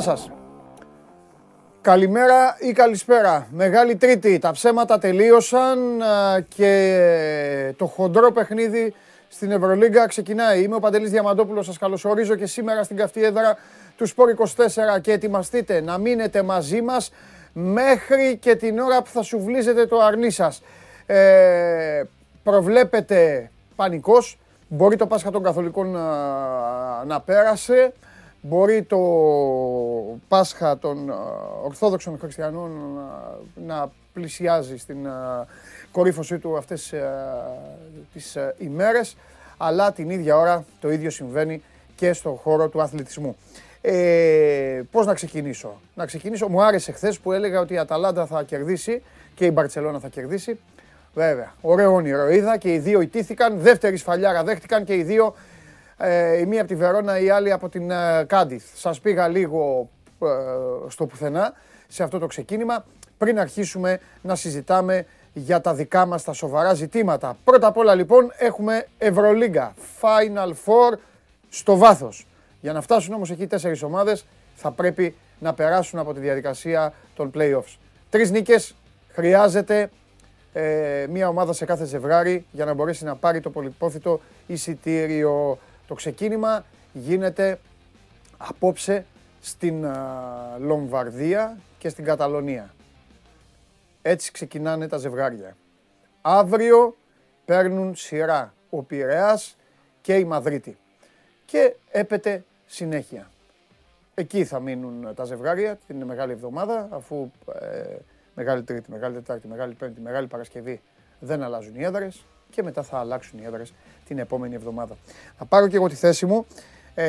Γεια σας. Καλημέρα ή καλησπέρα. Μεγάλη Τρίτη. Τα ψέματα τελείωσαν και το χοντρό παιχνίδι στην Ευρωλίγκα ξεκινάει. Είμαι ο Παντελής Διαμαντόπουλος. Σας καλωσορίζω και σήμερα στην καυτή έδρα του Σπόρ 24 και ετοιμαστείτε να μείνετε μαζί μας μέχρι και την ώρα που θα σου βλύζετε το αρνί σας. Ε, προβλέπετε πανικός. Μπορεί το Πάσχα των Καθολικών να, να πέρασε. Μπορεί το Πάσχα των Ορθόδοξων Χριστιανών να, να πλησιάζει στην κορύφωσή του αυτές τις ημέρες. Αλλά την ίδια ώρα το ίδιο συμβαίνει και στον χώρο του αθλητισμού. Ε, πώς να ξεκινήσω; Να ξεκινήσω. Μου άρεσε χθες που έλεγα ότι η Αταλάντα θα κερδίσει και η Μπαρτσελώνα θα κερδίσει. Βέβαια, ωραίο όνειρο είδα και οι δύο ιτήθηκαν. Δεύτερη σφαλιάρα δέχτηκαν και οι δύο. Ε, η μία από τη Βερόνα, η άλλη από την ε, Κάντιθ. Σας πήγα λίγο ε, στο πουθενά σε αυτό το ξεκίνημα πριν αρχίσουμε να συζητάμε για τα δικά μας τα σοβαρά ζητήματα. Πρώτα απ' όλα λοιπόν έχουμε Ευρωλίγκα, Final Four στο βάθος. Για να φτάσουν όμως εκεί τέσσερις ομάδες θα πρέπει να περάσουν από τη διαδικασία των playoffs. Τρεις νίκες χρειάζεται ε, μία ομάδα σε κάθε ζευγάρι για να μπορέσει να πάρει το πολυπόθητο εισιτήριο. Το ξεκίνημα γίνεται απόψε στην Λομβαρδία και στην Καταλωνία. Έτσι ξεκινάνε τα ζευγάρια. Αύριο παίρνουν σειρά ο Πειραιάς και η Μαδρίτη. Και έπεται συνέχεια. Εκεί θα μείνουν τα ζευγάρια την μεγάλη εβδομάδα, αφού ε, Μεγάλη Τρίτη, Μεγάλη Τετάρτη, Μεγάλη Πέμπτη, Μεγάλη Παρασκευή δεν αλλάζουν οι έδρες και μετά θα αλλάξουν οι έδρες την επόμενη εβδομάδα. Θα πάρω και εγώ τη θέση μου. Ε,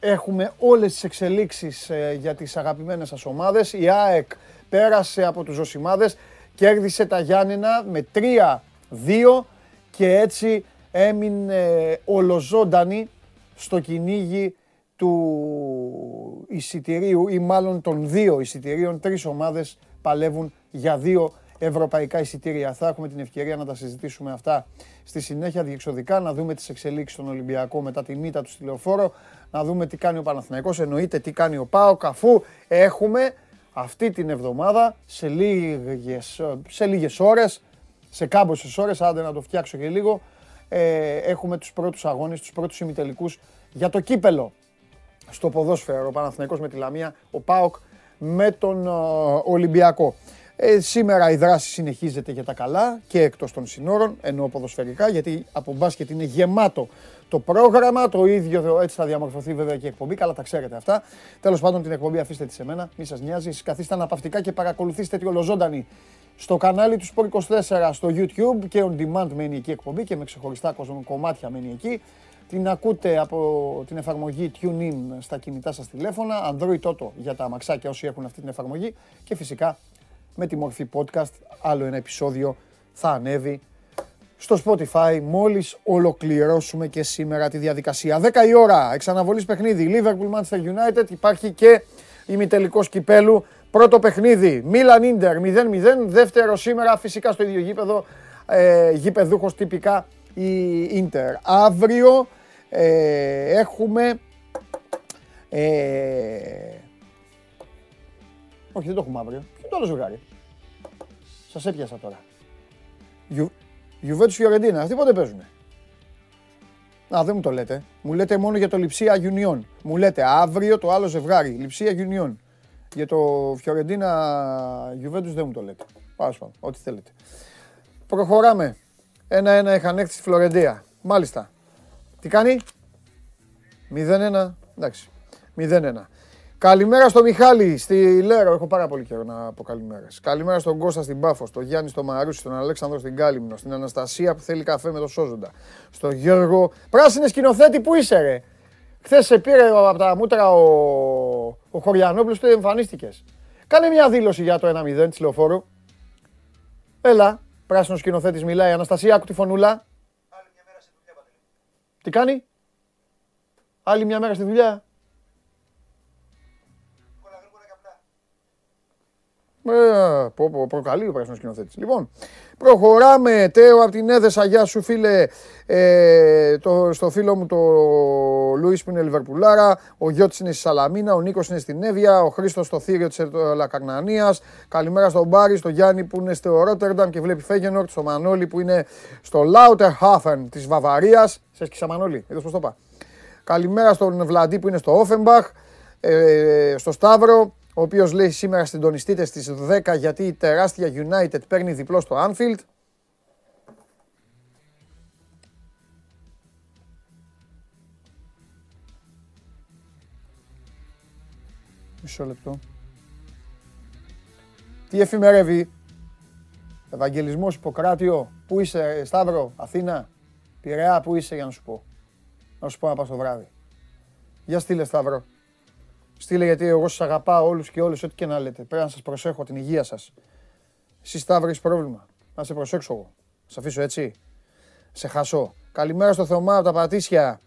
έχουμε όλες τις εξελίξεις ε, για τις αγαπημένες σας ομάδες. Η ΑΕΚ πέρασε από τους Ζωσιμάδες, κέρδισε τα Γιάννενα με 3-2 και έτσι έμεινε ολοζώντανη στο κυνήγι του εισιτηρίου ή μάλλον των δύο εισιτηρίων. Τρεις ομάδες παλεύουν για δύο ευρωπαϊκά εισιτήρια. Θα έχουμε την ευκαιρία να τα συζητήσουμε αυτά στη συνέχεια διεξοδικά, να δούμε τις εξελίξεις στον Ολυμπιακό μετά τη μύτα του στη Λεωφόρο, να δούμε τι κάνει ο Παναθηναϊκός, εννοείται τι κάνει ο ΠΑΟΚ, αφού έχουμε αυτή την εβδομάδα σε λίγες, σε λίγες ώρες, σε κάμποσες ώρες, άντε να το φτιάξω και λίγο, ε, έχουμε τους πρώτους αγώνες, τους πρώτους ημιτελικούς για το κύπελο στο ποδόσφαιρο, ο Παναθηναϊκός με τη Λαμία, ο ΠΑΟΚ με τον ε, Ολυμπιακό. Ε, σήμερα η δράση συνεχίζεται για τα καλά και εκτός των συνόρων, ενώ ποδοσφαιρικά, γιατί από μπάσκετ είναι γεμάτο το πρόγραμμα. Το ίδιο έτσι θα διαμορφωθεί βέβαια και η εκπομπή. Καλά τα ξέρετε αυτά. Τέλος πάντων την εκπομπή αφήστε τη σε μένα, μη σας νοιάζει. Καθίστε αναπαυτικά και παρακολουθήστε τη ολοζώντανη στο κανάλι του Sport 24 στο YouTube και on demand μένει εκεί η εκπομπή και με ξεχωριστά κομμάτια μένει εκεί. Την ακούτε από την εφαρμογή TuneIn στα κινητά σας τηλέφωνα, Android Auto για τα αμαξάκια όσοι έχουν αυτή την εφαρμογή και φυσικά με τη μορφή podcast άλλο ένα επεισόδιο θα ανέβει στο Spotify μόλις ολοκληρώσουμε και σήμερα τη διαδικασία. 10 η ώρα, εξαναβολής παιχνίδι, Liverpool Manchester United, υπάρχει και ημιτελικός κυπέλου. Πρώτο παιχνίδι, Milan Inter 0-0, δεύτερο σήμερα φυσικά στο ίδιο γήπεδο, ε, γήπεδούχος τυπικά η Inter. Αύριο ε, έχουμε... Ε, όχι, δεν το έχουμε αύριο. Ποιο το άλλο ζευγάρι; Σας έπιασα τώρα. Γιου, Γιουβέντους Φιωρεντίνα. Αυτοί πότε παίζουνε; Α, δεν μου το λέτε. Μου λέτε μόνο για το Λιψία Γιουνιών. Μου λέτε αύριο το άλλο ζευγάρι. Λιψία Γιουνιών. Για το Φιωρεντίνα Γιουβέντους δεν μου το λέτε. Πάω πάνω, ό,τι θέλετε. Προχωράμε. Ένα-ένα είχαν έρθει στη Φλωρεντία. Μάλιστα. Τι κάνει; 0-1. Εντάξει. 0-1. Καλημέρα στο Μιχάλη, στη Λέρο. Έχω πάρα πολύ καιρό να πω καλημέρες. Καλημέρα στον Κώστα στην Πάφο, στον Γιάννη στο Μαρούσι, στον Αλέξανδρο στην Κάλυμνο, στην Αναστασία που θέλει καφέ με το Σόζοντα. Στον Γιώργο. Πράσινε σκηνοθέτη, πού είσαι, ρε; Χθες σε πήρε από τα μούτρα ο, ο Χωριανόπουλος και εμφανίστηκες. Κάνε μια δήλωση για το 1-0 της λεωφόρου. Έλα, πράσινος σκηνοθέτης μιλάει. Αναστασία, άκου τη φωνούλα. Τι κάνει; Άλλη μια μέρα στη δουλειά; Πω, πω, προκαλεί ο πράσινο σκηνοθέτης. Λοιπόν, προχωράμε. Τέο από την Έδεσα. Γεια σου, φίλε. Ε, το, στο φίλο μου το Λουίς που είναι Λιβερπουλάρα. Ο Γιώτη είναι στη Σαλαμίνα. Ο Νίκος είναι στην Εύβοια. Ο Χρήστος στο θήριο της Λακαγνανία. Καλημέρα στον Μπάρι, στο Γιάννη που είναι στο Ρότερνταμ και βλέπει Φέγενορτ. Στο Μανώλη που είναι στο Λάουτερχάφεν της Βαβαρίας. Σε σκίσα Μανώλη, είδε πώ το είπα. Καλημέρα στον Βλαντή που είναι στο Όφεμπαχ. Ε, στο Σταύρο, ο οποίος λέει σήμερα συντονιστείτε στις 10 γιατί η τεράστια United παίρνει διπλό στο Anfield. Μισό λεπτό. Τι εφημερεύει; Ευαγγελισμός Ιπποκράτιο. Πού είσαι Σταύρο, Αθήνα, Πειραιά, πού είσαι για να σου πω. Να σου πω να πας το βράδυ. Για στείλε Σταύρο. Στείλε γιατί εγώ σας αγαπάω όλους και όλες ό,τι και να λέτε. Πρέπει να σας προσέχω την υγεία σας. Εσύ Σταύρο έχεις πρόβλημα. Να σε προσέξω εγώ. Σε αφήσω έτσι. Σε χασώ. Καλημέρα στο Θεομά από τα Πατήσια.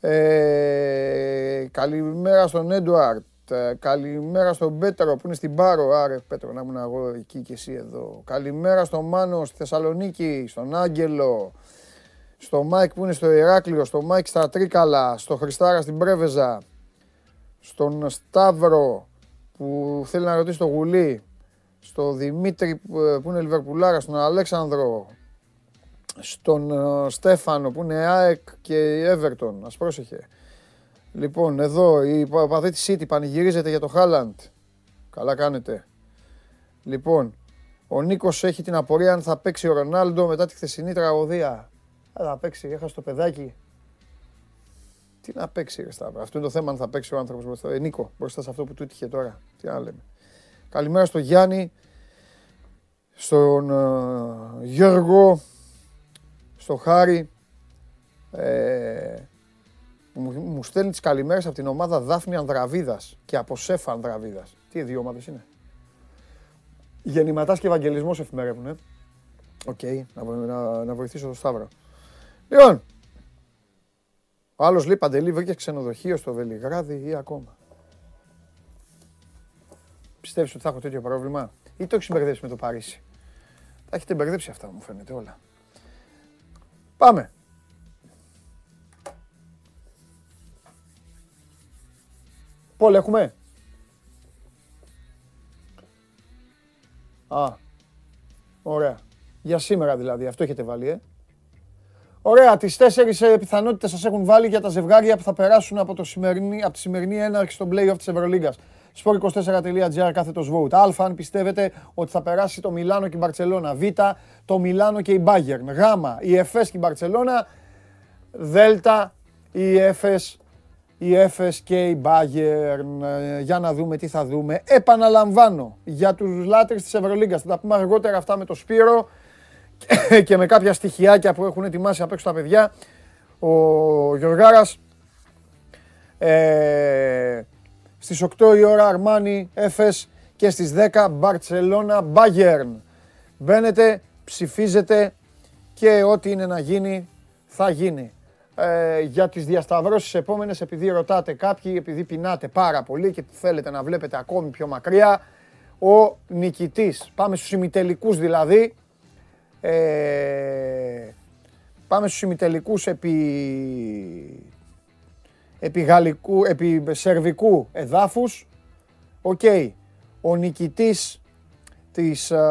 Ε, καλημέρα στον Έντουαρτ. Ε, καλημέρα στον Πέτρο που είναι στην Πάρο. Άρε Πέτρο να ήμουν εγώ εκεί και εσύ εδώ. Καλημέρα στον Μάνο στη Θεσσαλονίκη. Στον Άγγελο. Στο Μάικ που είναι στο Ηράκλειο. Στο Μάικ στα Τρίκαλα. Στο Χριστάρα στην Πρέβεζα στον Σταύρο που θέλει να ρωτήσει το Γουλή, στο Δημήτρη που είναι Λιβερπουλάρα, στον Αλέξανδρο, στον ε, Στέφανο που είναι ΑΕΚ και Everton, ας πρόσεχε. Λοιπόν, εδώ η παδί της City πανηγυρίζεται για το Χάλαντ. Καλά κάνετε. Λοιπόν, ο Νίκος έχει την απορία αν θα παίξει ο Ρονάλντο μετά τη χθεσινή τραγωδία. Θα παίξει, έχασε το παιδάκι. Τι να παίξει, ρε Σταύρο. Αυτό είναι το θέμα αν θα παίξει ο άνθρωπος μπροστά. Ε, Νίκο, μπροστά σε αυτό που του έτυχε τώρα. Τι να λέμε. Καλημέρα στο Γιάννη, στον uh, Γιώργο, στο Χάρη. Ε, που μου, μου στέλνει τις καλημέρες από την ομάδα Δάφνη Ανδραβίδας και από Σέφα Ανδραβίδας. Τι δύο ομάδες είναι. Γεννηματάς και Ευαγγελισμός εφημερεύουν. Ε. OK, okay, να, να, να βοηθήσω τον Σταύρο. Λοιπόν, ο άλλος λέει Παντελή βρήκε ξενοδοχείο στο Βελιγράδι ή ακόμα. Πιστεύεις ότι θα έχω τέτοιο πρόβλημα; Ή το έχεις μπερδέψει με το Παρίσι; Τα έχετε μπερδέψει αυτά μου φαίνεται όλα. Πάμε. Πόλ έχουμε; Α, ωραία. Για σήμερα δηλαδή, αυτό έχετε βάλει, ε. Ωραία, τις τέσσερις πιθανότητες σας έχουν βάλει για τα ζευγάρια που θα περάσουν από, το σημερινή, από τη σημερινή έναρξη στο playoff της Ευρωλίγκας. Sport24.gr κάθετος vote. Α, αν πιστεύετε ότι θα περάσει το Μιλάνο και η Μπαρσελόνα. Β, το Μιλάνο και η Bayern. Γ, η Εφές και η Μπαρσελόνα. Δ, η Εφές, η Εφές και η Bayern. Ε, για να δούμε τι θα δούμε. Επαναλαμβάνω, για τους λάτρες της Ευρωλίγκας. Θα τα πούμε αργότερα αυτά με το Σπύρο και με κάποια στοιχειάκια που έχουν ετοιμάσει απ' έξω τα παιδιά, ο Γιωργάρας ε, στις 8 η ώρα Αρμάνι, Έφες και στις 10 Μπαρτσελώνα, Μπάγερν. Μπαίνετε, ψηφίζετε και ό,τι είναι να γίνει θα γίνει. Ε, για τις διασταυρώσεις επόμενες, επειδή ρωτάτε κάποιοι, επειδή πεινάτε πάρα πολύ και θέλετε να βλέπετε ακόμη πιο μακριά, ο νικητής, πάμε στους ημιτελικούς δηλαδή, ε, πάμε στους ημιτελικούς επί, επί, γαλλικού, επί σερβικού εδάφους. Οκ. Ο νικητής της, α,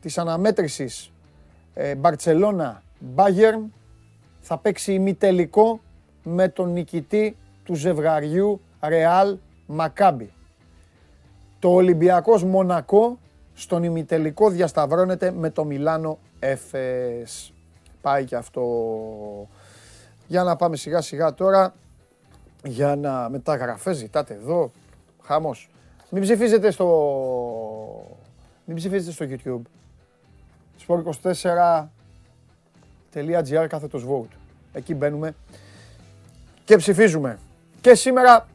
της αναμέτρησης ε, Μπαρτσελώνα Bayern θα παίξει ημιτελικό με τον νικητή του ζευγαριού Ρεάλ Μακάμπι. Το Ολυμπιακός Μονακό στον ημιτελικό διασταυρώνεται με το Μιλάνο Έφες. Πάει και αυτό. Για να πάμε σιγά σιγά τώρα. Για να μεταγραφές ζητάτε εδώ. Χαμός. Μην ψηφίζετε στο... Μην ψηφίζετε στο YouTube. sport24.gr κάθετος vote. Εκεί μπαίνουμε και ψηφίζουμε. Και σήμερα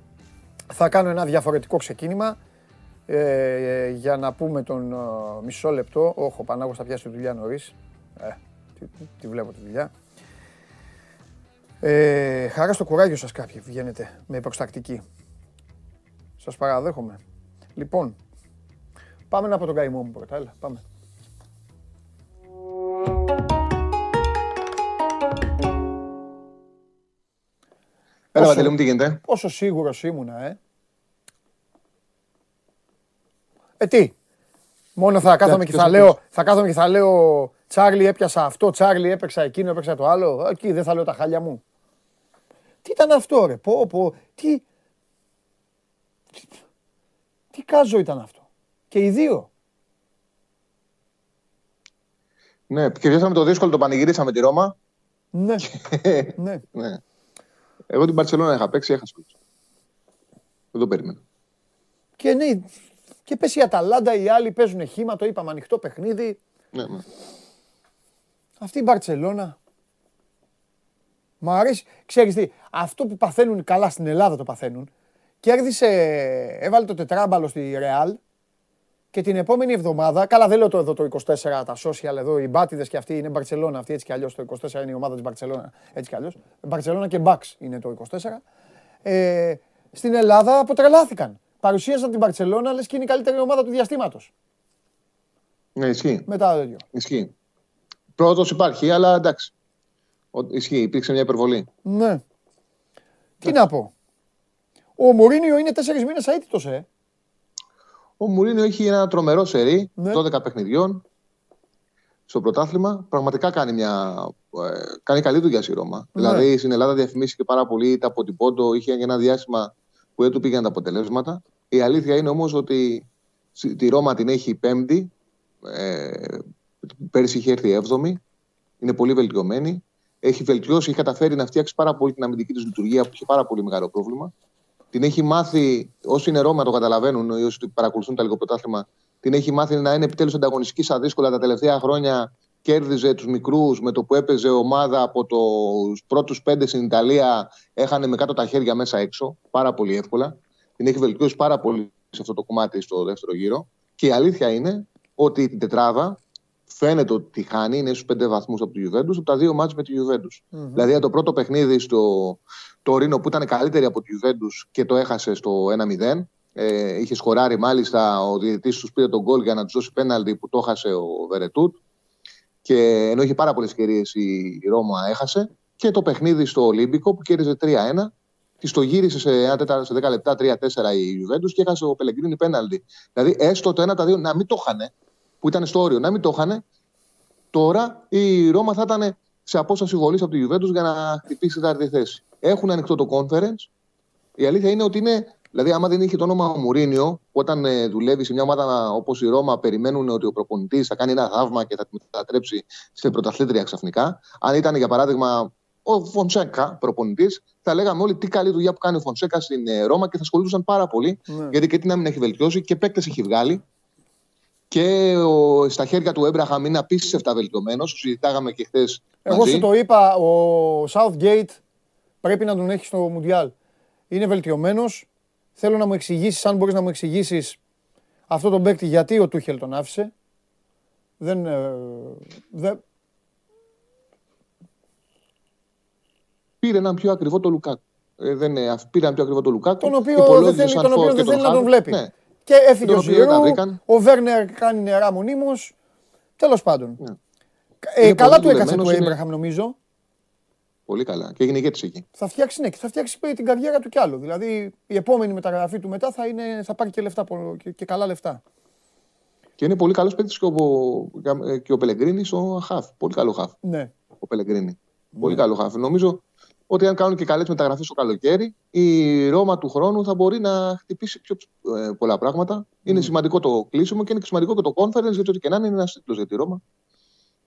θα κάνω ένα διαφορετικό ξεκίνημα. Ε, για να πούμε τον ε, μισό λεπτό. Όχι, ο Πανάγος θα πιάσει τη δουλειά νωρίς. Ε, τη, βλέπω τη δουλειά. Ε, χαρά στο κουράγιο σας κάποιοι βγαίνετε με προστακτική. Σας παραδέχομαι. Λοιπόν, Πάμε να πω τον καημό μου πρώτα. Έλα, πάμε. Έλα, Βατελή μου, τι γίνεται; Πόσο σίγουρος ήμουνα, ε; Ε, τι; Μόνο θα κάθομαι και θα λέω, θα κάθομαι και θα λέω Τσάρλι έπιασα αυτό, Τσάρλι έπαιξα εκείνο, έπαιξα το άλλο. Εκεί δεν θα λέω τα χάλια μου. Τι ήταν αυτό ρε, πω, πω, τι... Τι, κάζο ήταν αυτό; Και οι δύο. Ναι, και πιάσαμε το δύσκολο, το πανηγυρίσαμε τη Ρώμα. Ναι. ναι. ναι. Εγώ την Παρσελόνα είχα παίξει, έχασα. Δεν το περίμενα. Και ναι, και πες η Αταλάντα, οι άλλοι παίζουν χήμα, το είπαμε, ανοιχτό παιχνίδι. Ναι, ναι. Αυτή η Μπαρτσελώνα. Μ' αρέσει. Ξέρεις τι, αυτό που παθαίνουν καλά στην Ελλάδα το παθαίνουν. Κέρδισε, έβαλε το τετράμπαλο στη Ρεάλ και την επόμενη εβδομάδα, καλά δεν λέω το εδώ το 24, τα social εδώ, οι μπάτιδες και αυτοί είναι Μπαρτσελώνα, αυτή έτσι κι αλλιώς το 24 είναι η ομάδα της Μπαρτσελώνα, έτσι κι αλλιώς. Μπαρτσελώνα και Μπαξ είναι το 24. Ε, στην Ελλάδα αποτρελάθηκαν. Παρουσίασαν την Μπαρτσελώνα, λες και είναι η καλύτερη ομάδα του διαστήματος. Ναι, ισχύει. Μετά το ίδιο. Ισχύει. Πρώτος υπάρχει, αλλά εντάξει. Ισχύει, υπήρξε μια υπερβολή. Ναι. Τι να πω. Ο Μουρίνιο είναι τέσσερις μήνες αίτητος, ε. Ο Μουρίνιο έχει ένα τρομερό σερί ναι. 12 παιχνιδιών στο πρωτάθλημα. Πραγματικά κάνει, μια, ε, κάνει καλή δουλειά στη Ρώμα. Ναι. Δηλαδή στην Ελλάδα διαφημίστηκε πάρα πολύ, είτε από την Πόντο, είχε ένα διάστημα που δεν του πήγαν τα αποτελέσματα. Η αλήθεια είναι όμως ότι τη Ρώμα την έχει πέμπτη. Ε, πέρυσι είχε έρθει έβδομη. Είναι πολύ βελτιωμένη. Έχει βελτιώσει, έχει καταφέρει να φτιάξει πάρα πολύ την αμυντική της λειτουργία που είχε πάρα πολύ μεγάλο πρόβλημα. Την έχει μάθει, όσοι είναι Ρώμα το καταλαβαίνουν, ή όσοι παρακολουθούν το λίγο πρωτάθλημα, την έχει μάθει να είναι επιτέλους ανταγωνιστική στα δύσκολα τα τελευταία χρόνια. Κέρδιζε τους μικρούς με το που έπαιζε ομάδα από τους πρώτους πέντε στην Ιταλία. Έχανε με κάτω τα χέρια μέσα έξω. Πάρα πολύ εύκολα. Την έχει βελτιώσει πάρα πολύ σε αυτό το κομμάτι στο δεύτερο γύρο. Και η αλήθεια είναι ότι την τετράδα φαίνεται ότι χάνει, είναι στου πέντε βαθμούς από τη Juventus, από τα δύο μάτια με τη Juventus. Mm-hmm. Δηλαδή, το πρώτο παιχνίδι στο το Ρήνο που ήταν καλύτερη από τη Juventus και το έχασε στο 1-0. Ε, είχε σκοράρει μάλιστα ο διαιτητής τους πήρε τον γκολ για να τους δώσει πέναλτι που το έχασε ο Βερετούτ. Και ενώ είχε πάρα πολλές ευκαιρίες η Ρώμα, έχασε. Και το παιχνίδι στο Ολύμπικο που κέρδιζε 3-1. Τη το γύρισε σε, 10 λεπτά 3-4 η Juventus και έχασε ο Πελεγκρίνη πέναλτι. Δηλαδή, έστω το 1 τα 2 να μην το είχαν, που ήταν στο όριο, να μην το είχαν, τώρα η Ρώμα θα ήταν σε απόσταση βολής από τη Juventus για να χτυπήσει την τρίτη θέση. Έχουν ανοιχτό το conference. Η αλήθεια είναι ότι είναι. Δηλαδή, άμα δεν είχε το όνομα Μουρίνιο, που όταν ε, δουλεύει σε μια ομάδα όπως η Ρώμα, περιμένουν ότι ο προπονητής θα κάνει ένα θαύμα και θα τη μετατρέψει σε πρωταθλήτρια ξαφνικά. Αν ήταν, για παράδειγμα, ο Φονσέκα προπονητής, θα λέγαμε όλοι τι καλή δουλειά που κάνει ο Φονσέκα στην ε, Ρώμα και θα ασχολούνταν πάρα πολύ. Ναι. Γιατί και την άμυνα έχει βελτιώσει και παίκτες έχει βγάλει. Και ο, στα χέρια του Έμπραχαμ είναι απίστευτα βελτιωμένο. Το συζητάγαμε και χθες. Εγώ σου το είπα, ο Southgate πρέπει να τον έχει στο Μουντιάλ. Είναι βελτιωμένος. Θέλω να μου εξηγήσεις, αν μπορείς να μου εξηγήσεις αυτό τον παίκτη γιατί ο Τούχελ τον άφησε. Δεν. Ε, δεν... Πήρε έναν πιο ακριβό το Λουκάκου. Ε, δεν, πήρε έναν πιο ακριβό το Λουκάκου. Τον οποίο δεν θέλει, τον οποίο δεν θέλει να τον βλέπει. Ναι. Και έφυγε ο Ζηρού, ο Βέρνερ κάνει νερά μονίμως. Τέλος πάντων. Ναι. Ε, καλά του έκατσε το Έμπραχαμ νομίζω. Πολύ καλά. Και έγινε ηγέτης εκεί. Θα φτιάξει, ναι, και θα φτιάξει την καριέρα του κι άλλο. Δηλαδή η επόμενη μεταγραφή του μετά θα, είναι, θα πάρει και, λεφτά, και, και καλά λεφτά. Και είναι πολύ καλός παίκτης και, ο, και ο Πελεγκρίνης ο Χαφ. Πολύ καλό Χαφ. Ναι. Ο Πελεγκρίνη. Ναι. Πολύ καλό Χαφ. Νομίζω ότι αν κάνουν και καλές μεταγραφές το καλοκαίρι, η Ρώμα του χρόνου θα μπορεί να χτυπήσει πιο ε, πολλά πράγματα. Είναι σημαντικό το κλείσιμο και είναι σημαντικό και το conference, γιατί ό,τι και να είναι, είναι ένας τίτλος για τη Ρώμα.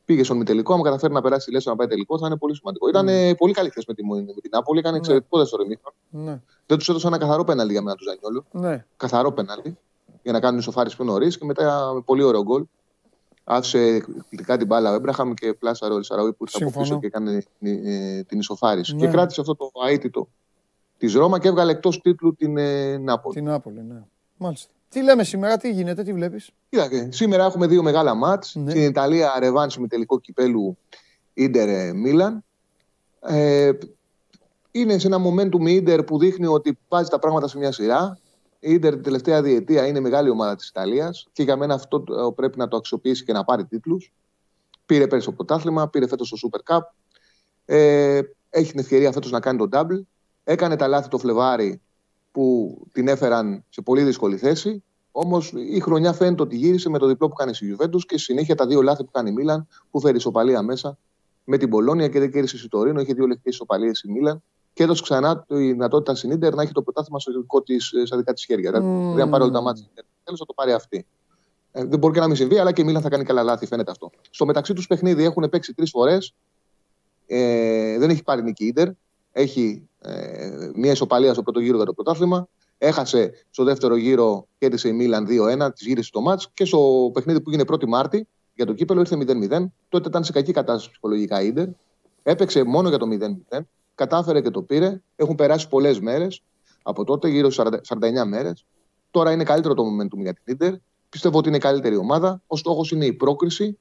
Πήγε στον τελικό, αν καταφέρει να περάσει τη Λέσσα να πάει τελικό, θα είναι πολύ σημαντικό. Ήταν πολύ καλή θέση με, τη, με την Άπολη, έκανε εξαιρετικό δεύτερο ημίχρονο. Ναι. Δεν τους έδωσε ένα καθαρό πέναλτι για μένα του Ζανιόλου. Ναι. Καθαρό πέναλτι για να κάνουν ισοφάρι πιο νωρίς και μετά με πολύ ωραίο γκολ. Άφησε εκπληκτικά την μπάλα ο Έμπραχαμ και πλάσαρε ο Σαραούι που ήρθε από πίσω και έκανε ε, την ισοφάριση. Ναι. Και κράτησε αυτό το αίτητο της Ρώμα και έβγαλε εκτός τίτλου την ε, Νάπολη. Την Νάπολη, ναι. Μάλιστα. Τι λέμε σήμερα, τι γίνεται, τι βλέπεις; Κοίταξε, σήμερα έχουμε δύο μεγάλα μάτς. Ναι. Στην Ιταλία, ρεβάνση με τελικό κυπέλου Ιντερ Μίλαν. Ε, είναι σε ένα momentum Ιντερ που δείχνει ότι βάζει τα πράγματα σε μια σειρά. Η Ιντερ την τελευταία διετία είναι μεγάλη ομάδα της Ιταλίας και για μένα αυτό πρέπει να το αξιοποιήσει και να πάρει τίτλους. Πήρε πέρυσι το πρωτάθλημα, πήρε φέτος το Super Cup. Ε, έχει την ευκαιρία φέτος να κάνει τον double. Έκανε τα λάθη το Φλεβάρι που την έφεραν σε πολύ δύσκολη θέση. Όμως η χρονιά φαίνεται ότι γύρισε με το διπλό που κάνει η Juventus και συνέχεια τα δύο λάθη που κάνει η Μίλαν, που φέρει ισοπαλία μέσα με την Πολώνια και δεν κέρδισε η Τωρίνο. Είχε δύο λεπτέ ισοπαλίε η Μίλαν και έδωσε ξανά τη δυνατότητα στην ντερ να έχει το πρωτάθλημα στο δικό της ε, στα δικά της χέρια. Mm. Δεν πάρει όλα τα μάτια. Τέλος θα το πάρει αυτή. Ε, δεν μπορεί και να μην συμβεί, αλλά και η Μίλαν θα κάνει καλά λάθη, φαίνεται αυτό. Στο μεταξύ τους παιχνίδι έχουν παίξει τρεις φορές. Ε, δεν έχει πάρει νίκη Ιντερ. Έχει ε, μια ισοπαλία στο πρώτο γύρο για το πρωτάθλημα. Έχασε στο δεύτερο γύρο, κέρδισε η Μίλαν 2-1, της γύρισε το μάτς. Και στο παιχνίδι που έγινε 1η Μάρτη για το κύπελο ήρθε 0-0. Τότε ήταν σε κακή κατάσταση ψυχολογικά η Ιντερ. Έπαιξε μόνο για το 0-0. Κατάφερε και το πήρε. Έχουν περάσει πολλές μέρες από τότε, γύρω στις 49 μέρες. Τώρα είναι καλύτερο το momentum για την Ιντερ. Πιστεύω ότι είναι η καλύτερη ομάδα. Ο στόχος είναι η πρόκριση.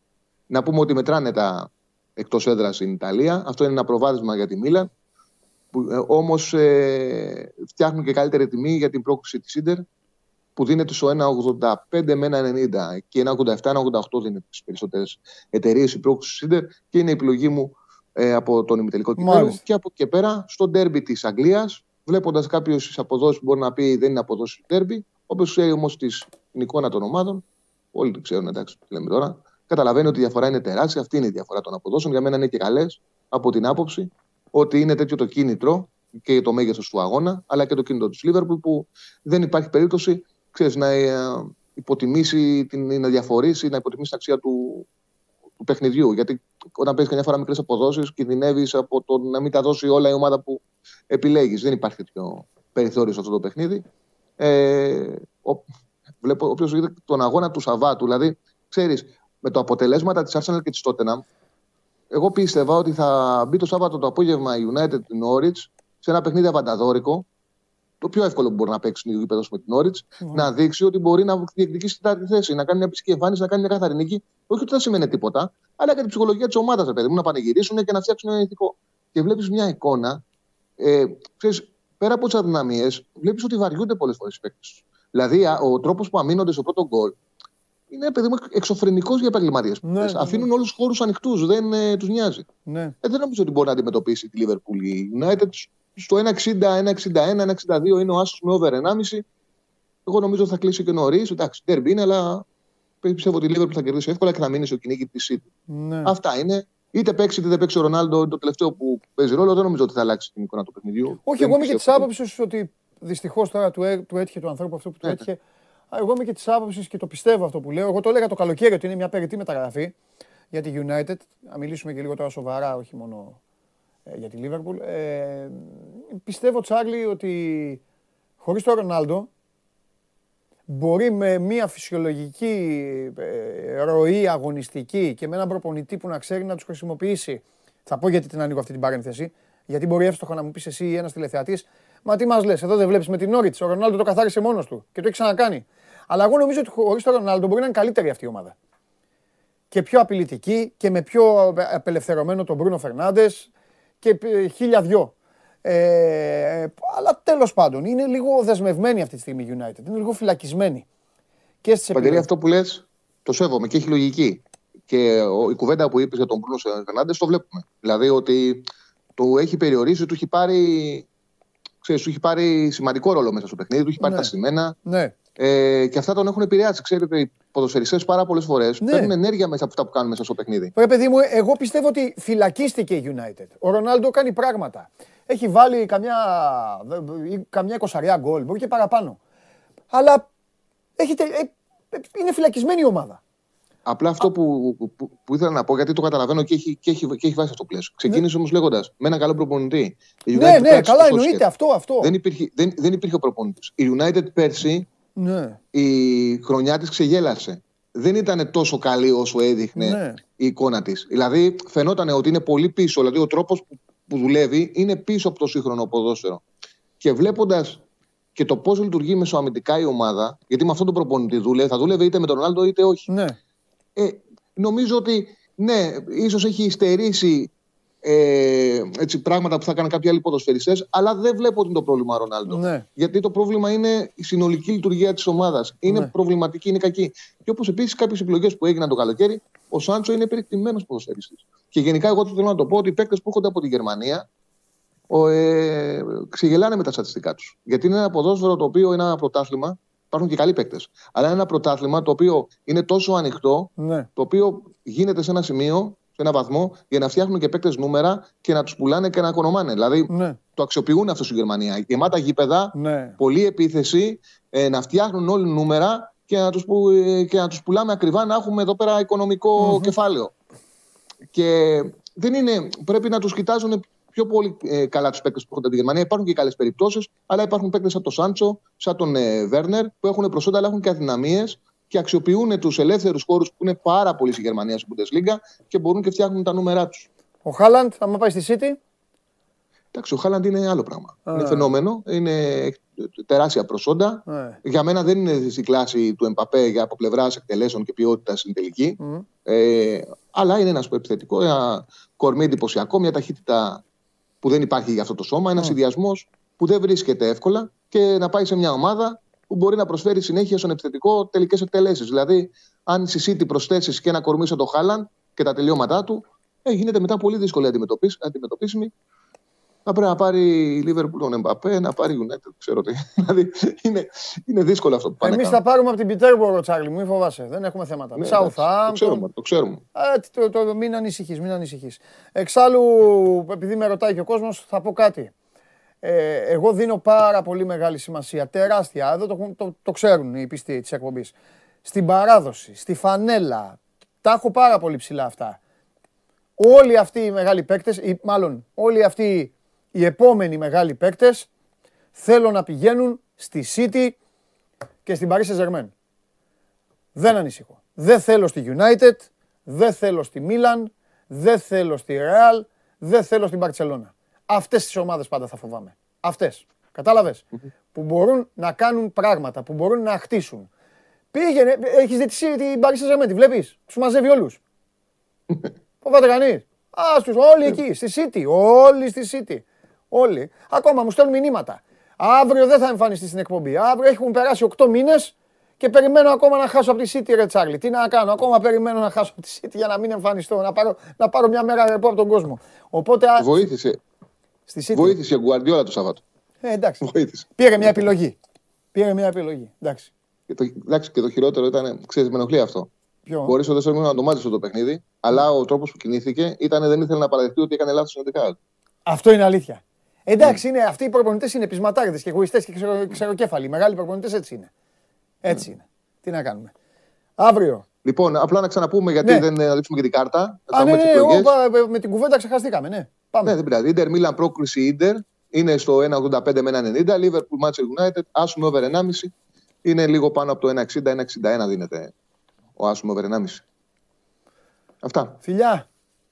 Να πούμε ότι μετράνε τα εκτός έδρας στην Ιταλία. Αυτό είναι ένα προβάδισμα για τη Μίλαν. Ε, Όμως ε, φτιάχνουν και καλύτερη τιμή για την πρόκληση της Ιντερ που δίνεται στο 1,85 με 1,90 και 1,87-1,88 δίνεται στις περισσότερες εταιρείες η πρόκληση της Ιντερ και είναι η επιλογή μου ε, από τον ημιτελικό κυπέλο. Και από εκεί και πέρα στο ντέρμπι της Αγγλίας, βλέποντας κάποιε αποδόσει που μπορεί να πει δεν είναι αποδόσει του ντέρμπι, όπω ξέρει όμως την εικόνα των ομάδων, όλοι το ξέρουν, εντάξει, λέμε τώρα, καταλαβαίνει ότι η διαφορά είναι τεράστια. Αυτή είναι η διαφορά των αποδόσεων. Για μένα είναι και καλές από την άποψη ότι είναι τέτοιο το κίνητρο και το μέγεθος του αγώνα, αλλά και το κίνητρο του Λίβερπουλ που δεν υπάρχει περίπτωση ξέρεις, να ε, υποτιμήσει, την, να διαφορήσει, να υποτιμήσει την αξία του, του παιχνιδιού. Γιατί όταν παίζεις καμιά φορά μικρές αποδόσεις, κινδυνεύεις από το να μην τα δώσει όλα η ομάδα που επιλέγεις. Δεν υπάρχει τέτοιο περιθώριο σε αυτό το παιχνίδι. Ε, ο, βλέπω όποιος είδε τον αγώνα του Σαββάτου, δηλαδή ξέρεις, με το αποτελέσματα της Arsenal και της Tottenham, εγώ πίστευα ότι θα μπει το Σάββατο το απόγευμα η United την Norwich σε ένα παιχνίδι αβανταδόρικο, το πιο εύκολο που μπορεί να παίξει στην γήπεδος με την Norwich, mm. να δείξει ότι μπορεί να διεκδικήσει την τρίτη θέση, να κάνει μια ψυχική εμφάνιση, να κάνει μια καθαρή νίκη. Όχι ότι δεν σημαίνει τίποτα, αλλά και την ψυχολογία της ομάδας, παιδί μου, να πανηγυρίσουν και να φτιάξουν ένα ηθικό. Και βλέπεις μια εικόνα, ε, ξέρεις, πέρα από τις αδυναμίες, βλέπεις ότι βαριούνται πολλές φορές οι παίκτες. Δηλαδή, ο τρόπος που αμήνονται στο πρώτο γκολ είναι παιδί μου εξωφρενικός για επαγγελματίες. Ναι, ναι, Αφήνουν ναι. όλους του χώρους ανοιχτούς, δεν ε, τους νοιάζει. Ναι. Ε, δεν νομίζω ότι μπορεί να αντιμετωπίσει τη Liverpool η United. Στο 1,60, 1,61, 1,62 είναι ο Άσος με over 1,5. Εγώ νομίζω ότι θα κλείσει και νωρίς. Εντάξει, τέρμπι είναι, αλλά πιστεύω ότι η Liverpool θα κερδίσει εύκολα και θα μείνει στο κυνήγι της City. Ναι. Αυτά είναι. Είτε παίξει είτε δεν παίξει ο Ρονάλντο, το τελευταίο που παίζει ρόλο, δεν νομίζω ότι θα αλλάξει την εικόνα του παιχνιδιού. Όχι, εγώ είμαι και της άποψης ότι δυστυχώς τώρα του, του έτυχε του ανθρώπου αυτό που του έτυχε. Εγώ είμαι και της άποψης και το πιστεύω αυτό που λέω. Εγώ το έλεγα το καλοκαίρι ότι είναι μια περιττή μεταγραφή για τη United. Να μιλήσουμε και λίγο τώρα σοβαρά, όχι μόνο ε, για τη Liverpool. Ε, πιστεύω, Τσάρλι, ότι χωρίς τον Ρονάλντο μπορεί με μια φυσιολογική ε, ροή αγωνιστική και με έναν προπονητή που να ξέρει να τους χρησιμοποιήσει. Θα πω γιατί την ανοίγω αυτή την παρένθεση. Γιατί μπορεί εύστοχα να μου πεις εσύ ή ένας τηλεθεατής, Μα τι μας λες, εδώ δεν βλέπεις με την Όριτ. Ο Ρονάλντο το καθάρισε μόνος του και το έχει ξανακάνει. Αλλά εγώ νομίζω ότι χωρίς τον Ρονάλντο μπορεί να είναι καλύτερη αυτή η ομάδα. Και πιο απειλητική και με πιο απελευθερωμένο τον Μπρούνο Φερνάντες και χίλια δυο. Ε, αλλά τέλος πάντων είναι λίγο δεσμευμένη αυτή τη στιγμή η United. Είναι λίγο φυλακισμένη. Και στις αυτό που λες, το σέβομαι και έχει λογική. Και η κουβέντα που είπες για τον Μπρούνο Φερνάντε το βλέπουμε. Δηλαδή ότι το έχει περιορίσει, του έχει πάρει. Ξέρεις, του έχει πάρει σημαντικό ρόλο μέσα στο παιχνίδι, του έχει πάρει ναι. τα σημαίνα. Ναι. Ε, και αυτά τον έχουν επηρεάσει. Ξέρετε, οι ποδοσφαιριστές πάρα πολλές φορές ναι. παίρνουν ενέργεια μέσα από αυτά που κάνουν μέσα στο παιχνίδι. Ρε παιδί μου, εγώ πιστεύω ότι φυλακίστηκε η United. Ο Ρονάλντο κάνει πράγματα. Έχει βάλει καμιά, καμιά εικοσαριά γκολ, μπορεί και παραπάνω. Αλλά έχετε, ε, ε, είναι φυλακισμένη η ομάδα. Απλά αυτό που, που, που, ήθελα να πω, γιατί το καταλαβαίνω και έχει, και έχει, και έχει βάσει αυτό το πλαίσιο. Ξεκίνησε ναι. όμως λέγοντας με έναν καλό προπονητή. ναι, ναι, καλά εννοείται αυτό. αυτό. Δεν υπήρχε, δεν, δεν υπήρχε ο προπονητής. Η United πέρσι ναι. η χρονιά της ξεγέλασε. Δεν ήταν τόσο καλή όσο έδειχνε ναι. η εικόνα της. Δηλαδή φαινόταν ότι είναι πολύ πίσω. Δηλαδή ο τρόπος που, που δουλεύει είναι πίσω από το σύγχρονο ποδόσφαιρο. Και βλέποντας και το πώς λειτουργεί μεσοαμυντικά η ομάδα, γιατί με αυτόν τον προπονητή δούλευε, θα δούλευε είτε με τον Ρονάλντο είτε όχι. Ναι. Ε, νομίζω ότι ναι, ίσως έχει υστερήσει ε, έτσι, πράγματα που θα έκαναν κάποιοι άλλοι ποδοσφαιριστές, αλλά δεν βλέπω ότι είναι το πρόβλημα ο Ρονάλντο. Ναι. Γιατί το πρόβλημα είναι η συνολική λειτουργία της ομάδας. Είναι Ναι. προβληματική, είναι κακή. Και όπως επίσης κάποιες επιλογές που έγιναν το καλοκαίρι, ο Σάντσο είναι περιεκτημένος ποδοσφαιριστής. Και γενικά, εγώ θέλω να το πω ότι οι παίκτες που έρχονται από τη Γερμανία ο, ε, ξεγελάνε με τα στατιστικά τους. Γιατί είναι ένα ποδόσφαιρο το οποίο είναι ένα πρωτάθλημα. Υπάρχουν και καλοί παίκτες. Αλλά είναι ένα πρωτάθλημα το οποίο είναι τόσο ανοιχτό Ναι. το οποίο γίνεται σε ένα σημείο, σε ένα βαθμό, για να φτιάχνουν και παίκτες νούμερα και να τους πουλάνε και να οικονομάνε. Δηλαδή Ναι. το αξιοποιούν αυτός στη Γερμανία. Γεμάτα γήπεδα, Ναι. πολλή επίθεση, ε, να φτιάχνουν όλοι νούμερα και να τους, που, ε, και να τους πουλάμε ακριβά να έχουμε εδώ πέρα οικονομικό κεφάλαιο. Και δεν είναι, πρέπει να τους κοιτάζουν πιο πολύ ε, καλά τους παίκτες που έρχονται από τη Γερμανία. Υπάρχουν και καλές περιπτώσεις, αλλά υπάρχουν παίκτες σαν τον Σάντσο, σαν τον ε, Βέρνερ, που έχουν προσόντα αλλά έχουν και αδυναμίες και αξιοποιούν τους ελεύθερους χώρους που είναι πάρα πολύ στη Γερμανία στην Bundesliga και μπορούν και φτιάχνουν τα νούμερά τους. Ο Χάλαντ, άμα πάει στη City; Εντάξει, ο Χάλαντ είναι άλλο πράγμα. Είναι φαινόμενο, είναι τεράστια προσόντα. Ναι. Για μένα δεν είναι στη κλάση του Εμπαπέ για από πλευράς εκτελέσεων και ποιότητας στην τελική. Ε, αλλά είναι ένας επιθετικό, ένα κορμί εντυπωσιακό, μια ταχύτητα που δεν υπάρχει για αυτό το σώμα, ένας συνδυασμός που δεν βρίσκεται εύκολα και να πάει σε μια ομάδα που μπορεί να προσφέρει συνέχεια στον επιθετικό τελικές εκτελέσεις. Δηλαδή, αν στη City προσθέσεις και ένα κορμί σαν το Χάλαν και τα τελειώματά του, ε, γίνεται μετά πολύ δύσκολη αντιμετωπίσ- αντιμετωπίσιμη. Θα πρέπει να πάρει η Liverpool τον Εμπαπέ, να πάρει η United, ξέρω τι. δηλαδή, είναι, είναι δύσκολο αυτό που πάνε. Εμείς να θα πάρουμε από την Πιτέρμπορο, Τσάρλι, μην φοβάσαι. Δεν έχουμε θέματα. κάνουν. Ναι, εντάξει, Το Southampton. ξέρουμε. Το ξέρουμε. Ε, το, το, μην ανησυχείς, μην ανησυχείς. Εξάλλου, επειδή με ρωτάει και ο κόσμος, θα πω κάτι. Ε, εγώ δίνω πάρα πολύ μεγάλη σημασία, τεράστια, εδώ το, το, το ξέρουν οι πιστοί της εκπομπής, στην παράδοση, στη φανέλα. Τα έχω πάρα πολύ ψηλά αυτά. Όλοι αυτοί οι μεγάλοι παίκτες, ή μάλλον όλοι αυτοί οι επόμενοι μεγάλοι παίκτες, θέλω να πηγαίνουν στη City και στην Paris Saint-Germain. Δεν ανησυχώ. Δεν θέλω στη United, δεν θέλω στη Milan, δεν θέλω στη Real, δεν θέλω στην Barcelona. Αυτές τις ομάδες πάντα θα φοβάμαι. Αυτές. Κατάλαβες; Που μπορούν να κάνουν πράγματα, που μπορούν να χτίσουν. Πήγαινε, έχεις δει τη City, την Paris Saint-Germain, τη βλέπεις; Τους μαζεύει όλους. Φοβάται κανείς. Ας τους, όλοι εκεί, στη City, όλοι στη City. Όλοι. Ακόμα μου στέλνουν μηνύματα. Αύριο δεν θα εμφανιστεί στην εκπομπή. Αύριο έχουν περάσει 8 μήνες και περιμένω ακόμα να χάσω από τη City, ρε Τσάρλι. Τι να κάνω, ακόμα περιμένω να χάσω από τη City για να μην εμφανιστώ, να πάρω, να πάρω μια μέρα ρεπό από τον κόσμο. Οπότε α, Βοήθησε, στη City. βοήθησε ο Γκουαρδιόλα το Σαββάτο. Ε, εντάξει. Βοήθησε. Πήρε μια επιλογή. Πήρε μια επιλογή. Εντάξει. Και το, εντάξει, και το χειρότερο ήταν, ξέρεις, με ενοχλεί αυτό. Ποιο; Μπορείς ο δεύτερο να το μάθεις το παιχνίδι, αλλά ο τρόπος που κινήθηκε ήταν δεν ήθελε να παραδεχτεί ότι έκανε λάθος συνολικά. Αυτό είναι αλήθεια. Εντάξει, είναι, αυτοί οι προπονητές είναι πεισματάριδες και εγωιστές και ξερο, ξεροκέφαλοι. Οι μεγάλοι προπονητές έτσι είναι. Έτσι είναι. Τι να κάνουμε. Αύριο. Λοιπόν, απλά να ξαναπούμε γιατί Ναι. δεν ε, να δείξουμε και την κάρτα. Θα Α, ναι, πούμε ναι, τις εγώ επιλογές. πα- με την κουβέντα ξεχαστήκαμε. Ναι, πάμε. Ναι, δεν πειράζει. Ιντερ Μίλαν πρόκριση Ιντερ είναι στο 1,85 με 1,90. Liverpool Manchester United, άσουμε over 1,5. Είναι λίγο πάνω από το 1,60-1,61 δίνεται ο άσουμε over 1,5. Αυτά. Φιλιά,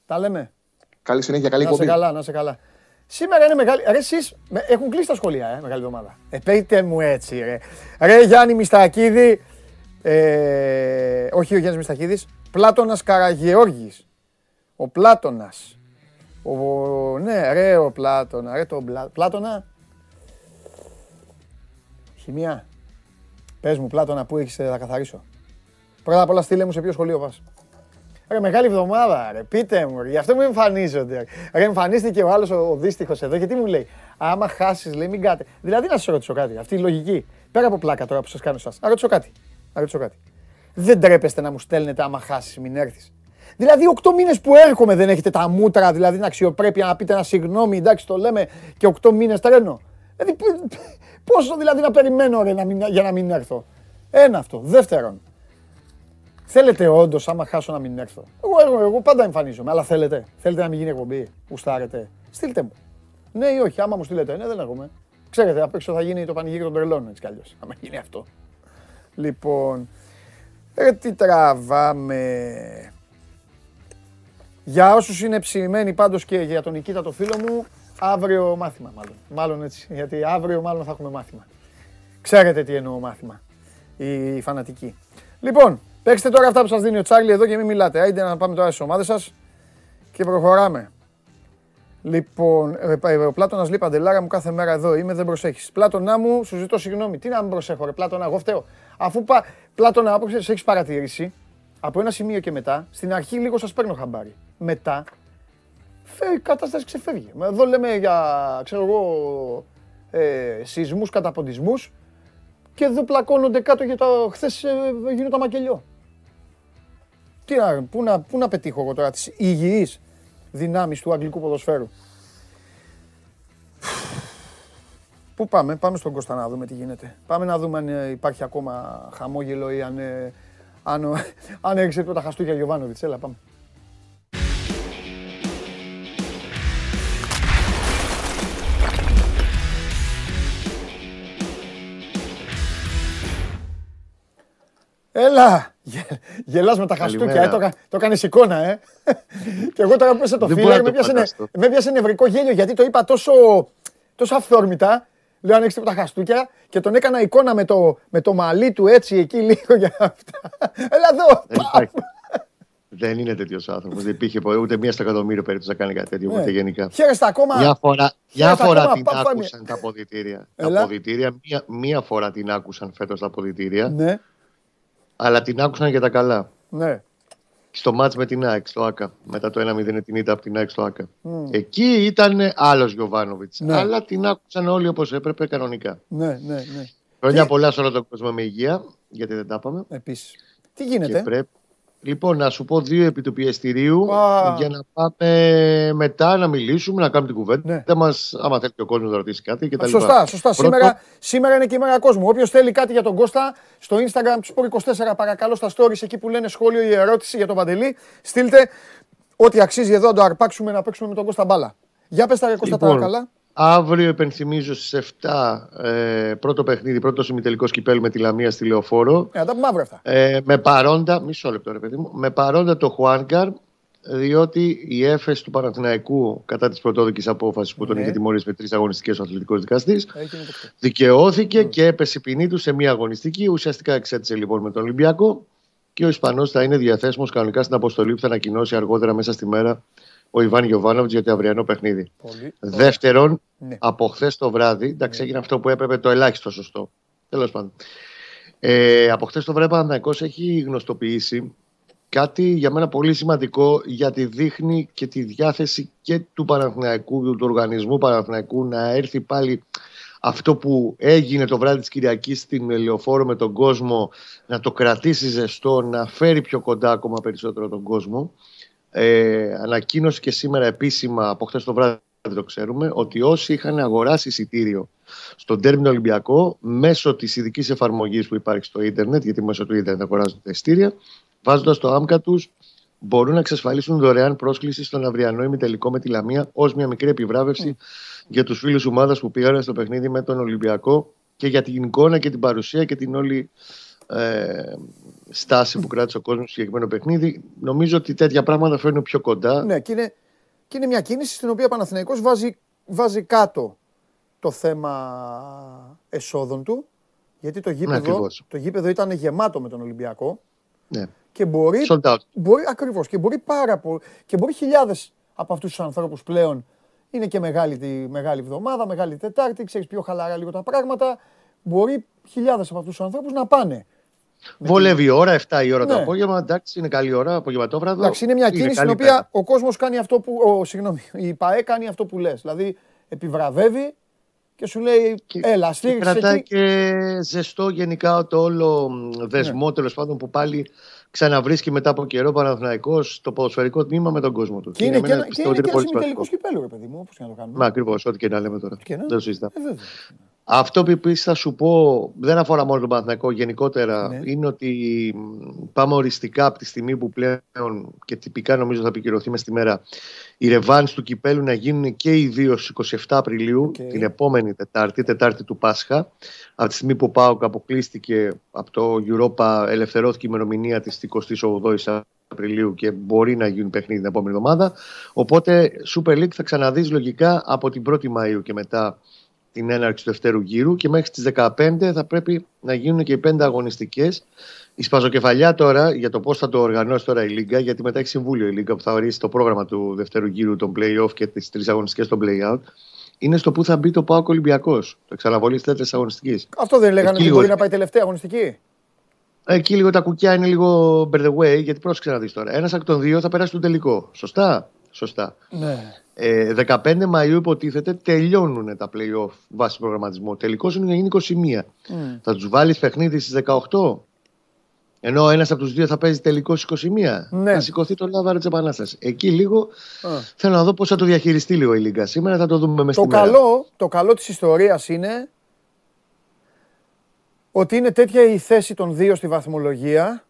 τα λέμε. Καλή συνέχεια, καλή Να σε κομπή. καλά, να σε καλά. Σήμερα είναι μεγάλη. Ρε, εσείς, με- έχουν κλείσει τα σχολεία, ε, μεγάλη εβδομάδα. Ε, πείτε μου έτσι, ρε. Ρε, Γιάννη Μιστακίδη. Ε, όχι ο Γιάννης Μιστακίδης. Πλάτωνας Καραγεώργης. Ο Πλάτωνας. Ο, ναι, ρε, ο Πλάτωνα. Ρε, το Πλά- Πλάτωνα. Χημεία. Πες μου, Πλάτωνα, πού έχεις, ε, θα καθαρίσω. Πρώτα απ' όλα στείλε μου σε ποιο σχολείο πας. Ρε, μεγάλη εβδομάδα, ρε. Πείτε μου, ρε. Γι' αυτό μου εμφανίζονται. Ρε, εμφανίστηκε ο άλλος ο, ο δύστιχος εδώ και τι μου λέει. Άμα χάσεις, λέει, μην κάτε. Δηλαδή, να σα ρωτήσω κάτι. Αυτή η λογική. Πέρα από πλάκα τώρα που σας κάνω εσάς. Να ρωτήσω κάτι. Να ρωτήσω κάτι. Δεν τρέπεστε να μου στέλνετε άμα χάσεις, μην έρθεις. Δηλαδή, 8 μήνες που έρχομαι δεν έχετε τα μούτρα, δηλαδή την αξιοπρέπεια να πείτε ένα συγγνώμη, εντάξει, το λέμε και 8 μήνες τρένο. Δηλαδή, π- π- πόσο δηλαδή να περιμένω ρε, να μην, για να μην έρθω. Ένα αυτό. Δεύτερον, Θέλετε όντως, άμα χάσω να μην έρθω. Εγώ, εγώ, εγώ πάντα εμφανίζομαι, αλλά θέλετε. Θέλετε να μην γίνει εκπομπή. Γουστάρετε. Στείλτε μου. Ναι ή όχι, άμα μου στείλετε, ναι, δεν έχουμε. Ξέρετε, απ' έξω θα γίνει το πανηγύρι των τρελών έτσι κι αλλιώς. Άμα γίνει αυτό. Λοιπόν. Ρε, τι τραβάμε. Για όσους είναι ψημένοι πάντως και για τον Νικήτα το φίλο μου, αύριο μάθημα μάλλον. Μάλλον έτσι, γιατί αύριο μάλλον θα έχουμε μάθημα. Ξέρετε τι εννοώ μάθημα. Οι φανατικοί. Λοιπόν, παίξτε τώρα αυτά που σας δίνει ο Τσάρλι εδώ και μην μιλάτε. Άιντε να πάμε τώρα στις ομάδες σας και προχωράμε. Λοιπόν, ε, ο Πλάτονα λέει παντελάρα μου κάθε μέρα εδώ είμαι, δεν προσέχεις. Πλάτονα μου, σου ζητώ συγγνώμη. Τι να μην προσέχω, ρε Πλάτονα, εγώ φταίω. Αφού πα, Πλάτονα, όπω έχεις παρατηρήσει, από ένα σημείο και μετά, στην αρχή λίγο σας παίρνω χαμπάρι. Μετά, η κατάσταση ξεφεύγει. Εδώ λέμε για, ξέρω εγώ, ε, σεισμούς, καταποντισμούς και εδώ πλακώνονται κάτω για το χθες ε, γίνω το μακελιό. Τι να, πού, να, πού να πετύχω εγώ τώρα τις υγιείς δυνάμεις του αγγλικού ποδοσφαίρου. Πού πάμε, πάμε στον Κώστα να δούμε τι γίνεται. Πάμε να δούμε αν ε, υπάρχει ακόμα χαμόγελο ή αν, ε, αν, αν έριξε τα χαστούκια Γιωβάνοβιτς. Έλα πάμε. Έλα! Γελάς με τα χαστούκια, ε, το, το έκανες εικόνα, ε. και εγώ τώρα που πέσα το φίλο, με, με πιάσε νευρικό γέλιο, γιατί το είπα τόσο, τόσο αυθόρμητα. Λέω αν έχεις τα χαστούκια και τον έκανα εικόνα με το, με το μαλλί του έτσι εκεί λίγο για αυτά. Έλα εδώ! Δεν είναι τέτοιος άνθρωπος. Δεν υπήρχε ούτε μία στο εκατομμύριο περίπτωση να κάνει κάτι τέτοιο. Ναι. Ούτε γενικά. Χαίρεστε ακόμα. Μια φορά, μια φορά την άκουσαν τα αποδητήρια. Τα αποδητήρια, μία, μία φορά την άκουσαν φέτος τα αποδητήρια. Ναι αλλά την άκουσαν για τα καλά. Ναι. Στο μάτς με την ΑΕΚ, στο ΑΚΑ. Μετά το 1-0 την ήττα από την ΑΕΚ στο ΑΚΑ. Mm. Εκεί ήταν άλλος Γιωβάνοβιτς. Ναι. Αλλά την άκουσαν όλοι όπως έπρεπε κανονικά. Ναι, ναι, ναι. Χρόνια πολλά σε όλο τον κόσμο με υγεία, γιατί δεν τα είπαμε. Επίσης. Τι γίνεται; πρέπει, Λοιπόν, να σου πω δύο επί του πιεστηρίου για να πάμε μετά να μιλήσουμε, να κάνουμε την κουβέντα ναι. μας. Άμα θέλει και ο κόσμος να ρωτήσει κάτι κτλ. Σωστά, σωστά. Σήμερα, σήμερα είναι και η μέρα κόσμου. Όποιος θέλει κάτι για τον Κώστα, στο Instagram τους 24 παρακαλώ στα stories εκεί που λένε σχόλιο ή ερώτηση για τον Παντελή, στείλτε ό,τι αξίζει εδώ να το αρπάξουμε να παίξουμε με τον Κώστα μπάλα. Για πες τα Κώστα λοιπόν, τα καλά. Αύριο υπενθυμίζω στις 7 ε, πρώτο παιχνίδι, πρώτο ημιτελικός κυπέλ με τη Λαμία στη Λεωφόρο. Ε, τα πούμε αυτά. Ε, με παρόντα, μισό λεπτό ρε παιδί μου, με παρόντα το Χουάνκαρ, διότι η έφεση του Παναθηναϊκού κατά της πρωτόδικης απόφασης που τον ναι. είχε τιμωρήσει με τρεις αγωνιστικές ο αθλητικός δικαστής, δικαιώθηκε mm. και έπεσε η ποινή του σε μία αγωνιστική. Ουσιαστικά εξέτησε λοιπόν με τον Ολυμπιακό και ο Ισπανός θα είναι διαθέσιμος κανονικά στην αποστολή που θα ανακοινώσει αργότερα μέσα στη μέρα ο Ιβάν Γιοβάνοβιτ για το αυριανό παιχνίδι. Πολύ, Δεύτερον, ναι. από χθες το βράδυ, εντάξει, ναι. έγινε αυτό που έπρεπε το ελάχιστο σωστό. Τέλος πάντων. Ε, από χθες το βράδυ, ο Παναθυναϊκό έχει γνωστοποιήσει κάτι για μένα πολύ σημαντικό γιατί δείχνει και τη διάθεση και του Παναθηναϊκού, του οργανισμού Παναθηναϊκού να έρθει πάλι αυτό που έγινε το βράδυ της Κυριακής στην Ελαιοφόρο με τον κόσμο να το κρατήσει ζεστό, να φέρει πιο κοντά ακόμα περισσότερο τον κόσμο ε, ανακοίνωσε και σήμερα επίσημα από χθες το βράδυ το ξέρουμε, ότι όσοι είχαν αγοράσει εισιτήριο στον τέρμινο Ολυμπιακό μέσω της ειδικής εφαρμογής που υπάρχει στο ίντερνετ, γιατί μέσω του ίντερνετ αγοράζουν τα εισιτήρια, βάζοντας το άμκα τους, μπορούν να εξασφαλίσουν δωρεάν πρόσκληση στον αυριανό ημιτελικό με τη Λαμία ως μια μικρή επιβράβευση για τους φίλους ομάδας που πήγαν στο παιχνίδι με τον Ολυμπιακό και για την εικόνα και την παρουσία και την όλη ε, στάση που κράτησε ο κόσμος στο συγκεκριμένο παιχνίδι. Νομίζω ότι τέτοια πράγματα φέρνουν πιο κοντά. Ναι, και είναι, και είναι μια κίνηση στην οποία ο Παναθηναϊκός βάζει, βάζει κάτω το θέμα εσόδων του. Γιατί το ναι, γήπεδο, το γήπεδο ήταν γεμάτο με τον Ολυμπιακό. Ναι. Και μπορεί, μπορεί ακριβώς, και μπορεί πάρα πολύ, και μπορεί χιλιάδες από αυτούς τους ανθρώπους πλέον είναι και μεγάλη, τη, μεγάλη εβδομάδα, μεγάλη Τετάρτη, ξέρεις πιο χαλαρά λίγο τα πράγματα. Μπορεί χιλιάδες από αυτούς τους ανθρώπους να πάνε Βολεύει η ώρα, 7 η ώρα ναι. το απόγευμα. Εντάξει, είναι καλή ώρα, απογευματόβραδο. Εντάξει, είναι μια κίνηση στην οποία ο κόσμος κάνει αυτό που. Ο, συγγνώμη, η ΠαΕ κάνει αυτό που λες. Δηλαδή επιβραβεύει και σου λέει και, έλα, στήριξε. Και κρατάει και ζεστό γενικά το όλο δεσμό ναι. τέλος πάντων που πάλι ξαναβρίσκει μετά από καιρό Παναθυναϊκό το ποδοσφαιρικό τμήμα με τον κόσμο του. Και, είναι και, ένα, και, είναι και ένα τελικό κυπέλο, ρε παιδί μου, όπως και να το κάνουμε. Μα ακριβώς, ό,τι και να λέμε τώρα. Δεν το συζητάμε. Ε, αυτό που επίση θα σου πω δεν αφορά μόνο τον Παναθηναϊκό γενικότερα ναι. είναι ότι πάμε οριστικά από τη στιγμή που πλέον και τυπικά νομίζω θα επικυρωθεί μες στη μέρα οι ρεβάνς του κυπέλου να γίνουν και οι δύο 27 Απριλίου την επόμενη Τετάρτη, Τετάρτη του Πάσχα. Από τη στιγμή που ο ΠΑΟΚ αποκλείστηκε από το Europa ελευθερώθηκε η ημερομηνία της 28 Απριλίου και μπορεί να γίνουν παιχνίδι την επόμενη εβδομάδα. Οπότε Super League θα ξαναδείς λογικά από την 1η Μαΐου και μετά την έναρξη του δευτέρου γύρου και μέχρι τις 15 θα πρέπει να γίνουν και οι πέντε αγωνιστικές. Η σπαζοκεφαλιά τώρα για το πώς θα το οργανώσει τώρα η Λίγκα, γιατί μετά έχει συμβούλιο η Λίγκα που θα ορίσει το πρόγραμμα του δευτέρου γύρου των play-off και τις τρεις αγωνιστικές των play-out, είναι στο που θα μπει το Πάοκ Ολυμπιακός. Το εξαναβολή τη τέταρτη αγωνιστικής. Αυτό δεν λέγανε ότι μπορεί να πάει τελευταία αγωνιστική; Εκεί λίγο τα κουκιά είναι λίγο by the way, γιατί πρόσεξε να δεις τώρα. Ένας από τον δύο θα περάσει τον τελικό. Σωστά; Σωστά. Ναι. Ε, 15 Μαΐου υποτίθεται τελειώνουν τα play-off βάσει προγραμματισμού. Τελικός είναι να γίνει 21. Mm. Θα τους βάλεις παιχνίδι στις 18. Ενώ ένας από τους δύο θα παίζει τελικός 21. Ναι. Θα σηκωθεί το λάβαρο τη Επανάστασης. Εκεί λίγο θέλω να δω πώς θα το διαχειριστεί λίγο η Λίγκα. Σήμερα θα το δούμε μες το καλό, Το καλό της ιστορίας είναι ότι είναι τέτοια η θέση των δύο στη βαθμολογία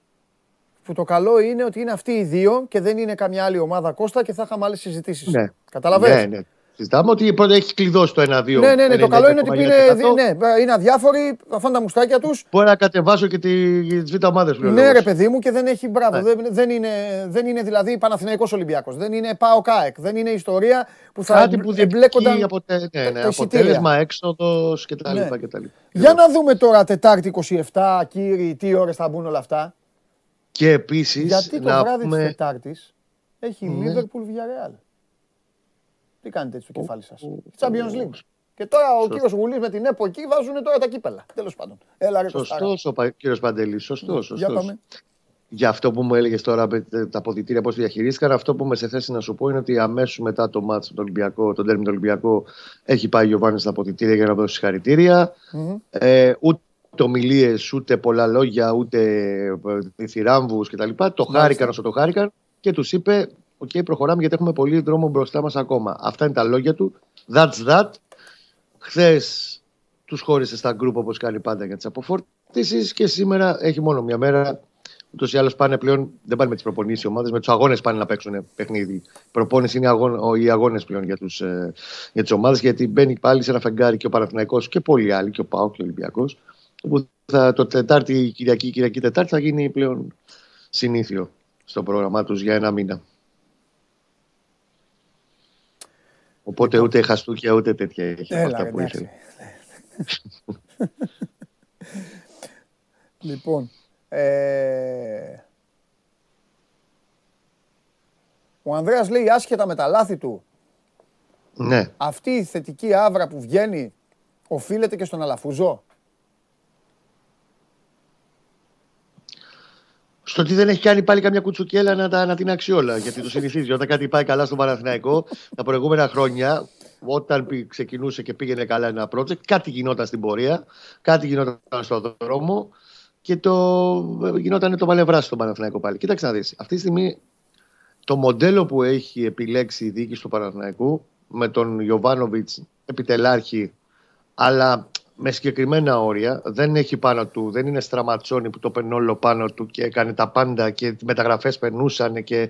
που το καλό είναι ότι είναι αυτοί οι δύο και δεν είναι καμιά άλλη ομάδα Κώστα και θα είχαμε άλλες συζητήσεις. Ναι. Καταλαβαίνετε. Ναι, ναι. Συζητάμε ότι πρώτα έχεις κλειδώσει το 1-2. Ναι, ναι, ναι. Το καλό είναι ότι είναι, ναι, είναι αδιάφοροι. Αυτά τα μουστάκια τους. Μπορεί να κατεβάσω και τι β' ομάδες πλέον. Ναι, ρε παιδί μου και δεν έχει μπράβο. Ναι. Δεν, δεν, είναι, δεν είναι δηλαδή Παναθηναϊκός Ολυμπιακός. Δεν είναι Πάο Κάεκ. Δεν είναι ιστορία που θα Κάτι που εμπλέκονταν. Αποτε... Ναι, ναι, αποτέλεσμα, έξοδος κτλ. Ναι. Για να δούμε τώρα Τετάρτη 27, κύριοι, τι ώρες θα μπουν όλα αυτά. Και επίσης. Γιατί το βράδυ πούμε... τη Τετάρτης έχει Λίβερπουλ Villarreal. Τι κάνετε έτσι στο κεφάλι σας; Champions League. Και τώρα ο κύριος Γουλή με την ΕΠΟ εκεί βάζουν τώρα τα κύπελα. Τέλος πάντων. Έλα, Σωστός ο κύριος Παντελής. Σωστός. Για, Για αυτό που μου έλεγες τώρα τα αποδυτήρια πώς διαχειρίστηκαν, αυτό που είμαι σε θέση να σου πω είναι ότι αμέσως μετά το ματς με τον Ολυμπιακό, τον τέρμινο Ολυμπιακό, έχει πάει ο Γιωβάνης στα αποδυτήρια για να δώσει συγχαρητήρια. Mm-hmm. Ε, ούτε ομιλίες, ούτε πολλά λόγια, ούτε ε, θριάμβους κτλ. Το χάρηκαν όσο το χάρηκαν και τους είπε: OK, okay, προχωράμε γιατί έχουμε πολύ δρόμο μπροστά μας ακόμα. Αυτά είναι τα λόγια του. That's that. Χθες τους χώρισε στα γκρουπ όπως κάνει πάντα για τις αποφορτήσεις και σήμερα έχει μόνο μια μέρα. Ούτως ή άλλως πάνε πλέον, δεν πάνε με τις προπονήσεις οι ομάδες, με τους αγώνες πάνε να παίξουν παιχνίδι. Η προπόνηση είναι αγών, οι αγώνες πλέον για, τους, ε, για τις ομάδες, γιατί μπαίνει πάλι σε ένα φεγγάρι και ο Παναθηναϊκός και πολλοί άλλοι, και ο Πάο και ο Ολυμπιακός, όπου θα, το Τετάρτη, Κυριακή, Κυριακή, Τετάρτη θα γίνει πλέον συνήθιο στο πρόγραμμά τους για ένα μήνα. Οπότε ούτε χαστούκια ούτε τέτοια έχει Έλα, αυτά που ήθελε. λοιπόν, ε... ο Ανδρέας λέει άσχετα με τα λάθη του. Ναι. Αυτή η θετική άβρα που βγαίνει οφείλεται και στον Αλαφουζό. Στο ότι δεν έχει κάνει πάλι καμιά κουτσουκέλα να, τα, να την αξιόλα. Γιατί το συνηθίζει. Όταν κάτι πάει καλά στον Παναθηναϊκό, τα προηγούμενα χρόνια, όταν ξεκινούσε και πήγαινε καλά ένα project, κάτι γινόταν στην πορεία, κάτι γινόταν στον δρόμο και το, γινόταν το μαλευρά στον Παναθηναϊκό πάλι. Κοίταξε να δεις. Αυτή τη στιγμή το μοντέλο που έχει επιλέξει η διοίκηση του Παναθηναϊκού με τον Ιωβάνοβιτ επιτελάρχη, αλλά με συγκεκριμένα όρια. Δεν έχει πάνω του, δεν είναι στραματσόνι που το παίρνει όλο πάνω του και έκανε τα πάντα και οι μεταγραφές περνούσαν και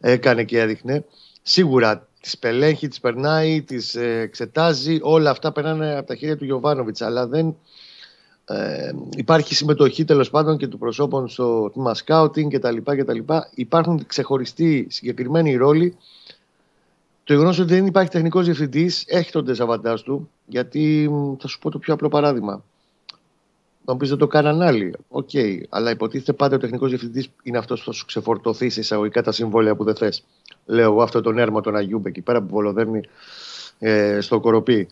έκανε και έδειχνε. Σίγουρα τις ελέγχει, τις περνάει, τις ε, εξετάζει. Όλα αυτά περνάνε από τα χέρια του Γιωβάνοβιτς. Αλλά δεν ε, υπάρχει συμμετοχή τέλος πάντων και του προσώπων στο τμήμα scouting κτλ. Υπάρχουν ξεχωριστοί συγκεκριμένοι ρόλοι το γεγονός ότι δεν υπάρχει τεχνικός διευθυντής έχει τον ντεζαβαντάζ του, γιατί θα σου πω το πιο απλό παράδειγμα. Να πει δεν το κάναν άλλοι. OK, okay, αλλά υποτίθεται πάντα ο τεχνικός διευθυντής είναι αυτός που θα σου ξεφορτωθεί σε εισαγωγικά τα συμβόλαια που δεν θες. Λέω εγώ αυτό τον έρμα τον Αγιούμπ εκεί πέρα που βολοδέρνει ε, στο κοροπή.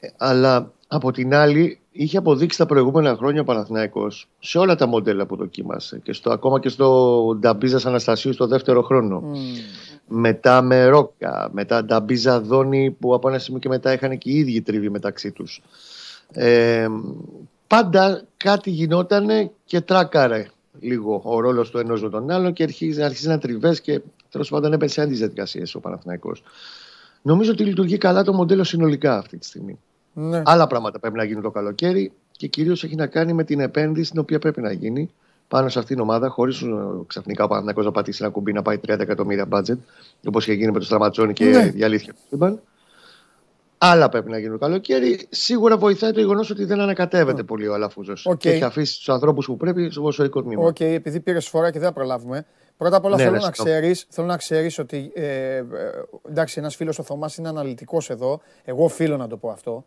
Ε, αλλά από την άλλη, είχε αποδείξει τα προηγούμενα χρόνια ο Παναθηναϊκός σε όλα τα μοντέλα που δοκίμασε. Και στο, ακόμα και στο Νταμπίζας Αναστασίου στο δεύτερο χρόνο. Mm. Μετά με Ρόκα, μετά Νταμπίζα Δόνη που από ένα σημείο και μετά είχαν και οι ίδιοι τρίβοι μεταξύ τους. Ε, πάντα κάτι γινόταν και τράκαρε λίγο ο ρόλος του ενός με τον άλλον και αρχίζει, αρχίζει να τριβές και τέλος πάντων έπεσε σε διαδικασίες ο Παναθηναϊκός. Νομίζω ότι λειτουργεί καλά το μοντέλο συνολικά αυτή τη στιγμή. Ναι. Άλλα πράγματα πρέπει να γίνουν το καλοκαίρι και κυρίως έχει να κάνει με την επένδυση την οποία πρέπει να γίνει πάνω σε αυτήν την ομάδα, χωρίς ξαφνικά ο Παναθηναϊκός να πατήσει ένα κουμπί να πάει 30 εκατομμύρια budget, όπως είχε γίνει με το Στραματσόνι και ναι. η αλήθεια του Άλλα πρέπει να γίνουν το καλοκαίρι. Σίγουρα βοηθάει το γεγονός ότι δεν ανακατεύεται πολύ ο Αλαφούζος. Okay. Και έχει αφήσει τους ανθρώπους που πρέπει στο ποδοσφαιρικό τμήμα. OK, okay, επειδή πήρες φορά και δεν θα προλάβουμε. Πρώτα απ' όλα ναι, θέλω, να ξέρεις, θέλω να ξέρεις ότι. Ε, ε, εντάξει, ένας φίλος ο Θωμάς είναι αναλυτικός εδώ. Εγώ οφείλω να το πω αυτό.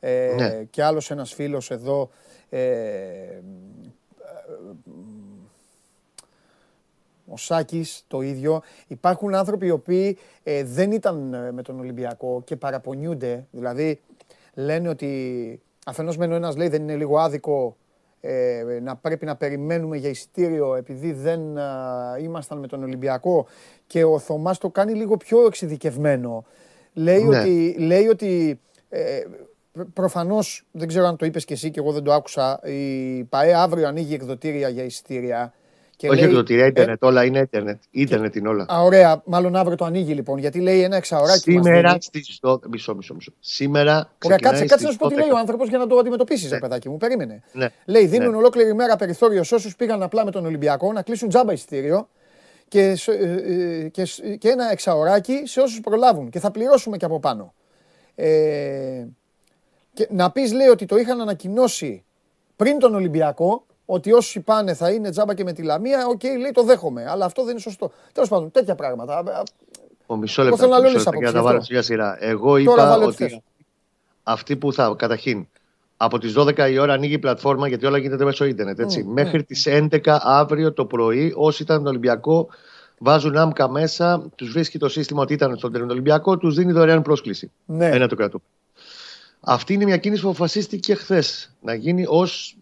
Ε, ναι. Και άλλος ένας φίλος εδώ, ε, ο Σάκης το ίδιο. Υπάρχουν άνθρωποι οι οποίοι ε, δεν ήταν ε, με τον Ολυμπιακό και παραπονιούνται. Δηλαδή λένε ότι αφενός μεν ο ένας λέει δεν είναι λίγο άδικο ε, να πρέπει να περιμένουμε για εισιτήριο επειδή δεν ήμασταν με τον Ολυμπιακό και ο Θωμάς το κάνει λίγο πιο εξειδικευμένο. Λέει ναι. ότι, λέει ότι ε, προφανώς, δεν ξέρω αν το είπες και εσύ και εγώ δεν το άκουσα, η ΠαΕ αύριο ανοίγει εκδοτήρια για εισιτήρια. Και Όχι εκδοτήρια, ίντερνετ, ε, όλα είναι ίντερνετ. Ίντερνετ είναι όλα. Α, ωραία, μάλλον αύριο το ανοίγει λοιπόν, γιατί λέει ένα εξαωράκι. Σήμερα στις 12. Μισό, μισό, μισό. Σήμερα. Ωραία, κάτσε, κάτσε να σου πω τι λέει ο άνθρωπος για να το αντιμετωπίσεις, ναι. παιδάκι μου. Περίμενε. Ναι. Λέει, δίνουν ναι. ολόκληρη μέρα περιθώριο σε όσους πήγαν απλά με τον Ολυμπιακό να κλείσουν τζάμπα εισιτήριο και, ε, ε, και, και ένα εξαωράκι σε όσους προλάβουν και θα πληρώσουμε και από πάνω. Ε, και να πεις, λέει, ότι το είχαν ανακοινώσει πριν τον Ολυμπιακό ότι όσοι πάνε θα είναι τζάμπα και με τη Λαμία, OK, okay, λέει το δέχομαι. Αλλά αυτό δεν είναι σωστό. Τέλος πάντων, τέτοια πράγματα. Ο μισό λεπτό. Θέλω να λέω για να τα βάλω σε σειρά. Εγώ είπα ότι αυτοί που θα, καταρχήν, από τις 12 η ώρα ανοίγει η πλατφόρμα γιατί όλα γίνεται μέσω ίντερνετ. Έτσι. Mm, Μέχρι mm. τις 11 αύριο το πρωί, όσοι ήταν στον Ολυμπιακό, βάζουν άμκα μέσα, τους βρίσκει το σύστημα ότι ήταν στον Ολυμπιακό, τους δίνει δωρεάν πρόσκληση. Ναι. Ένα το κρατού. Αυτή είναι μια κίνηση που αποφασίστηκε χθες να γίνει ως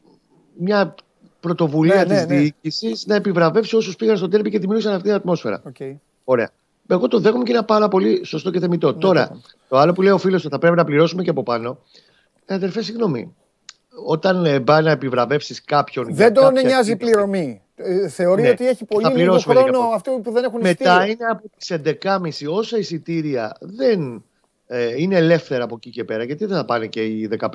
μια πρωτοβουλία ναι, της ναι, ναι. διοίκησης να επιβραβεύσει όσους πήγαν στον τέρμι και δημιούργησαν αυτή την ατμόσφαιρα. Okay. Ωραία. Εγώ το δέχομαι και είναι πάρα πολύ σωστό και θεμητό. Ναι, Τώρα, το άλλο που λέει ο φίλος ότι θα πρέπει να πληρώσουμε και από πάνω. Ε, αδερφέ, συγγνώμη. Όταν ε, πάει να επιβραβεύσεις κάποιον. Δεν τον νοιάζει η πληρωμή. Ε, θεωρεί ναι. ότι έχει πολύ λίγο χρόνο αυτό που δεν έχουν εισιτήρια. Μετά είναι από τις 11.30 όσα εισιτήρια δεν ε, είναι ελεύθερα από εκεί και πέρα. Γιατί δεν θα πάνε και οι 15.000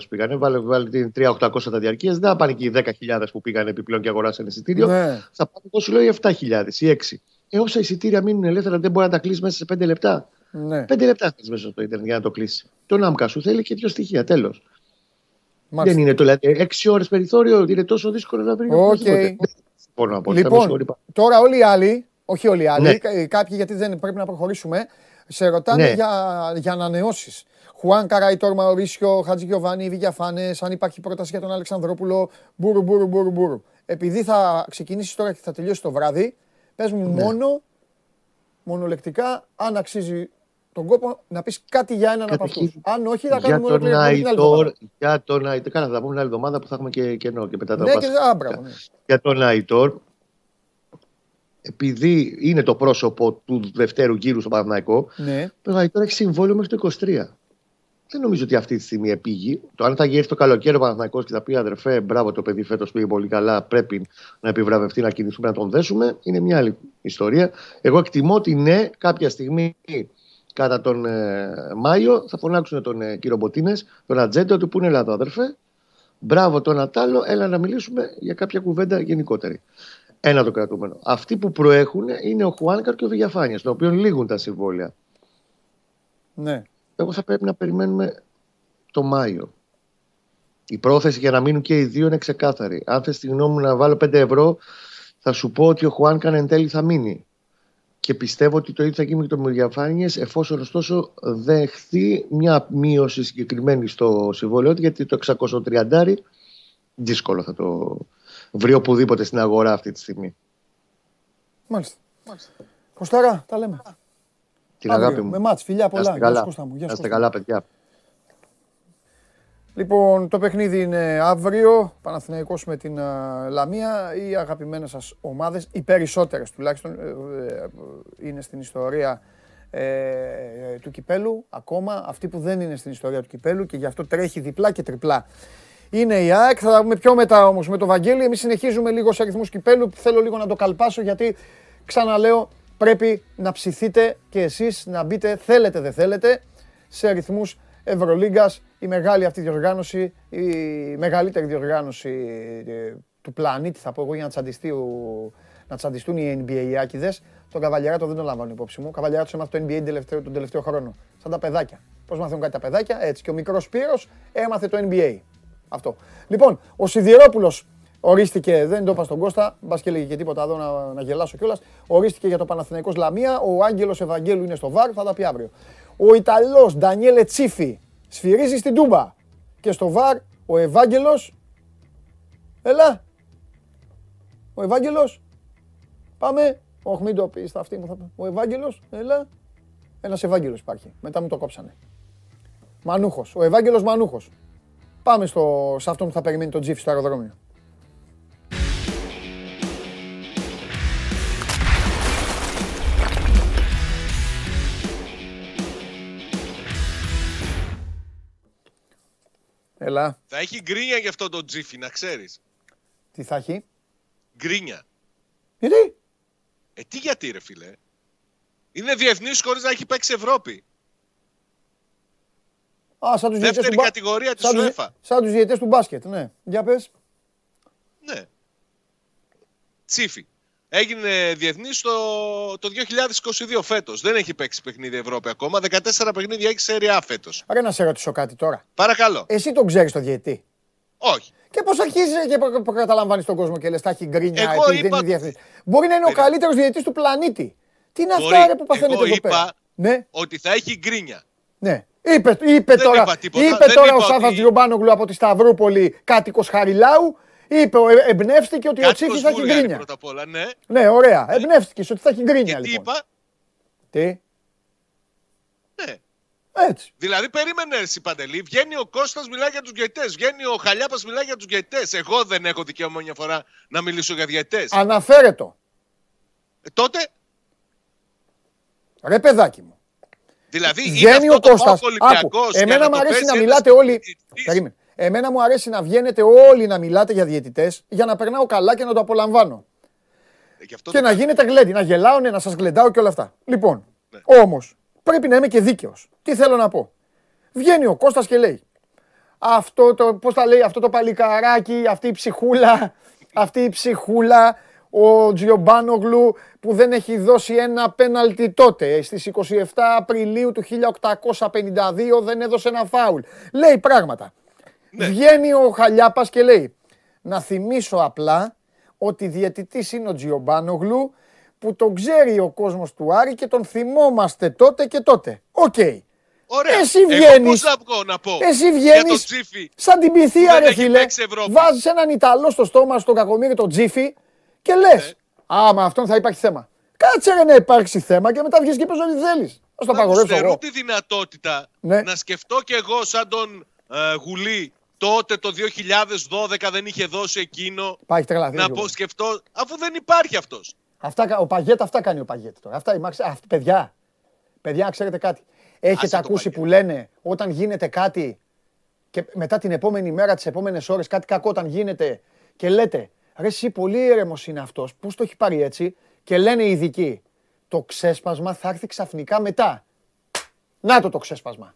που πήγανε. Βάλε, βάλε την 3.800 τα διαρκείας, δεν θα πάνε και οι 10.000 που πήγανε επιπλέον και αγοράσαν εισιτήριο. Ναι. Θα πάνε, εγώ σου λέω, οι 7.000 ή 6. Ε, όσα εισιτήρια μείνουν ελεύθερα, δεν μπορεί να τα κλείσει μέσα σε 5 λεπτά. Ναι. 5 λεπτά θε μέσα στο Ιντερνετ για να το κλείσει. Το ΝΑΜΚΑ σου θέλει και δύο στοιχεία. Τέλος. Δεν είναι το δηλαδή. 6 ώρες περιθώριο, είναι τόσο δύσκολο να βρει. Okay. Λοιπόν, τώρα όλοι οι άλλοι, όχι όλοι οι άλλοι, ναι. κάποιοι γιατί δεν πρέπει να προχωρήσουμε, σε ρωτάνε ναι. για, για ανανεώσεις. Χουάν Καραϊτόρ Μαωρίσιο, Χατζη Γιωβάνι, Βηγιαφάνε, αν υπάρχει πρόταση για τον Αλεξανδρόπουλο. Μπούρου, μπούρου, μπούρου, μπούρου. Επειδή θα ξεκινήσεις τώρα και θα τελειώσει το βράδυ, πες μου ναι. μόνο, μονολεκτικά, αν αξίζει τον κόπο να πεις κάτι για έναν από αυτούς. Αν όχι, θα κάνουμε όλο την άλλη Για τον Αϊτόρ, καλά, θα πούμε την άλλη εβδομάδα που θα έχουμε και κενό και μετά τα ναι, και, α, μπράβο, ναι. Για τον Αϊτόρ, επειδή είναι το πρόσωπο του δευτέρου γύρου στο Παναθηναϊκό, ναι. το Αϊτόρ έχει συμβόλαιο μέχρι το 23. Δεν νομίζω ότι αυτή τη στιγμή επήγει. Το αν θα γίνει το καλοκαίρι ο Παναθηναϊκός και θα πει αδερφέ, μπράβο το παιδί φέτος πήγε πολύ καλά, πρέπει να επιβραβευτεί, να κινηθούμε, να τον δέσουμε, είναι μια άλλη ιστορία. Εγώ εκτιμώ ότι ναι, κάποια στιγμή κατά τον ε, Μάιο θα φωνάξουν τον ε, κύριο Μποτίνες, τον Ατζέντο του που είναι Ελλάδα, αδερφέ. Μπράβο τον Ατάλο, έλα να μιλήσουμε για κάποια κουβέντα γενικότερη. Ένα το κρατούμενο. Αυτοί που προέχουν είναι ο Χουάνκαρ και ο Βηγιαφάνιας, των οποίων λήγουν τα συμβόλαια. Ναι. Εγώ θα πρέπει να περιμένουμε το Μάιο. Η πρόθεση για να μείνουν και οι δύο είναι ξεκάθαρη. Αν θες τη γνώμη μου να βάλω 5 ευρώ, θα σου πω ότι ο Χουάνκαρ εν τέλει θα μείνει. Και πιστεύω ότι το ίδιο θα γίνει και το Βηγιαφάνιες, εφόσον ωστόσο δεχθεί μια μείωση συγκεκριμένη στο συμβόλαιο, γιατί το 630 δύσκολο θα το, βρει οπουδήποτε στην αγορά αυτή τη στιγμή. Μάλιστα. Μάλιστα. Κωστάρα, τα λέμε. Την αγάπη μου. Με μάτς, φιλιά πολλά. Γεια Είστε καλά, παιδιά. Λοιπόν, το παιχνίδι είναι αύριο, Παναθηναϊκός με την Λαμία. Οι αγαπημένες σας ομάδες, οι περισσότερες τουλάχιστον, ε, ε, είναι στην ιστορία ε, του Κυπέλου ακόμα. Αυτοί που δεν είναι στην ιστορία του Κυπέλου και γι' αυτό τρέχει διπλά και τριπλά είναι η ΑΕΚ. Θα τα πούμε πιο μετά όμως με το Βαγγέλη. Εμείς συνεχίζουμε λίγο σε αριθμούς κυπέλου. Θέλω λίγο να το καλπάσω γιατί ξαναλέω πρέπει να ψηθείτε και εσείς να μπείτε, θέλετε δεν θέλετε, σε αριθμούς Ευρωλίγκας. Η μεγάλη αυτή διοργάνωση, η μεγαλύτερη διοργάνωση ε, του πλανήτη, θα πω εγώ, για να τσαντιστεί να τσαντιστούν οι NBA άκηδες. Τον Καβαλιαράτο δεν τον λαμβάνω υπόψη μου. Ο έμαθε το NBA τελευταίο, τον τελευταίο χρόνο. Σαν τα παιδάκια. Πώς μαθαίνουν κάτι τα παιδάκια, έτσι. Και ο μικρός Σπύρος έμαθε το NBA. Αυτό. Λοιπόν, ο Σιδηρόπουλος ορίστηκε, δεν το είπα στον Κώστα, μπας και έλεγε και τίποτα εδώ να, να γελάσω κιόλας. Ορίστηκε για το Παναθηναϊκός Λαμία. Ο Άγγελος Ευαγγέλου είναι στο βαρ, θα τα πει αύριο. Ο Ιταλός Ντανιέλε Τσίφι σφυρίζει στην Τούμπα. και στο βαρ ο Ευάγγελος. Έλα. Ο Ευάγγελος. Πάμε. Όχι, μην το πεις, αυτή μου θα Ο Ευάγγελος, έλα. Ένας Ευάγγελος υπάρχει. Μετά μου το κόψανε. Μανούχος. Ο Ευάγγελος Μανούχος. Πάμε στο, σε αυτόν που θα περιμένει τον Τζίφι στο αεροδρόμιο. Έλα. Θα έχει γκρίνια για αυτό το Τζίφι, να ξέρεις. Τι θα έχει; Γκρίνια. Γιατί; Ε, τι γιατί ρε φίλε. Είναι διεθνής χωρίς να έχει παίξει Ευρώπη. Α, σαν τους Δεύτερη του... κατηγορία της UEFA. Σαν τους διαιτές του μπάσκετ, ναι. Για πες. Ναι. Τσίφι. Έγινε διεθνής το, το 2022 φέτος. Δεν έχει παίξει παιχνίδι Ευρώπη ακόμα. 14 παιχνίδια έχει σε ΡΙΑ φέτος. Άρα να σε ρωτήσω κάτι τώρα. Παρακαλώ. Εσύ τον ξέρεις το διαιτή. Όχι. Και πώς αρχίζεις και καταλαμβάνει τον κόσμο και λες: Τα έχει γκρίνια, Εγώ επειδή είπα... δεν είναι διεθνής. Μπορεί να είναι ο καλύτερος διαιτητής του πλανήτη. Τι είναι Μπορεί. αυτά ρε, που παθαίνετε Εγώ εδώ είπα πέρα; Ναι, ότι θα έχει γκρίνια. ναι. Είπε, είπε Δεν τώρα, είπα τίποτα. είπε Δεν τώρα είπα ο Σάβα ότι- Διομπάνογλου από τη Σταυρούπολη, κάτοικο Χαριλάου. Είπε, ε, εμπνεύστηκε ότι ο Κάτοικος Τσίφης θα έχει Βούλγαρη γκρίνια. πρώτα απ' όλα, ναι. Ναι, ωραία. Εμπνεύστηκες ότι θα έχει γκρίνια Και τι λοιπόν. είπα; Τι, Ναι. έτσι. Δηλαδή, περίμενε εσύ Παντελή. Βγαίνει ο Κώστας μιλάει για τους διαιτές. Βγαίνει ο Χαλιάπας μιλάει για τους διαιτές. Εγώ δεν έχω δικαίωμα μια φορά να μιλήσω για διαιτές. Αναφέρετο. Ε, τότε, Ρε παιδάκι μου. Δηλαδή, είναι Βγαίνει αυτό ο το Κώστας. Πάοκ Ολυμπιακός Άκου, για εμένα μου το αρέσει παίζει να ένας μιλάτε όλοι. διαιτητής. Περίμενε. Εμένα μου αρέσει να βγαίνετε όλοι να μιλάτε για διαιτητές για να περνάω καλά και να το απολαμβάνω. Ε, γι' αυτό Και το να γίνεται γλέντι, να γελάω, ναι, να σας γλεντάω και όλα αυτά. Λοιπόν, Ναι. όμως, πρέπει να είμαι και δίκαιος. Τι θέλω να πω; Βγαίνει ο Κώστας και λέει, αυτό το, πώς τα λέει, αυτό το παλικαράκι, αυτή η ψυχούλα, αυτή η ψυχούλα, ο Τζιομπάνογλου που δεν έχει δώσει ένα πέναλτι τότε, στις 27 Απριλίου του 1852 δεν έδωσε ένα φάουλ. Λέει πράγματα. Βγαίνει ο Χαλιάπας και λέει, να θυμίσω απλά ότι διαιτητής είναι ο Τζιομπάνογλου που τον ξέρει ο κόσμος του Άρη και τον θυμόμαστε τότε και τότε. Οκ. Ωραία. Εσύ Εγώ βγαίνεις. πώς να βγω να πω. Εσύ Για τον βγαίνεις Τζίφι. σαν την πυθία δεν ρε έχει φίλε, παίξει Ευρώπη. βάζεις έναν Ιταλό στο στόμα στον κακομύρι τον Τζίφι και λες, Ναι. α, με αυτόν θα υπάρχει θέμα. Κάτσε ρε να υπάρξει θέμα και μετά βγεις και πες ό,τι θέλεις. Ας το Να μου απαγορεύσω στερούν εγώ. τη δυνατότητα Ναι. να σκεφτώ κι εγώ σαν τον ε, Γουλή τότε το 2012 δεν είχε δώσει εκείνο Πάει τρελαθεί. να πω σκεφτώ αφού δεν υπάρχει αυτός. Αυτά, κα- ο Παγιέτ αυτά κάνει ο Παγιέτ τώρα. Αυτά, η Μαξ- αυτή, παιδιά, παιδιά, ξέρετε κάτι. Έχετε Άσε το ακούσει Παγιέτ. που λένε όταν γίνεται κάτι και μετά την επόμενη μέρα, τις επόμενες ώρες, κάτι κακό όταν γίνεται και λέτε ρε εσύ πολύ ήρεμος είναι αυτός, πώς το έχει πάρει έτσι; Και λένε οι ειδικοί το ξέσπασμα θα έρθει ξαφνικά μετά. Να το το ξέσπασμα.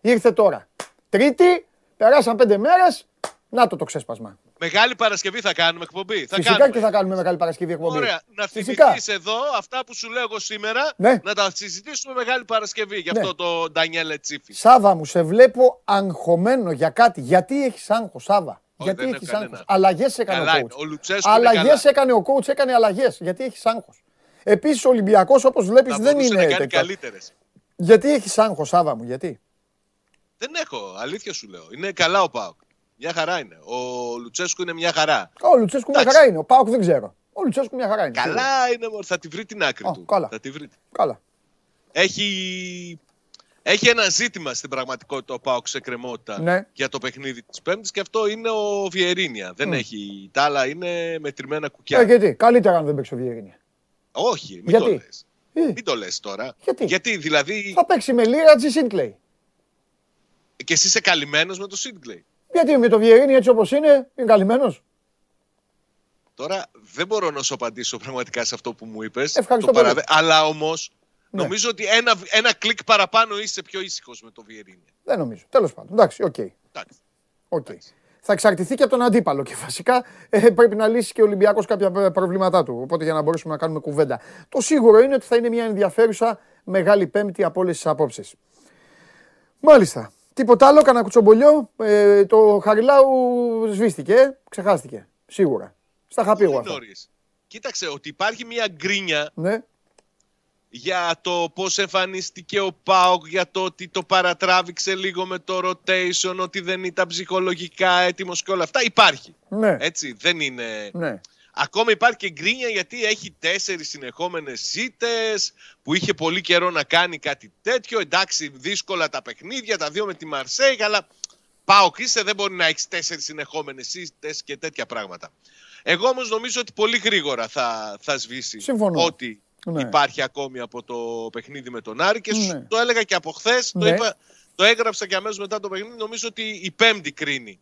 Ήρθε τώρα. Τρίτη, περάσαν πέντε μέρες, να το το ξέσπασμα. Μεγάλη Παρασκευή θα κάνουμε εκπομπή. Θα Φυσικά κάνουμε. και θα κάνουμε Μεγάλη Παρασκευή εκπομπή. Ωραία. Να Φυσικά. θυμηθείς εδώ αυτά που σου λέω εγώ σήμερα Ναι. να τα συζητήσουμε Μεγάλη Παρασκευή για Ναι. αυτό το Ντανιέλε Τσίφι. Σάβα μου, σε βλέπω αγχωμένο για κάτι. Γιατί έχεις άγχος, Σάβα; Όχι, Γιατί δεν έχεις έχω άγχος. κανένα. Αλλαγές έκανε Καλά ο είναι. coach. Ο Λουτσέσκου είναι Αλλαγές καλά. έκανε ο coach, έκανε αλλαγές. Γιατί έχεις άγχος. Επίσης ο Ολυμπιακός, όπως βλέπεις, Θα δεν μπορούσε είναι να κάνει τέτοιο. καλύτερες. Γιατί έχεις άγχος, Σάβα μου, γιατί; Δεν έχω, αλήθεια σου λέω. Είναι καλά ο Πάοκ. Μια χαρά είναι. Ο Λουτσέσκου είναι μια χαρά. Ο Λουτσέσκου μια Εντάξει. χαρά είναι. Ο Πάοκ δεν ξέρω. Ο Λουτσέσκου μια χαρά είναι. σίγουρα. Καλά είναι, μωρέ. θα τη βρει την άκρη Α, του. καλά. Θα τη βρει. Καλά. Έχει, έχει ένα ζήτημα στην πραγματικότητα ο Πάοκ σε κρεμότητα Ναι. για το παιχνίδι της Πέμπτης και αυτό είναι ο Βιερίνια. Δεν έχει. Τα άλλα είναι μετρημένα κουκιά. Ε, γιατί; Καλύτερα αν δεν παίξει ο Βιερίνια. Όχι, μην Γιατί; το λες. Ε, Μην το λες τώρα. Γιατί; δηλαδή Θα παίξει με Λίρα Τζι Σίνκλεϊ. και εσύ είσαι καλυμμένος με το Σίγκλεϊ. Γιατί με το Βιερίνια έτσι όπως είναι, είναι καλυμμένος; Τώρα δεν μπορώ να σου απαντήσω πραγματικά σε αυτό που μου είπες. Ευχαριστώ Το πολύ. Αλλά όμως Ναι. νομίζω ότι ένα, ένα κλικ παραπάνω είσαι πιο ήσυχος με το Βιερίνια. Δεν νομίζω. Τέλος πάντων. Εντάξει, οκ. Εντάξει. Οκ. Θα εξαρτηθεί και από τον αντίπαλο και βασικά ε, πρέπει να λύσει και ο Ολυμπιακός κάποια ε, προβλήματά του. Οπότε για να μπορέσουμε να κάνουμε κουβέντα. Το σίγουρο είναι ότι θα είναι μια ενδιαφέρουσα μεγάλη πέμπτη από όλες τις απόψεις. Μάλιστα. Τίποτα άλλο, κανένα κουτσομπολιό. Ε, το Χαριλάου σβήστηκε, ε, ξεχάστηκε. Σίγουρα. Στα είχα πει εγώ Πολύ αυτά. νωρίς. Κοίταξε ότι υπάρχει μια γκρίνια Ναι. Για το πώς εμφανίστηκε ο Πάοκ, για το ότι το παρατράβηξε λίγο με το rotation, ότι δεν ήταν ψυχολογικά έτοιμος και όλα αυτά. Υπάρχει. Ναι. Έτσι, δεν είναι... Ναι. Ακόμα υπάρχει και γκρίνια γιατί έχει τέσσερις συνεχόμενες σίτες που είχε πολύ καιρό να κάνει κάτι τέτοιο. Εντάξει, δύσκολα τα παιχνίδια, τα δύο με τη Μαρσέη, αλλά πάω είσαι, δεν μπορεί να έχεις τέσσερις συνεχόμενες σίτες και τέτοια πράγματα. Εγώ όμως νομίζω ότι πολύ γρήγορα θα, θα σβήσει Συμφωνώ. ό,τι Ναι. υπάρχει ακόμη από το παιχνίδι με τον Άρη και σου Ναι. το έλεγα και από χθες, το, Ναι. είπα, το έγραψα και αμέσως μετά το παιχνίδι. Νομίζω ότι η πέμπτη κρίνει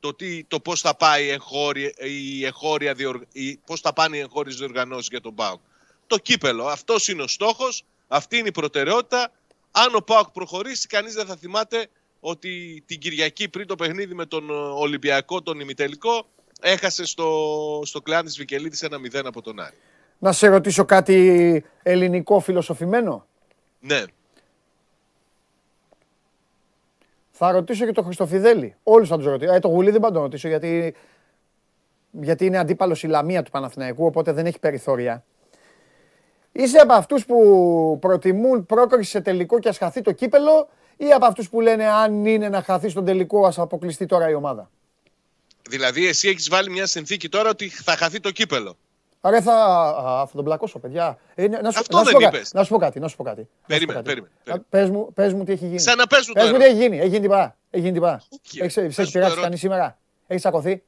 το, τι, το πώς θα πάει η εγχώρια, η εγχώρια διορ, η, πώς θα πάνε οι εγχώριες διοργανώσεις για τον ΠΑΟΚ. Το κύπελο, αυτός είναι ο στόχος, αυτή είναι η προτεραιότητα. Αν ο ΠΑΟΚ προχωρήσει, κανείς δεν θα θυμάται ότι την Κυριακή πριν το παιχνίδι με τον ε, Ολυμπιακό, τον ημιτελικό, έχασε στο, στο κλάν της Βικελίδης ένα 0 από τον Άρη. Να σε ρωτήσω κάτι ελληνικό φιλοσοφημένο; Ναι, Θα ρωτήσω και τον Χριστοφιδέλη. Όλους θα τους ρωτήσω. Ε, το Γουλή δεν θα τον ρωτήσω γιατί, γιατί είναι αντίπαλος η Λαμία του Παναθηναϊκού, οπότε δεν έχει περιθώρια. Είσαι από αυτούς που προτιμούν πρόκριση σε τελικό και ας χαθεί το κύπελο, ή από αυτούς που λένε αν είναι να χαθεί στον τελικό, ας αποκλειστεί τώρα η ομάδα. Δηλαδή, εσύ έχεις βάλει μια συνθήκη τώρα ότι θα χαθεί το κύπελο. Άρα θα, α, θα τον πλακώσω, παιδιά. Ε, να, σου, Αυτό να, σου δεν πω, κα- είπες. να σου πω κάτι. Να σου πω κάτι. Να σου πω Περίμενε, κάτι. περίμενε, περίμενε. Πες μου, πες μου τι έχει γίνει. Ξαναπες μου το Πες μου τι ερώτημα. έχει γίνει. Έχει γίνει τυπά. Έχει γίνει τυπά. Όχι, Έχεις, πες έχεις μου το πειράξει ερώτημα. κανείς σήμερα. Έχεις τσακωθεί.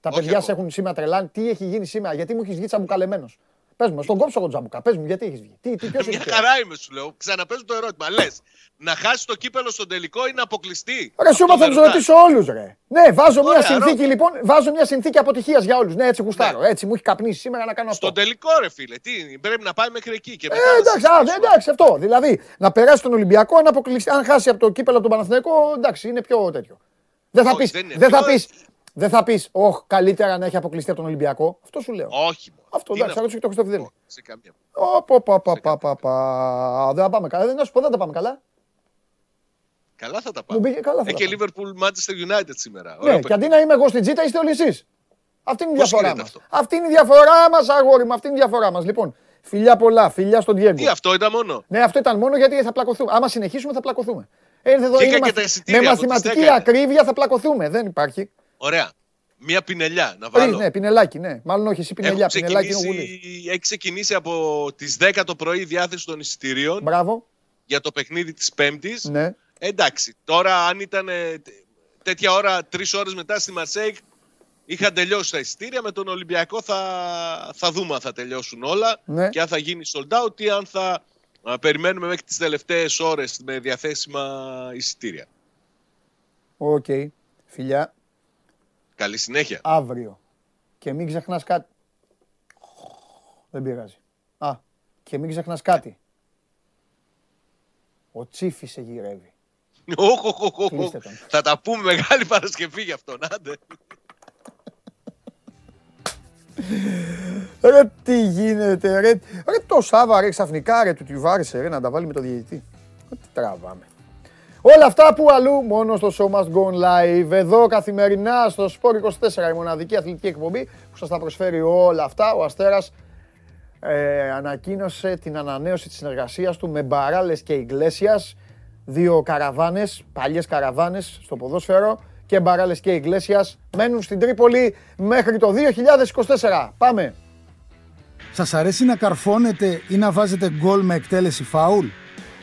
Τα Όχι παιδιά ακόμα. σε έχουν σήμερα τρελάνει. Τι έχει γίνει σήμερα. Γιατί μου έχεις βγει τσαμπουκαλεμένος. Πες μου, στον κόψω εγώ τσαμπουκά. Πες μου, γιατί έχεις βγει; Τι, τι, ποιος Μια έχει χαρά είμαι, σου λέω. Ξαναπέζω το ερώτημα. Λες, να χάσει το κύπελο στον τελικό ή να αποκλειστεί. Ρε σου είπα Αυτό θα με τους ρωτάς. ρωτήσω όλους, ρε. Ναι, βάζω μια Ωραία, συνθήκη ρώτα. λοιπόν. Βάζω μια συνθήκη αποτυχίας για όλους. Ναι, έτσι γουστάρω. Ναι. Έτσι μου έχει καπνίσει σήμερα να κάνω αυτό. Στον τελικό, ρε φίλε. Τι, πρέπει να πάει μέχρι εκεί. Και μετά Ε, να εντάξει, α, συζητήσουμε. εντάξει, αυτό. Δηλαδή, να περάσει τον Ολυμπιακό, αν, αποκλειστεί, αν χάσει από το κύπελο του Παναθηναϊκό, εντάξει, είναι πιο τέτοιο. Δεν θα Όχι, πεις, δεν είναι. δεν θα Πιο- πεις, δεν θα πεις, όχ, καλύτερα να έχει αποκλειστεί από τον Ολυμπιακό. Αυτό σου λέω. Όχι. Μόνο. Αυτό, Τι εντάξει, είναι θα ρωτήσω και το Χριστόφιδέλη. Όχι, Σε καμία. Ωπα, πα, πα, πα, πα, πα. Δεν θα πάμε καλά. Δεν να σου πω, δεν θα πάμε καλά. Καλά θα τα Μου πάμε. πήγε καλά. θα Έχει τα και πάμε. Liverpool Manchester United σήμερα. Ναι, Ωραίο και αντί παιχνίδι. να είμαι εγώ στην τζίτα, είστε όλοι εσείς. Αυτή είναι η Πώς διαφορά γίνεται μας. αυτό; Αυτή είναι η διαφορά μας, αγόρι μου. Αυτή είναι η διαφορά μας. Λοιπόν, φιλιά πολλά, φιλιά στον Διέγκο. Τι αυτό ήταν μόνο; Ναι, αυτό ήταν μόνο γιατί θα πλακωθούμε. Άμα συνεχίσουμε, θα πλακωθούμε. Ε, εδώ Βγήκα είναι και μαθ- τα εισιτήρια με από τις μαθηματική 10. ακρίβεια θα πλακωθούμε. Δεν υπάρχει. Ωραία. Μία πινελιά να Πριν, βάλω. ναι, πινελάκι, ναι. Μάλλον όχι, εσύ πινελιά. Έχω Πινελάκι είναι ο ξεκινήσει, Γουλής. έχει ξεκινήσει από τις 10 το πρωί η διάθεση των εισιτηρίων Μπράβο. για το παιχνίδι της Πέμπτης. Ναι. Εντάξει, τώρα αν ήταν ε, τ- τέτοια ώρα, τρεις ώρες μετά στη Μαρσέικ, είχαν τελειώσει τα εισιτήρια. Με τον Ολυμπιακό θα, θα δούμε αν θα τελειώσουν όλα Ναι. και αν θα γίνει sold out ή αν θα α, περιμένουμε μέχρι τις τελευταίες ώρες με διαθέσιμα εισιτήρια. Οκ. Φιλιά. Καλή συνέχεια. Αύριο. Και μην ξεχνάς κάτι. Δεν πειράζει. Α, και μην ξεχνάς κάτι. Ο Τσίφης σε γυρεύει. Οχ, οχ, οχ, οχ. Κλείστε τον. Θα τα πούμε Μεγάλη Παρασκευή γι' αυτόν. Άντε. Ρε τι γίνεται, ρε. Ρε το Σάβα, ρε ξαφνικά, ρε του τη βάρισε, ρε να τα βάλει με το διαιτητή. Ρε, Τι τραβάμε. Όλα αυτά που αλλού, μόνο στο Show Must Go On Live. Εδώ καθημερινά στο Sport 24, η μοναδική αθλητική εκπομπή που σας τα προσφέρει όλα αυτά. Ο Αστέρας ε, ανακοίνωσε την ανανέωση της συνεργασίας του με Μπαράλες και Ιγκλέσιας. Δύο καραβάνες, παλιές καραβάνες στο ποδόσφαιρο και Μπαράλες και Ιγκλέσιας μένουν στην Τρίπολη μέχρι το 2024. Πάμε. Σας αρέσει να καρφώνετε ή να βάζετε γκολ με εκτέλεση φάουλ;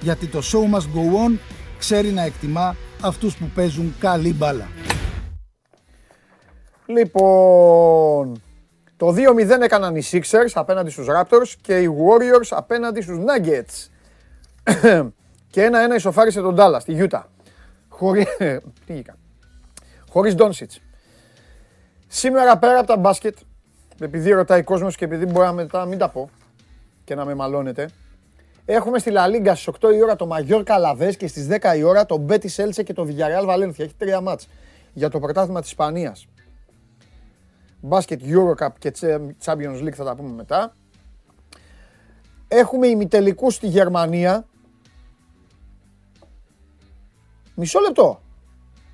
Γιατί το show must go on ξέρει να εκτιμά αυτούς που παίζουν καλή μπάλα. Λοιπόν, το 2-0 έκαναν οι Sixers απέναντι στους Raptors και οι Warriors απέναντι στους Nuggets. και ένα-ένα ισοφάρισε τον Dallas, τη Utah. Χωρί... Τι γήκα. Χωρίς Doncic. Σήμερα πέρα από τα μπάσκετ, επειδή ρωτάει κόσμος και επειδή μπορεί να μετά μην τα πω και να με μαλώνετε, Έχουμε στη Λα Λίγκα στις 8 η ώρα το Μαγιόρ Καλαβές και στις 10 η ώρα το Μπέτι Σέλσε και το Villarreal Βαλένθια. Έχει τρία μάτς για το πρωτάθλημα της Ισπανίας. Μπάσκετ Eurocup και Champions League θα τα πούμε μετά. Έχουμε ημιτελικούς στη Γερμανία. Μισό λεπτό.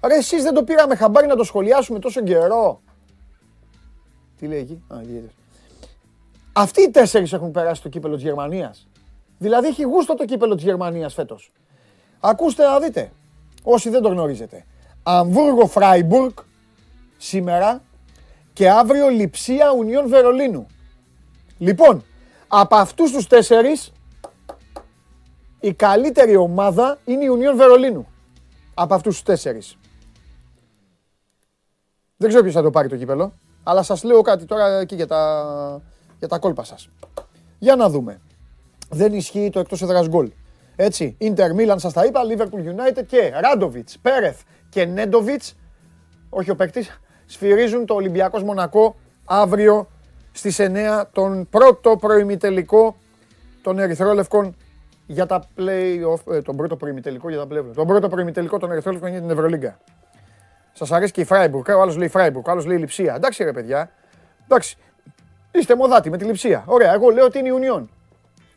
Ρε εσείς δεν το πήραμε χαμπάρι να το σχολιάσουμε τόσο καιρό. Τι λέει εκεί; Α, Αυτοί οι τέσσερις έχουν περάσει στο κύπελο της Γερμανίας. Δηλαδή έχει γούστο το κύπελο της Γερμανίας φέτος. Ακούστε να δείτε, όσοι δεν το γνωρίζετε. Αμβούργο Φράιμπουργκ σήμερα και αύριο Λιψία Ουνιών Βερολίνου. Λοιπόν, από αυτούς τους τέσσερις η καλύτερη ομάδα είναι η Ουνιών Βερολίνου. Από αυτούς τους τέσσερις. Δεν ξέρω ποιος θα το πάρει το κύπελο, αλλά σας λέω κάτι τώρα εκεί για τα, για τα κόλπα σας. Για να δούμε δεν ισχύει το εκτός έδρας γκολ. Έτσι, Ιντερ Μίλαν σας τα είπα, Liverpool United και Ράντοβιτς, Πέρεθ και Νέντοβιτς, όχι ο παίκτης, σφυρίζουν το Ολυμπιακός Μονακό αύριο στις 9 τον πρώτο προημιτελικό των Ερυθρόλευκων για τα play-off, ε, τον πρώτο προημιτελικό για τα play-off, τον πρώτο προημιτελικό των Ερυθρόλευκων για την Ευρωλίγκα. Σας αρέσει και η Φράιμπουργκ, ο άλλος λέει Φράιμπουργκ, ο άλλος λέει Λιψία. Εντάξει ρε παιδιά, εντάξει, είστε μοδάτι με τη Λιψία. Ωραία, εγώ λέω ότι είναι η Ουνιόν.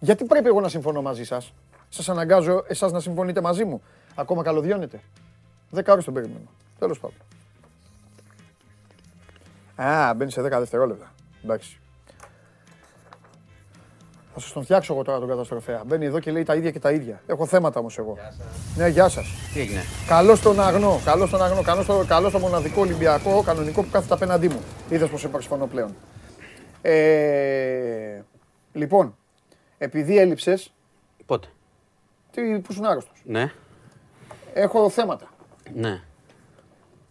Γιατί πρέπει εγώ να συμφωνώ μαζί σας; Σας αναγκάζω εσάς να συμφωνείτε μαζί μου. Ακόμα καλωδιώνετε. Δέκα ώρες τον περιμένω. Τέλος πάντων. Α, μπαίνει σε 10 δευτερόλεπτα. Εντάξει. Θα σας τον φτιάξω εγώ τώρα τον καταστροφέα. Μπαίνει εδώ και λέει τα ίδια και τα ίδια. Έχω θέματα όμως εγώ. Γεια σας. Ναι, γεια σας. Τι έγινε; Καλό στον αγνό. Καλό στον αγνό. Καλό στο, καλό στο μοναδικό Ολυμπιακό κανονικό που κάθεται απέναντί μου. Είδες πώ συμφωνώ πλέον. Ε, λοιπόν, επειδή έλειψες. Πότε; Τι, που ήσουν άρρωστος. Ναι. Έχω θέματα. Ναι.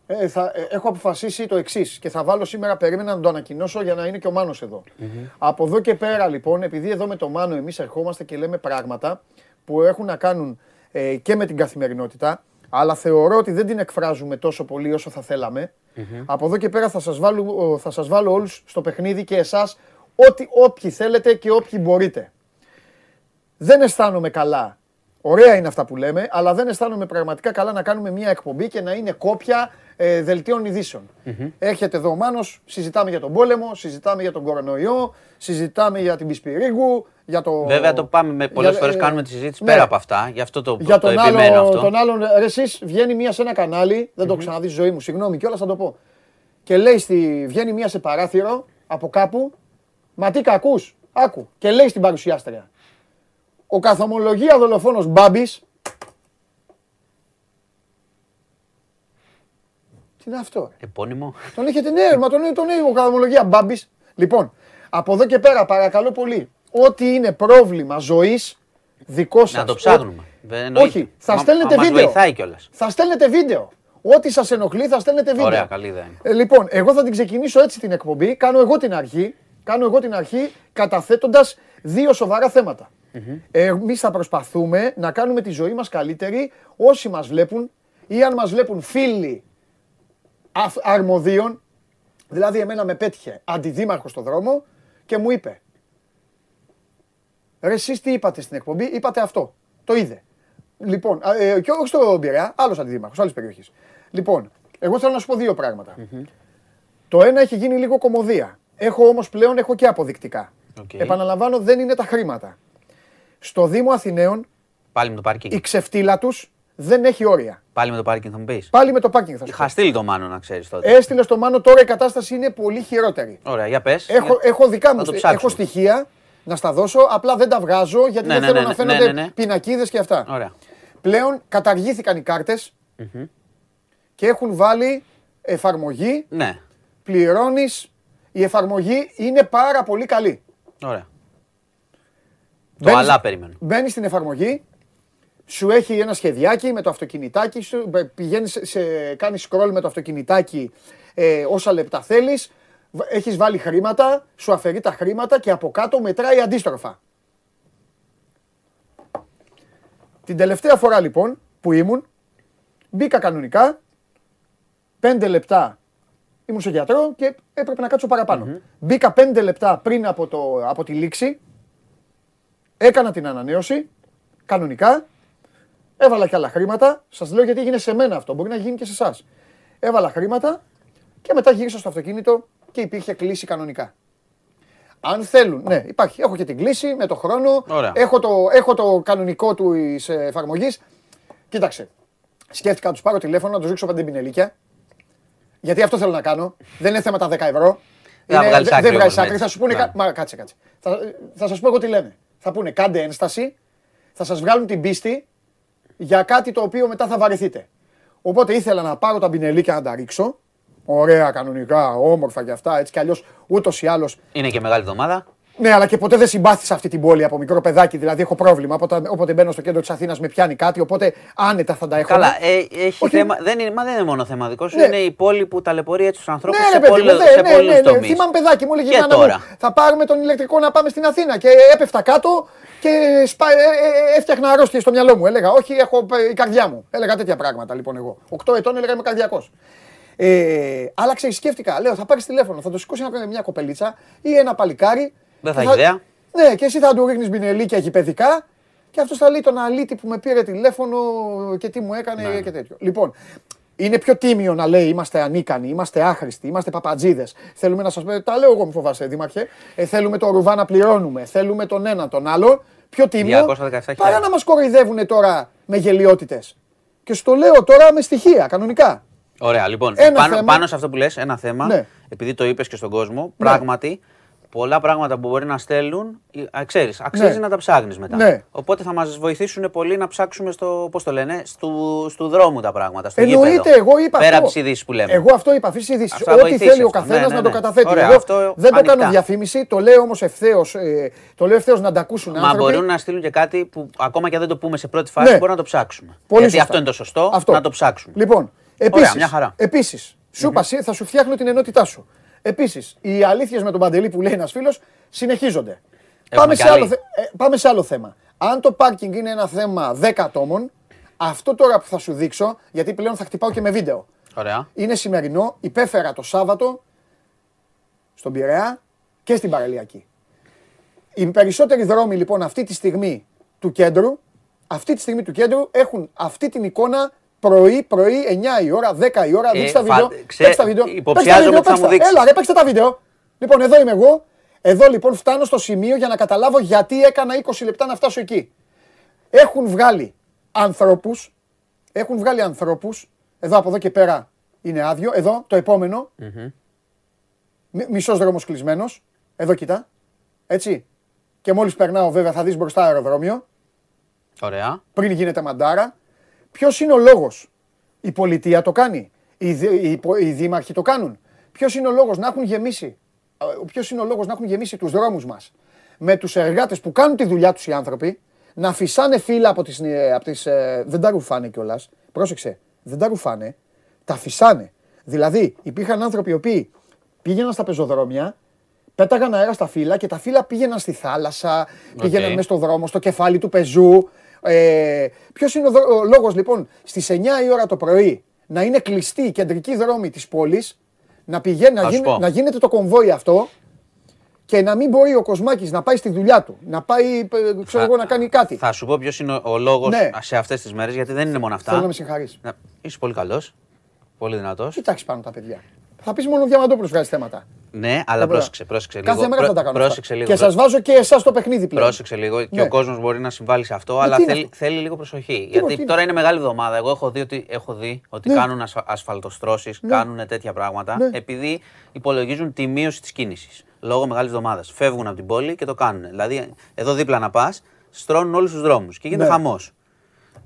Ε, θα, ε, έχω αποφασίσει το εξής και θα βάλω σήμερα, περίμενα να το ανακοινώσω για να είναι και ο Μάνος εδώ. Από εδώ και πέρα λοιπόν, επειδή εδώ με το Μάνο εμείς ερχόμαστε και λέμε πράγματα που έχουν να κάνουν ε, και με την καθημερινότητα, αλλά θεωρώ ότι δεν την εκφράζουμε τόσο πολύ όσο θα θελαμε Από εδώ και πέρα θα σας βάλω, θα σας βάλω όλους στο παιχνίδι και εσάς ό,τι όποιοι θέλετε και όποιοι μπορείτε δεν αισθάνομαι καλά. Ωραία είναι αυτά που λέμε, αλλά δεν αισθάνομαι πραγματικά καλά να κάνουμε μια εκπομπή και να είναι κόπια ε, δελτίων ειδήσεων. Mm-hmm. Έρχεται εδώ ο Μάνος, συζητάμε για τον πόλεμο, συζητάμε για τον κορονοϊό, συζητάμε για την Πισπυρίγου, για το... Βέβαια το πάμε με πολλές φορές ε, κάνουμε τη συζήτηση ναι. πέρα από αυτά, γι' αυτό το, για το τον άλλο, αυτό. Τον άλλον, ρε, εσείς βγαίνει μία σε ένα κανάλι, δεν το ξαναδείς στη ζωή μου, συγγνώμη κιόλας θα το πω. Και λέει, στη, βγαίνει μία σε παράθυρο από κάπου, μα τι κακούς, άκου, και λέει στην παρουσιάστρια ο καθομολογία δολοφόνος Μπάμπης. Τι είναι αυτό. Επώνυμο. Τον έχετε ναι, μα τον, τον ο καθομολογία Μπάμπης. Λοιπόν, από εδώ και πέρα παρακαλώ πολύ, ό,τι είναι πρόβλημα ζωής δικός σας. Να το ψάχνουμε. Όχι, θα στέλνετε βίντεο. βοηθάει κιόλας. Θα στέλνετε βίντεο. Ό,τι σας ενοχλεί θα στέλνετε βίντεο. Ωραία, καλή ιδέα. Ε, λοιπόν, εγώ θα την ξεκινήσω έτσι την εκπομπή. Κάνω εγώ την αρχή. Κάνω εγώ την αρχή καταθέτοντας δύο σοβαρά θέματα. Mm-hmm. Εμείς θα προσπαθούμε να κάνουμε τη ζωή μας καλύτερη όσοι μας βλέπουν ή αν μας βλέπουν φίλοι αρμοδίων. Δηλαδή εμένα με πέτυχε αντιδήμαρχος στο δρόμο και μου είπε Ρε εσείς τι είπατε στην εκπομπή, είπατε αυτό. Το είδε. Λοιπόν, ε, και όχι στο Μπειραιά, άλλος αντιδήμαρχος, άλλης περιοχής. Λοιπόν, εγώ θέλω να σου πω δύο Το ένα έχει γίνει λίγο κομμωδία. Έχω όμως πλέον έχω και αποδεικτικά. Okay. Επαναλαμβάνω, δεν είναι τα χρήματα στο Δήμο Αθηναίων Πάλι με το πάρκινγκ. η ξεφτύλα τους δεν έχει όρια. Πάλι με το πάρκινγκ θα μου πεις. Πάλι με το πάρκινγκ θα σου Είχα στείλει το Μάνο να ξέρεις τότε. Έστειλες το Μάνο, τώρα η κατάσταση είναι πολύ χειρότερη. Ωραία, για πες. Έχω, έχω δικά μου έχω στοιχεία να στα δώσω, απλά δεν τα βγάζω γιατί ναι, δεν ναι, θέλω ναι, να φαίνονται ναι, πινακίδες και αυτά. Ωραία. Πλέον καταργήθηκαν οι κάρτες και έχουν βάλει εφαρμογή. Ναι. Πληρώνεις. Η εφαρμογή είναι πάρα πολύ καλή. Ωραία. Το αλλά περιμένω. Μπαίνεις στην εφαρμογή, σου έχει ένα σχεδιάκι με το αυτοκινητάκι σου, πηγαίνεις σε, κάνεις scroll με το αυτοκινητάκι ε, όσα λεπτά θέλεις. Έχεις βάλει χρήματα, σου αφαιρεί τα χρήματα και από κάτω μετράει αντίστροφα. Την τελευταία φορά λοιπόν που ήμουν, μπήκα κανονικά, πέντε λεπτά ήμουν στο γιατρό και έπρεπε να κάτσω Μπήκα πέντε λεπτά πριν από, το, από τη λήξη, Έκανα την ανανέωση, κανονικά. Έβαλα και άλλα χρήματα. Σας λέω γιατί έγινε σε μένα αυτό. Μπορεί να γίνει και σε εσάς. Έβαλα χρήματα και μετά γύρισα στο αυτοκίνητο και υπήρχε κλίση κανονικά. Αν θέλουν, ναι, υπάρχει. Έχω και την κλίση με το χρόνο. Έχω το, έχω το κανονικό του εφαρμογής. Κοίταξε. Σκέφτηκα να τους πάρω τηλέφωνο, να τους ρίξω πέντε πινελίκια. Γιατί αυτό θέλω να κάνω. Δεν είναι θέμα τα 10 ευρώ. Είναι, δεν βγάζει άκρη. Θα σου πούνε. Ναι. Μα κάτσε, κάτσε. Θα, θα σας πω εγώ τι λένε. Θα πούνε κάντε ένσταση. Θα σας βγάλουν την πίστη για κάτι το οποίο μετά θα βαρεθείτε. Οπότε ήθελα να πάρω τα πινελίκια να τα ρίξω. Ωραία, κανονικά, όμορφα και αυτά. Έτσι κι αλλιώς ούτως ή άλλως. Είναι και μεγάλη εβδομάδα. Ναι, αλλά και ποτέ δεν συμπάθησα αυτή την πόλη από μικρό παιδάκι. Δηλαδή έχω πρόβλημα. Όποτε, όποτε μπαίνω στο κέντρο της Αθήνας με πιάνει κάτι, οπότε άνετα θα τα έχω. Καλά, ε, έχει θέμα, δεν είναι, μα δεν είναι μόνο θέμα δικό σου. Ναι. Είναι η πόλη που ταλαιπωρεί έτσι τους ανθρώπους ναι, σε, πολύ, ναι, σε ναι, ναι, ναι, Θυμάμαι παιδάκι μου, έλεγε τώρα. Μου, θα πάρουμε τον ηλεκτρικό να πάμε στην Αθήνα. Και έπεφτα κάτω και σπα, ε, ε, έφτιαχνα αρρώστια στο μυαλό μου. Έλεγα, Όχι, έχω ε, η καρδιά μου. Έλεγα τέτοια πράγματα λοιπόν εγώ. 8 ετών έλεγα είμαι καρδιακός. Ε, αλλά ξέρεις, σκέφτηκα, λέω, θα πάρεις τηλέφωνο, θα το σηκώσει μια κοπελίτσα ή ένα παλικάρι. Δεν θα έχει ιδέα. Ναι, και εσύ θα του ρίχνεις μπινελίκια εκεί παιδικά και αυτός θα λέει τον αλήτη που με πήρε τηλέφωνο και τι μου έκανε ναι. και τέτοιο. Λοιπόν, είναι πιο τίμιο να λέει είμαστε ανίκανοι, είμαστε άχρηστοι, είμαστε παπατζίδες. Θέλουμε να σας πω, τα λέω εγώ, μου φοβάσαι, Δήμαρχε. Ε, θέλουμε το ρουβά να πληρώνουμε, θέλουμε τον ένα τον άλλο. Πιο τίμιο παρά να μας κοροϊδεύουν τώρα με γελιότητες. Και στο λέω τώρα με στοιχεία, κανονικά. Ωραία, λοιπόν. πάνω, πάνω σε αυτό που λες, ένα θέμα, ναι. επειδή το είπες και στον κόσμο, ναι. πράγματι πολλά πράγματα που μπορεί να στέλνουν, ξέρεις, αξίζει ναι. να τα ψάχνεις μετά. Ναι. Οπότε θα μας βοηθήσουν πολύ να ψάξουμε στο, πώς το λένε, στου, στου δρόμου τα πράγματα, στο Εννοείται, γήπεδο. εγώ είπα Πέρα από τις ειδήσεις που λέμε. Εγώ αυτό είπα, αφήσεις ειδήσεις. Ό,τι θέλει ο καθένας ναι, ναι, να το ναι. καταθέτει. Ωραία, εγώ αυτό δεν το κάνω διαφήμιση, το λέω όμως ευθέως, ε, το λέω ευθέως να τα ακούσουν Μα άνθρωποι. μπορούν να στείλουν και κάτι που ακόμα και αν δεν το πούμε σε πρώτη φάση μπορούμε να το ψάξουμε. Πολύ Γιατί αυτό είναι το σωστό, να το ψάξουμε. Λοιπόν, επίσης, σου θα σου φτιάχνω την ενότητά σου. Επίσης, οι αλήθειες με τον Παντελή που λέει ένας φίλος συνεχίζονται. Πάμε σε, άλλο, ε, πάμε σε άλλο θέμα. Αν το πάρκινγκ είναι ένα θέμα 10 ατόμων, αυτό τώρα που θα σου δείξω, γιατί πλέον θα χτυπάω και με βίντεο. Ωραία. Είναι σημερινό, υπέφερα το Σάββατο στον Πειραιά και στην Παραλιακή. Οι περισσότεροι δρόμοι λοιπόν αυτή τη στιγμή του κέντρου, αυτή τη στιγμή του κέντρου έχουν αυτή την εικόνα πρωί, πρωί, 9 η ώρα, 10 η ώρα, ε, δείξτε τα βίντεο. Ξέ, τα βίντεο. Υποψιάζομαι ότι θα μου δείξεις. Έλα, ρε, παίξτε τα βίντεο. Λοιπόν, εδώ είμαι εγώ. Εδώ λοιπόν φτάνω στο σημείο για να καταλάβω γιατί έκανα 20 λεπτά να φτάσω εκεί. Έχουν βγάλει ανθρώπους, έχουν βγάλει ανθρώπους, εδώ από εδώ και πέρα είναι άδειο, εδώ το επόμενο, mm-hmm. μισός δρόμος κλεισμένος, εδώ κοιτά, έτσι. Και μόλις περνάω βέβαια θα δεις μπροστά αεροδρόμιο. Ωραία. Πριν γίνεται μαντάρα. Ποιος είναι ο λόγος; Η πολιτεία το κάνει. Οι, οι, οι δήμαρχοι το κάνουν. Ποιος είναι ο λόγος να έχουν γεμίσει. Ποιος είναι ο λόγος να έχουν γεμίσει τους δρόμους μας; Με τους εργάτες που κάνουν τη δουλειά τους οι άνθρωποι, να φυσάνε φύλλα από τις. Από τις, ε, δεν τα ρουφάνε κιόλας. Πρόσεξε. Δεν τα ρουφάνε. Τα φυσάνε. Δηλαδή, υπήρχαν άνθρωποι οι οποίοι πήγαιναν στα πεζοδρόμια, πέταγαν αέρα στα φύλλα και τα φύλλα πήγαιναν στη θάλασσα, πήγαιναν μέσα στο δρόμο, στο κεφάλι του πεζού, ε, Ποιος είναι ο, ο λόγος λοιπόν στις 9 η ώρα το πρωί να είναι κλειστή η κεντρική δρόμη της πόλης, να, πηγαίνει, να, να γίνεται το κομβόι αυτό και να μην μπορεί ο Κοσμάκης να πάει στη δουλειά του, να πάει ε, ξέρω εγώ, να κάνει κάτι. Θα σου πω ποιος είναι ο λόγος ναι. σε αυτές τις μέρες, γιατί δεν είναι μόνο αυτά. Θέλω να με συγχαρείς. Είσαι πολύ καλός. Πολύ δυνατός. Κοιτάξτε πάνω τα παιδιά. Θα πεις μόνο Διαμαντόπουλος βγάζει θέματα. Ναι, αλλά πρόσεξε, πρόσεξε λίγο. Κάθε μέρα θα τα κάνω. Πρόσεξε λίγο. Και σας βάζω και εσάς στο παιχνίδι πλέον. Πρόσεξε λίγο. Και ο ναι. κόσμος μπορεί να συμβάλλει σε αυτό, ε, αλλά θέλει, λίγο προσοχή. Γιατί τώρα είναι μεγάλη εβδομάδα. Εγώ έχω δει ότι, έχω δει ότι ναι. κάνουν ασφαλτοστρώσεις, ναι. κάνουν τέτοια πράγματα, επειδή υπολογίζουν τη μείωση της κίνησης. Λόγω μεγάλης εβδομάδας. Φεύγουν από την πόλη και το κάνουν. Δηλαδή, εδώ δίπλα να πας, στρώνουν όλους τους δρόμους και γίνεται χαμός.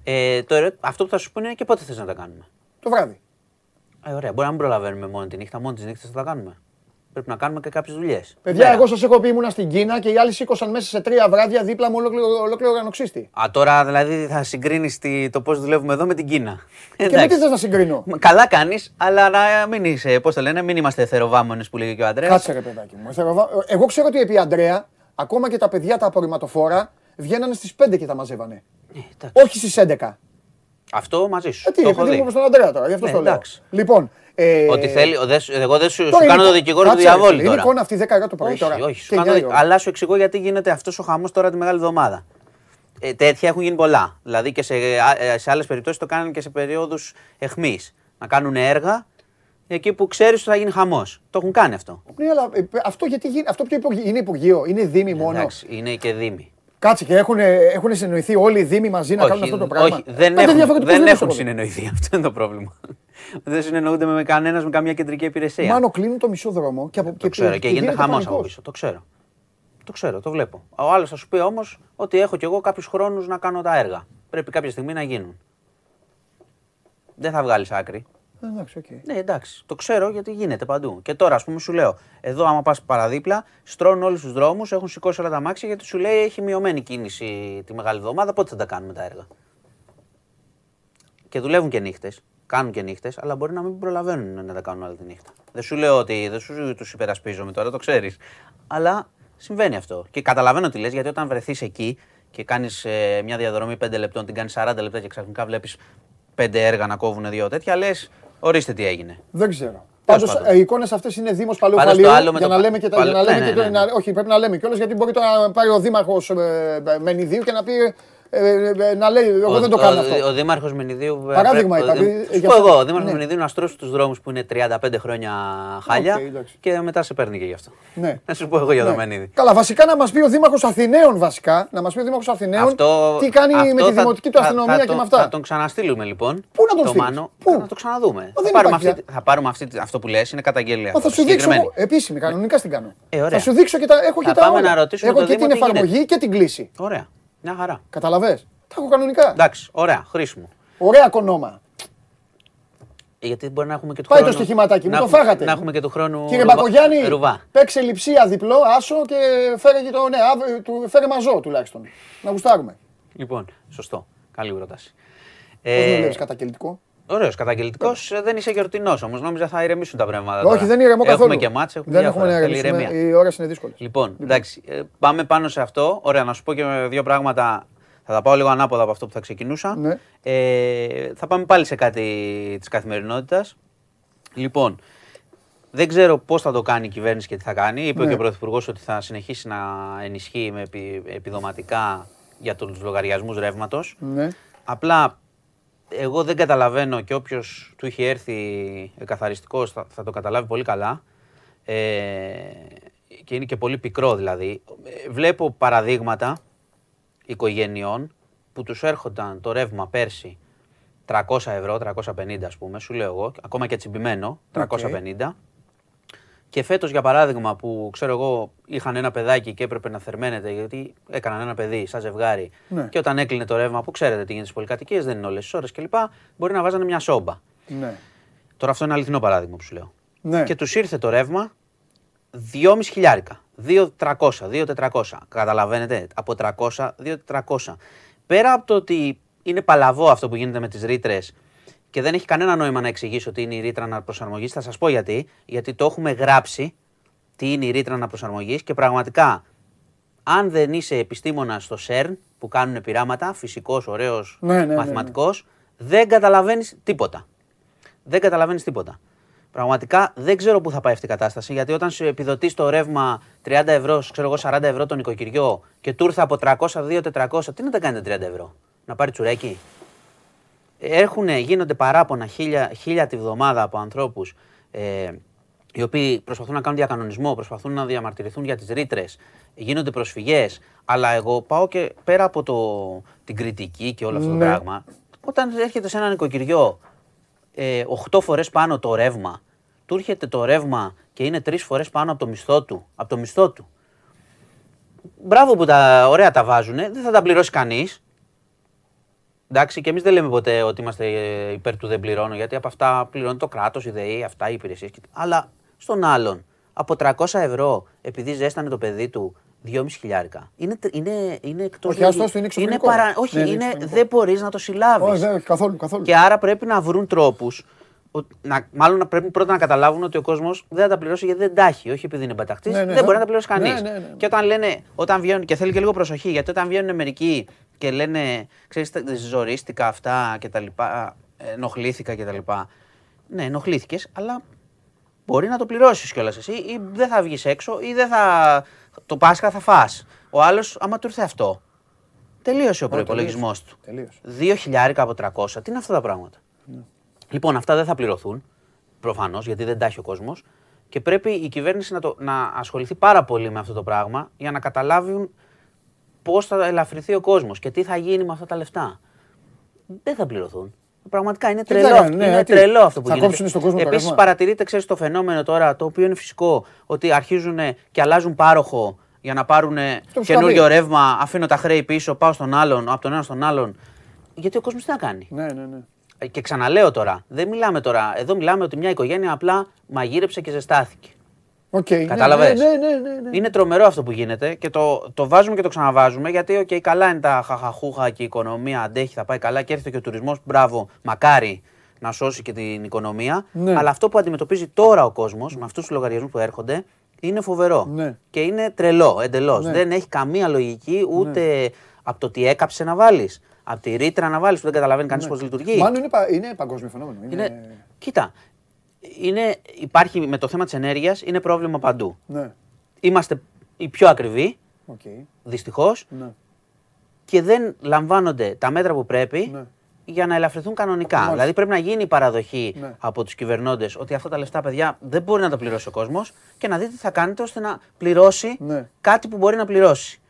Ε, αυτό που θα σου πούνε είναι και πότε θες να τα κάνουμε. Το βράδυ. Ε, ωραία, μπορεί να μην προλαβαίνουμε μόνο τη νύχτα, μόνο τις νύχτες θα τα κάνουμε. Πρέπει να κάνουμε και κάποιες δουλειές. Παιδιά, εγώ σας έχω πει ήμουνα στην Κίνα και οι άλλοι σήκωσαν μέσα σε τρία βράδια δίπλα μου ολόκληρο, ολόκληρο οργανοξύστη. Α, τώρα δηλαδή θα συγκρίνεις το πώς δουλεύουμε εδώ με την Κίνα. Και με τι θες να συγκρίνω; Καλά κάνεις, αλλά να μην είσαι, πώς το λένε, μην είμαστε θεροβάμονες που λέγει και ο Αντρέας. Κάτσε ρε παιδάκι μου. Εγώ ξέρω ότι επί Αντρέα, ακόμα και τα παιδιά τα απορριμματοφόρα βγαίνανε στις 5 και τα μαζεύανε. Ε, Όχι στις 11. Αυτό μαζί σου. Ε, τι, επειδή είμαι στον Αντρέα τώρα, γι' αυτό ναι, το λέω. Λοιπόν, Ε, ότι θέλει, εγώ δεν σου, κάνω το δικηγόρο του διαβόλου. Είναι εικόνα αυτή 10 το πρωί όχι, τώρα. Όχι, σου κάνω, αλλά σου εξηγώ γιατί γίνεται αυτός ο χαμός τώρα τη μεγάλη εβδομάδα. Ε, τέτοια έχουν γίνει πολλά. Δηλαδή και σε, ε, σε άλλες περιπτώσεις το κάνουν και σε περίοδου αιχμή. Να κάνουν έργα εκεί που ξέρεις ότι θα γίνει χαμός. Το έχουν κάνει αυτό. Ναι, αλλά ε, αυτό γιατί γίνει, αυτό ποιο είναι Υπουργείο, είναι Δήμη μόνο; Εντάξει, είναι και Δήμη. Κάτσε και έχουν, έχουν συνεννοηθεί όλοι οι Δήμοι μαζί να κάνουν αυτό το πράγμα; Όχι, δεν έχουν, δεν έχουν συνεννοηθεί. Αυτό είναι το πρόβλημα. δεν συνεννοούνται με κανένας με καμία κεντρική υπηρεσία. Μάνο κλείνουν το μισό δρόμο και από Το ξέρω και, και γίνεται χαμός από πίσω. Το ξέρω. Το ξέρω, το βλέπω. Ο άλλος θα σου πει όμως ότι έχω κι εγώ κάποιους χρόνους να κάνω τα έργα. Πρέπει κάποια στιγμή να γίνουν. Δεν θα βγάλεις άκρη. Ε, εντάξει, okay. Ναι, εντάξει. Το ξέρω γιατί γίνεται παντού. Και τώρα, ας πούμε, σου λέω, εδώ άμα πας παραδίπλα, στρώνουν όλους τους δρόμους, έχουν σηκώσει όλα τα μάξια γιατί σου λέει έχει μειωμένη κίνηση τη μεγάλη εβδομάδα. Πότε θα τα κάνουμε τα έργα. Και δουλεύουν και νύχτες. Κάνουν και νύχτες, αλλά μπορεί να μην προλαβαίνουν να τα κάνουν όλη τη νύχτα. Δεν σου λέω ότι δεν σου τους υπερασπίζομαι τώρα, το ξέρεις. Αλλά συμβαίνει αυτό. Και καταλαβαίνω τι λες, γιατί όταν βρεθείς εκεί και κάνεις ε, μια διαδρομή 5 λεπτών, την κάνεις 40 λεπτά και ξαφνικά βλέπεις 5 έργα να κόβουν δύο τέτοια, λες Ορίστε τι έγινε. Δεν ξέρω. Πάντως οι εικόνες αυτές είναι Δήμος Παλαιού Για να λέμε και τα. Όχι, πρέπει να λέμε κιόλας γιατί μπορεί να πάρει ο Δήμαρχος ε, Μενιδίου και να πει ε, ε, να λέει, εγώ δεν το κάνω αυτό. Ο Δήμαρχος Μενιδίου. Παράδειγμα είπα. Σου πω εγώ, ο Δήμαρχος ναι. Μενιδίου να στρώσει τους δρόμους που είναι 35 χρόνια χάλια και μετά σε παίρνει και γι' αυτό. Ναι. Να σου πω εγώ για το ναι. Μενίδη. Καλά, βασικά να μας πει ο Δήμαρχος Αθηναίων βασικά. Να μας πει ο Δήμαρχος Αθηναίων τι κάνει με τη δημοτική του αστυνομία και με αυτά. Θα τον ξαναστείλουμε λοιπόν. Πού να τον στείλουμε. Να το ξαναδούμε. Θα πάρουμε αυτό που λες, είναι καταγγελία. Θα σου δείξω επίσημη, κανονικά την κάνω. Ε, θα σου δείξω και τα έχω και τα Έχω και την εφαρμογή και την κλίση. Ωραία. Μια χαρά. Καταλαβες; Τα έχω κανονικά. Εντάξει, ωραία, χρήσιμο. Ωραία κονόμα. Γιατί μπορεί να έχουμε και του Πάει το στοιχηματάκι μου, το φάγατε. Να έχουμε και του χρόνου. Κύριε Μπακογιάννη, παίξε λειψία διπλό, άσο και φέρε και το. Ναι, φέρε μαζό τουλάχιστον. Να γουστάρουμε. Λοιπόν, σωστό. Καλή πρόταση. Πώς ε... με κατακελτικό. Ωραίος καταγγελτικός. Ε, δεν είσαι γιορτινός όμως. Νόμιζα θα ηρεμήσουν τα πράγματα. Όχι, τώρα. δεν ηρεμώ καθόλου. Έχουμε και μάτσε. Δεν έχουμε να ηρεμήσουμε. Οι ώρε είναι δύσκολε. Λοιπόν, λοιπόν, εντάξει. Ε, πάμε πάνω σε αυτό. Ωραία, να σου πω και δύο πράγματα θα τα πάω λίγο ανάποδα από αυτό που θα ξεκινούσα. Ναι. Ε, θα πάμε πάλι σε κάτι της καθημερινότητας. Λοιπόν, δεν ξέρω πώς θα το κάνει η κυβέρνηση και τι θα κάνει. Είπε ναι. και ο Πρωθυπουργός ότι θα συνεχίσει να ενισχύει με επιδοματικά για τους λογαριασμούς ρεύματος. Ναι. Απλά εγώ δεν καταλαβαίνω και όποιος του είχε έρθει καθαριστικό θα, θα το καταλάβει πολύ καλά. Ε, και είναι και πολύ πικρό δηλαδή. Ε, βλέπω παραδείγματα οικογενειών που τους έρχονταν το ρεύμα πέρσι 300 ευρώ, 350 ας πούμε, σου λέω εγώ, ακόμα και τσιμπημένο, 350. Και φέτος για παράδειγμα που ξέρω εγώ είχαν ένα παιδάκι και έπρεπε να θερμαίνεται γιατί έκαναν ένα παιδί σαν ζευγάρι ναι. και όταν έκλεινε το ρεύμα που ξέρετε τι γίνεται στις πολυκατοικίες, δεν είναι όλες τις ώρες κλπ. Μπορεί να βάζανε μια σόμπα. Ναι. Τώρα αυτό είναι αληθινό παράδειγμα που σου λέω. Ναι. Και τους ήρθε το ρεύμα 2,5 χιλιάρικα. 2.300, 2.400. Καταλαβαίνετε, από 300, 2.400. Πέρα από το ότι είναι παλαβό αυτό που γίνεται με τις ρήτρες και δεν έχει κανένα νόημα να εξηγήσω τι είναι η ρήτρα αναπροσαρμογής, θα σας πω γιατί. Γιατί το έχουμε γράψει τι είναι η ρήτρα αναπροσαρμογής και πραγματικά, αν δεν είσαι επιστήμονα στο ΣΕΡΝ που κάνουν πειράματα, φυσικός, ωραίος, ναι, ναι, ναι, ναι. μαθηματικός, δεν καταλαβαίνεις τίποτα. Δεν καταλαβαίνεις τίποτα. Πραγματικά δεν ξέρω πού θα πάει αυτή η κατάσταση. Γιατί όταν σου επιδοτείς το ρεύμα 30 ευρώ, ξέρω εγώ 40 ευρώ τον νοικοκυριό και του ήρθε από 300, 2, 400, τι να τα κάνετε 30 ευρώ; Να πάρει τσουρέκι; Έχουν, γίνονται παράπονα χίλια, χίλια τη βδομάδα από ανθρώπους ε, οι οποίοι προσπαθούν να κάνουν διακανονισμό, προσπαθούν να διαμαρτυρηθούν για τις ρήτρες, γίνονται προσφυγές. Αλλά εγώ πάω και πέρα από το, την κριτική και όλο αυτό το ναι. πράγμα. Όταν έρχεται σε ένα νοικοκυριό ε, 8 φορές πάνω το ρεύμα του έρχεται το ρεύμα και είναι τρεις φορές πάνω από το μισθό του. Από το μισθό του. Μπράβο που τα ωραία τα βάζουν, δεν θα τα πληρώσει κανείς. Εντάξει, και εμείς δεν λέμε ποτέ ότι είμαστε υπέρ του δεν πληρώνω, γιατί από αυτά πληρώνει το κράτος, η ΔΕΗ, αυτά οι υπηρεσίες. Αλλά στον άλλον, από 300 ευρώ, επειδή ζέστανε το παιδί του, 2,5 χιλιάρικα. Είναι, είναι, είναι εκτός. Όχι, άστο είναι είναι παρα... Όχι, ναι, είναι, δεν μπορείς να το συλλάβεις. Όχι, καθόλου, καθόλου. Και άρα πρέπει να βρουν τρόπους να, μάλλον πρέπει πρώτα να καταλάβουν ότι ο κόσμος δεν θα τα πληρώσει γιατί δεν τα έχει. Όχι επειδή είναι μπαταχτής, ναι, ναι, δεν μπορεί να τα πληρώσει κανείς. Ναι, ναι, ναι, και όταν λένε, όταν βγαίνουν, και θέλει και λίγο προσοχή, γιατί όταν βγαίνουν μερικοί και λένε, ξέρεις, ζορίστηκα αυτά και τα λοιπά, ενοχλήθηκα και τα λοιπά. Ναι, ενοχλήθηκες, αλλά μπορεί να το πληρώσεις κιόλας εσύ ή δεν θα βγεις έξω ή δεν θα. Το Πάσχα θα φας. Ο άλλος, άμα του ήρθε αυτό, τελείωσε ο προπολογισμό του. Δύο χιλιάρικα από 300. Τι είναι αυτά τα πράγματα; Ναι. Λοιπόν, αυτά δεν θα πληρωθούν. Προφανώς, γιατί δεν τα έχει ο κόσμος. Και πρέπει η κυβέρνηση να, το, να ασχοληθεί πάρα πολύ με αυτό το πράγμα για να καταλάβουν πώς θα ελαφρυνθεί ο κόσμος και τι θα γίνει με αυτά τα λεφτά. Δεν θα πληρωθούν. Πραγματικά είναι τρελό, ναι, είναι τρελό αυτό που γίνεται. Επίσης, παρατηρείτε, ξέρεις το φαινόμενο τώρα, το οποίο είναι φυσικό, ότι αρχίζουν και αλλάζουν πάροχο για να πάρουν καινούριο ρεύμα. Αφήνω τα χρέη πίσω, πάω στον άλλον, από τον ένα στον άλλον. Γιατί ο κόσμος τι να κάνει; Ναι, ναι, ναι. Ε, και ξαναλέω τώρα, δεν μιλάμε τώρα. Εδώ μιλάμε ότι μια οικογένεια απλά μαγείρεψε και ζεστάθηκε. Okay, Κατάλαβες; Ναι, ναι, ναι, ναι, Είναι τρομερό αυτό που γίνεται και το, το βάζουμε και το ξαναβάζουμε γιατί okay, καλά είναι τα χαχαχούχα και η οικονομία αντέχει, θα πάει καλά και έρχεται και ο τουρισμός. Μπράβο, μακάρι να σώσει και την οικονομία. Ναι. Αλλά αυτό που αντιμετωπίζει τώρα ο κόσμος με αυτούς τους λογαριασμούς που έρχονται είναι φοβερό. Ναι. Και είναι τρελό εντελώς. Ναι. Δεν έχει καμία λογική ούτε από το τι έκαψε να βάλεις. Από τη ρήτρα να βάλεις που δεν καταλαβαίνει κανείς ναι. πώς λειτουργεί. Μάλλον είναι, είναι παγκόσμιο φαινόμενο. Είναι... Κοίτα, είναι, υπάρχει με το θέμα της ενέργειας είναι πρόβλημα παντού. Ναι. Είμαστε οι πιο ακριβοί. Okay. Δυστυχώς. Ναι. Και δεν λαμβάνονται τα μέτρα που πρέπει ναι. για να ελαφρυνθούν κανονικά. Μάλιστα. Δηλαδή πρέπει να γίνει η παραδοχή ναι. από τους κυβερνώντες ότι αυτά τα λεφτά, παιδιά, δεν μπορεί να τα πληρώσει ο κόσμος και να δείτε τι θα κάνετε ώστε να πληρώσει ναι. κάτι που μπορεί να πληρώσει.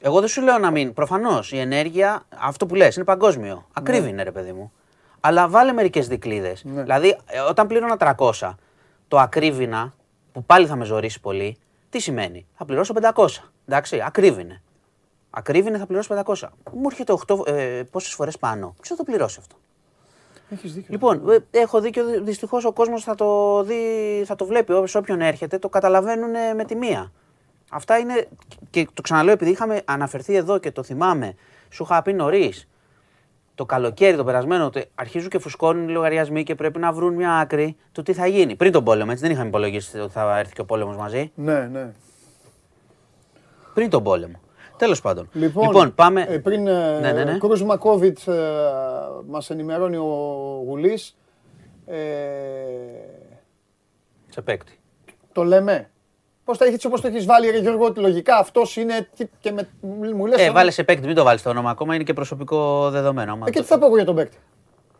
Εγώ δεν σου λέω να μην. Προφανώς η ενέργεια, αυτό που λες, είναι παγκόσμιο. Ακρίβει ναι. είναι, ρε παιδί μου. Αλλά βάλε μερικές δικλείδε. Ναι. Δηλαδή, ε, όταν πλήρωνα 300, το ακρίβηνα, που πάλι θα με ζωρίσει πολύ, τι σημαίνει; Θα πληρώσω 500. Εντάξει, ακρίβεινε. Ακρίβεινε, θα πληρώσω 500. Μου έρχεται 8, ε, πόσες φορές πάνω. Ποιος θα το πληρώσει αυτό; Έχεις δίκιο. Λοιπόν, ε, έχω δίκιο. Δυστυχώς ο κόσμος θα, το δει, θα το βλέπει. Σε όποιον έρχεται, το καταλαβαίνουν με τη μία. Αυτά είναι. Και το ξαναλέω επειδή είχαμε αναφερθεί εδώ και το θυμάμαι. Σου είχα πει νωρίς το καλοκαίρι το περασμένο ότι αρχίζουν και φουσκώνουν οι λογαριασμοί και πρέπει να βρουν μια άκρη του τι θα γίνει. Πριν τον πόλεμο, έτσι δεν είχαμε υπολογίσει ότι θα έρθει και ο πόλεμος μαζί. Ναι, ναι. Πριν τον πόλεμο. Τέλος πάντων. Λοιπόν, λοιπόν πάμε. Ε, πριν ε, ναι, ναι, ναι. κρούσμα COVID ε, μας ενημερώνει ο Γουλής. Ε, σε παίκτη. Το λέμε; Πώς τα έχεις όπως το έχεις βάλει, Ρε Γιώργο, ότι λογικά αυτός είναι. Και με, μου λες, ε, βάλε σε παίκτη, μην το βάλεις το όνομα ακόμα, είναι και προσωπικό δεδομένο. Ε, και τι θα πω εγώ για τον παίκτη;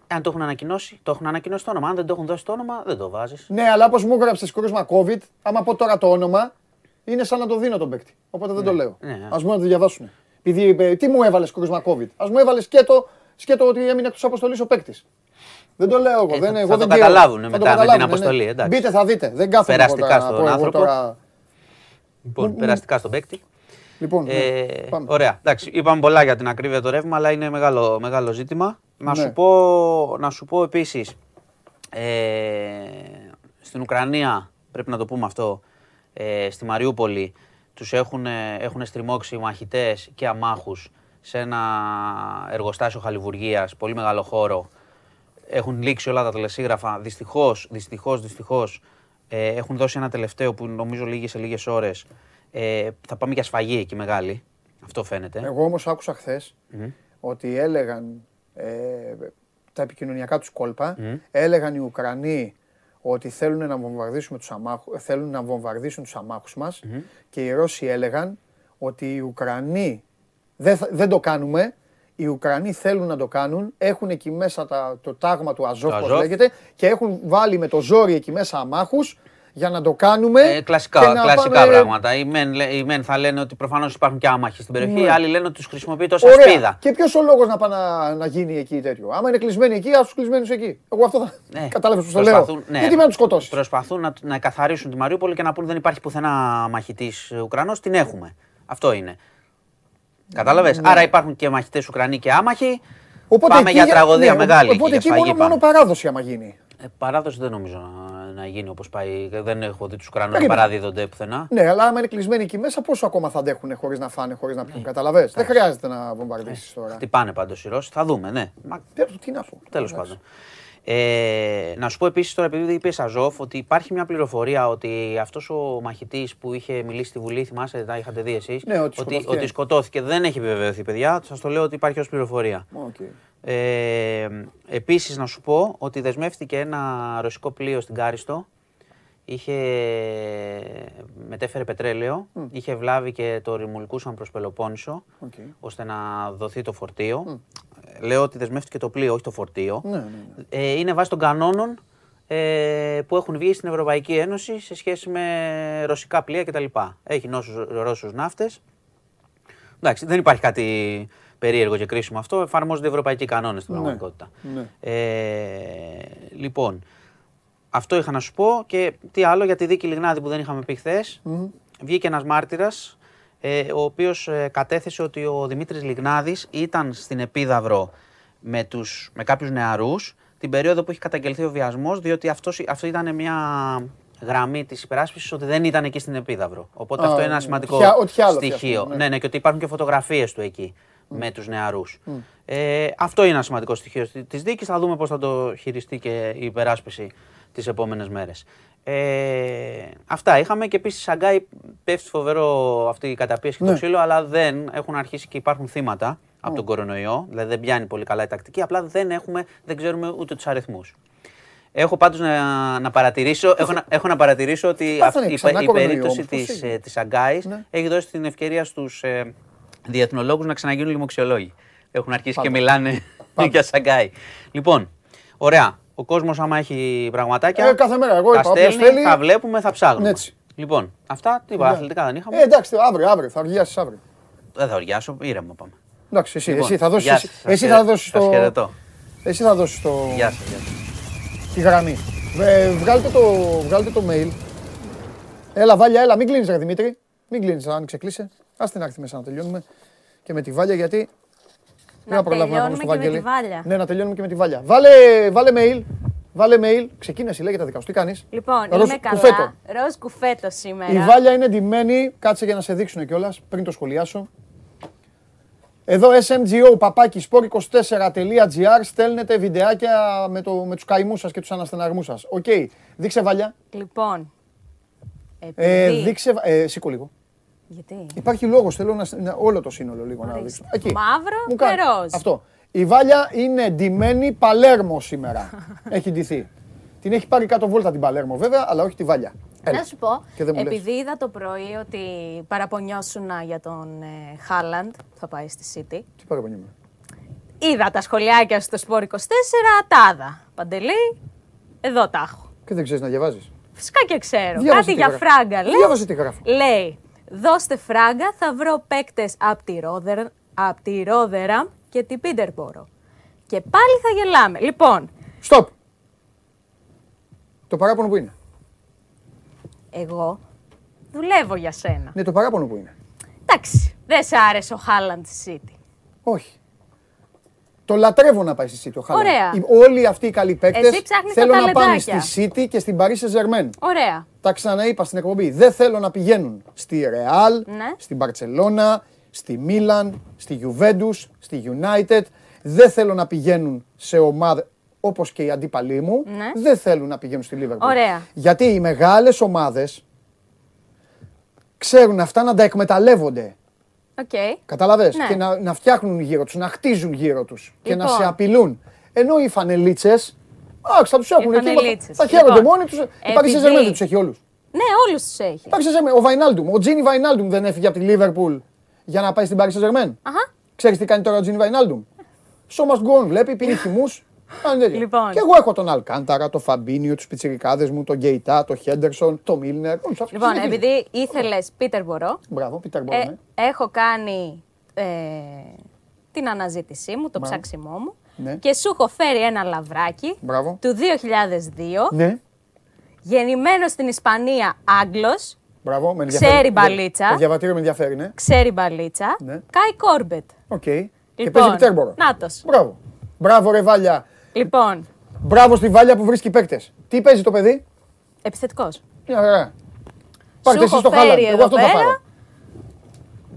Αν το έχουν ανακοινώσει, το έχουν ανακοινώσει το όνομα. Αν δεν το έχουν δώσει το όνομα, δεν το βάζεις. Ναι, αλλά όπως μου έγραψες κρούσμα COVID, άμα πω τώρα το όνομα, είναι σαν να το δίνω τον παίκτη. Οπότε δεν το ναι, λέω. Ναι, ναι. Α μου να το διαβάσουν. Επειδή ε, τι μου έβαλες κρούσμα COVID; Α μου έβαλες και το σκέτο ότι έμεινε εκτός αποστολής ο παίκτης. Δεν το λέω εγώ. Ε, δεν, θα, εγώ θα το καταλάβουν μετά με την αποστολή. Ναι. Μπείτε, θα δείτε. Δεν κάθομαι Περαστικά στον άνθρωπο. Λοιπόν, περαστικά στον παίκτη. Λοιπόν, ναι, ε, πάμε. Ωραία. Εντάξει, είπαμε πολλά για την ακρίβεια το ρεύμα, αλλά είναι μεγάλο, μεγάλο ζήτημα. Να, ναι. σου πω, να σου πω επίσης, ε, στην Ουκρανία, πρέπει να το πούμε αυτό, ε, στη Μαριούπολη, τους έχουν, έχουν στριμώξει μαχητές και αμάχους σε ένα εργοστάσιο χαλιβουργίας, πολύ μεγάλο χώρο. Έχουν λήξει όλα τα τελεσίγραφα. Δυστυχώς, δυστυχώς, δυστυχώς, ε, έχουν δώσει ένα τελευταίο που νομίζω λίγε σε λίγες ώρες. Ε, θα πάμε για σφαγή εκεί μεγάλη. Αυτό φαίνεται. Εγώ όμως άκουσα χθες ότι έλεγαν ε, τα επικοινωνιακά τους κόλπα, έλεγαν οι Ουκρανοί ότι θέλουν να βομβαρδίσουν τους αμάχους, θέλουν να βομβαρδίσουν τους αμάχους μας και οι Ρώσοι έλεγαν ότι οι Ουκρανοί δεν, δεν το κάνουμε, οι Ουκρανοί θέλουν να το κάνουν, έχουν εκεί μέσα τα, το τάγμα του Αζόφ, όπως λέγεται, και έχουν βάλει με το ζόρι εκεί μέσα αμάχους για να το κάνουμε. Ε, κλασικά κλασικά πάμε... πράγματα. Οι μεν, οι μεν θα λένε ότι προφανώς υπάρχουν και άμαχοι στην περιοχή, ναι. οι άλλοι λένε ότι τους χρησιμοποιεί τόσο ασπίδα. Και ποιος ο λόγος να πάει να, να, γίνει εκεί τέτοιο; Άμα είναι κλεισμένοι εκεί, ας τους κλεισμένους εκεί. Εγώ αυτό θα. Ναι. Κατάλαβες πώς το λέω. Ναι. Γιατί με να τους σκοτώσεις; Προσπαθούν να, να καθαρίσουν τη Μαριούπολη και να πούν δεν υπάρχει πουθενά μαχητής Ουκρανός, την έχουμε. Αυτό είναι. Κατάλαβες; Ναι. Άρα υπάρχουν και μαχητές Ουκρανοί και άμαχοι. Οπότε Πάμε για τραγωδία ναι, μεγάλη. Οπότε εκεί μόνο, μόνο παράδοση άμα γίνει. Ε, παράδοση δεν νομίζω να, να γίνει όπως πάει. Δεν έχω δει τους Ουκρανούς να παραδίδονται πουθενά. Ναι, αλλά άμα είναι κλεισμένοι εκεί μέσα, πόσο ακόμα θα αντέχουν χωρίς να φάνε, χωρίς να πιούν. Ναι. Καταλαβέ. Δεν χρειάζεται να βομβαρδίσεις τώρα. πάνε πάντως οι Ρώσοι. Θα δούμε, ναι. Μα... Τι να πω. Τέλος πάντων. Ε, να σου πω επίσης τώρα, επειδή είπες Αζόφ, ότι υπάρχει μια πληροφορία ότι αυτός ο μαχητής που είχε μιλήσει στη Βουλή, θυμάσαι, τα είχατε δει εσείς, ναι, ότι, ότι, ότι, σκοτώθηκε. Δεν έχει επιβεβαιωθεί, παιδιά. Σας το λέω ότι υπάρχει ως πληροφορία. Okay. Ε, επίσης να σου πω ότι δεσμεύτηκε ένα ρωσικό πλοίο στην Κάριστο είχε, μετέφερε πετρέλαιο, είχε βλάβει και το ρημουλκούσαν προς Πελοπόννησο, ώστε να δοθεί το φορτίο. Λέω ότι δεσμεύτηκε το πλοίο, όχι το φορτίο. Ναι, ναι, ναι. Ε, είναι βάσει των κανόνων ε, που έχουν βγει στην Ευρωπαϊκή Ένωση σε σχέση με ρωσικά πλοία κτλ. Έχει νόσους Ρώσους ναύτες. Εντάξει, δεν υπάρχει κάτι περίεργο και κρίσιμο αυτό. Εφαρμόζονται ευρωπαϊκοί κανόνες στην πραγματικότητα. Ε, λοιπόν, αυτό είχα να σου πω και τι άλλο για τη δίκη Λιγνάδη που δεν είχαμε πει χθες. Βγήκε ένας μάρτυρας, ε, ο οποίος ε, κατέθεσε ότι ο Δημήτρης Λιγνάδης ήταν στην Επίδαυρο με, τους, με κάποιους νεαρούς την περίοδο που είχε καταγγελθεί ο βιασμός, διότι αυτός, αυτό ήταν μια γραμμή της υπεράσπισης ότι δεν ήταν εκεί στην Επίδαυρο. Οπότε αυτό είναι ένα σημαντικό στοιχείο. Ναι. ναι. ναι, και ότι υπάρχουν και φωτογραφίες του εκεί με τους νεαρούς. Ε, αυτό είναι ένα σημαντικό στοιχείο της δίκης. Θα δούμε πώς θα το χειριστεί και η υπεράσπιση τις επόμενες μέρες. Ε, αυτά είχαμε και επίσης Σαγκάη πέφτει φοβερό αυτή η καταπίεση και το ναι. ξύλο, αλλά δεν έχουν αρχίσει και υπάρχουν θύματα από τον ναι. κορονοϊό. Δηλαδή δεν πιάνει πολύ καλά η τακτική, απλά δεν, έχουμε, δεν ξέρουμε ούτε τους αριθμούς. Έχω πάντως να, να παρατηρήσω, έχω, να, έχω να παρατηρήσω ότι αυτή, η, η, περίπτωση της, ε, της Αγκάης ναι. έχει δώσει την ευκαιρία στους ε, διεθνολόγους να ξαναγίνουν λοιμοξιολόγοι. Έχουν αρχίσει και μιλάνε για Σαγκάη. Λοιπόν, ωραία. Ο κόσμος, άμα έχει πραγματάκια. Ε, κάθε μέρα. Εγώ τα στέλνει, θέλει... θα βλέπουμε, θα ψάχνουμε. Έτσι. Λοιπόν, αυτά τι είπα, αθλητικά δεν είχαμε. Ε, εντάξει, αύριο, αύριο, θα οργιάσει αύριο. Δεν θα οργιάσω, ήρεμα πάμε. Εντάξει, εσύ, λοιπόν, εσύ θα δώσεις. Εσύ, θα δώσεις το. Εσύ θα δώσεις το. Γεια σας. Τη γραμμή. Ε, βγάλτε, το, βγάλτε το mail. Έλα, Βάλια, έλα, μην κλείνεις, Δημήτρη. Μην κλείνεις, αν ξεκλείσει. Α την άκρη μέσα να τελειώνουμε και με τη Βάλια γιατί να τελειώνουμε και με τη Βάλια. Ναι, να τελειώνουμε και με τη Βάλια. Βάλε, βάλε mail. Βάλε mail. Ξεκίνησε, λέγεται τα δικά σου. Τι κάνεις; Λοιπόν, Ροζ είμαι καλά. Κουφέτο. Ροζ κουφέτο σήμερα. Η Βάλια είναι ντυμένη. Κάτσε για να σε δείξουν κιόλας πριν το σχολιάσω. Εδώ smgo παπάκι sport24.gr στέλνετε βιντεάκια με, το, με τους καημούς σας και τους αναστεναγμούς σας. OK. Okay. Δείξε Βάλια. Λοιπόν. Ε, επειδή... Ε, δείξε, ε, σήκω λίγο. Γιατί; Υπάρχει λόγος, θέλω να, να, όλο το σύνολο λίγο να δείξω. Εκεί. Μαύρο και ροζ. Αυτό. Η Βάλια είναι ντυμένη Παλέρμο σήμερα. έχει ντυθεί. Την έχει πάρει κάτω βόλτα την Παλέρμο βέβαια, αλλά όχι τη Βάλια. Να σου πω, επειδή είδα το πρωί ότι παραπονιώσουν για τον ε, Χάλαντ που θα πάει στη City. Τι παραπονιούμε. Είδα τα σχολιάκια στο Σπόρ 24, τάδα. Παντελή, εδώ τα έχω. Και δεν ξέρεις να διαβάζεις. Φυσικά και ξέρω. Διάβασε Κάτι για φράγκα λέει. Διάβασε τι γράφω. Λέει, Δώστε φράγκα, θα βρω παίκτες από τη, Ρόδερα, και την Πίτερπορο. Και πάλι θα γελάμε. Λοιπόν. Στοπ. Το παράπονο που είναι. Εγώ δουλεύω για σένα. Ναι, το παράπονο που είναι. Εντάξει, δεν σ' άρεσε ο Χάλαντ City. Όχι. Το λατρεύω να πάει στη City ο Χάλαντ. Ωραία. Όλοι αυτοί οι καλοί παίκτες θέλουν να πάνε στη City και στην Paris Saint-Germain. Ωραία. Τα ξαναείπα στην εκπομπή. Δεν θέλω να πηγαίνουν στη Real, ναι. στην Barcelona, στη Μίλαν, στη Juventus, στη United. Δεν θέλω να πηγαίνουν σε ομάδες όπως και οι αντίπαλοι μου. Ναι. Δεν θέλουν να πηγαίνουν στη Liverpool. Ωραία. Γιατί οι μεγάλες ομάδες ξέρουν αυτά να τα εκμεταλλεύονται. Okay. Καταλαβες. Ναι. Και να, να φτιάχνουν γύρω τους, να χτίζουν γύρω τους και να σε απειλούν. Ενώ οι φανελίτσες. Α, θα τους έχουν εκεί. Θα χαίρονται λοιπόν, μόνοι τους. Υπάρχει σε δεν τους έχει όλους. Ναι, όλους τους έχει. Υπάρχει σε Ο Βαϊνάλντουμ. Ο Τζίνι Βαϊνάλντουμ δεν έφυγε από τη Λίβερπουλ για να πάει στην Paris Saint Ξέρεις τι κάνει τώρα ο Τζίνι Βαϊνάλντουμ; So must go on, βλέπει, πίνει χυμούς. Λοιπόν. Και εγώ έχω τον Αλκάνταρα, τον Φαμπίνιο, τους πιτσιρικάδες μου, τον Γκέιτα, τον Χέντερσον, τον Μίλνερ. Λοιπόν, επειδή ήθελες Πίτερμπορο. Μπράβο, Πίτερμπορο. Ε, ναι. Έχω κάνει ε, την αναζήτησή μου, το ψάξιμό μου. Ναι. Και σου έχω φέρει ένα λαβράκι Μπράβο. του 2002. Ναι. Γεννημένος στην Ισπανία, Άγγλος. Μπράβο, με Ξέρει μπαλίτσα. Το διαβατήριο με ενδιαφέρει, ναι. Ξέρει μπαλίτσα. Ναι. Κάι Κόρμπετ. OK. Okay. Λοιπόν, και παίζει Πίτερμπορο. Νάτος. Μπράβο. Μπράβο, ρε Βάλια. Λοιπόν. Μπράβο στη Βάλια που βρίσκει παίκτες. Τι παίζει το παιδί; Επιθετικός. Μια χαρά. Πάρτε εσεί το χάλα. Εγώ αυτό θα πάρω.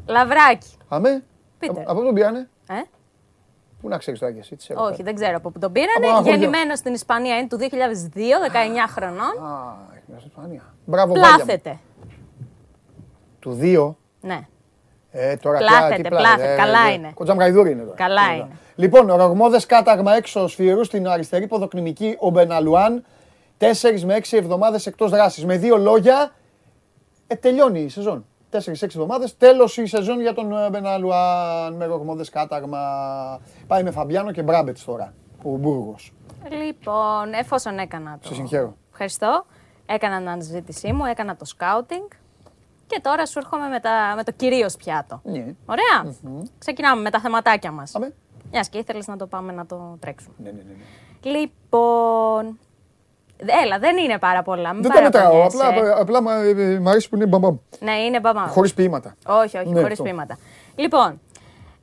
Λαβράκι. Αμέ. Πείτε. Από πού τον πήρανε. Ε; Πού να ξέρεις τώρα και εσύ, τι Όχι, δεν ξέρω από πού τον πήρανε. Γεννημένος στην Ισπανία είναι του 2002, 19 χρονών. Α, έχει στην Ισπανία. Μπράβο, Πλάθεται. Του 2. Ναι. Ε, τώρα πλάθεται, πλάθεται. Καλά είναι. Κοτζαμγαϊδούρη είναι τώρα. Καλά είναι. Λοιπόν, ο Ρογμόδε κάταγμα έξω σφυρού στην αριστερή ποδοκνημική ο Μπεναλουάν. 4 με 6 εβδομάδες εκτός δράσης. Με δύο λόγια, ε, τελειώνει η σεζόν. 4-6 εβδομάδες. Τέλος η σεζόν για τον ε, Μπεναλουάν με Ρογμόδε κάταγμα. Πάει με Φαμπιάνο και Μπράμπετς τώρα. Ο Μπούργος. Λοιπόν, εφόσον έκανα το. Σε συγχαίρω. Ευχαριστώ. Έκανα την αναζήτησή μου, έκανα το σκάουτινγκ. Και τώρα σου έρχομαι με, τα, με το κυρίως πιάτο. Ναι. Ωραία. Mm-hmm. Ξεκινάμε με τα θεματάκια μας. Πάμε. Μιας και ήθελες να το πάμε να το τρέξουμε. Ναι, ναι, ναι. ναι. Λοιπόν. Έλα, δεν είναι πάρα πολλά. δεν τα μετράω. Απλά, απλά μου αρέσει που είναι μπαμπαμ. Ναι, είναι μπαμπαμ. Χωρίς ποίηματα. Όχι, όχι, ναι, χωρίς ποίηματα. Λοιπόν,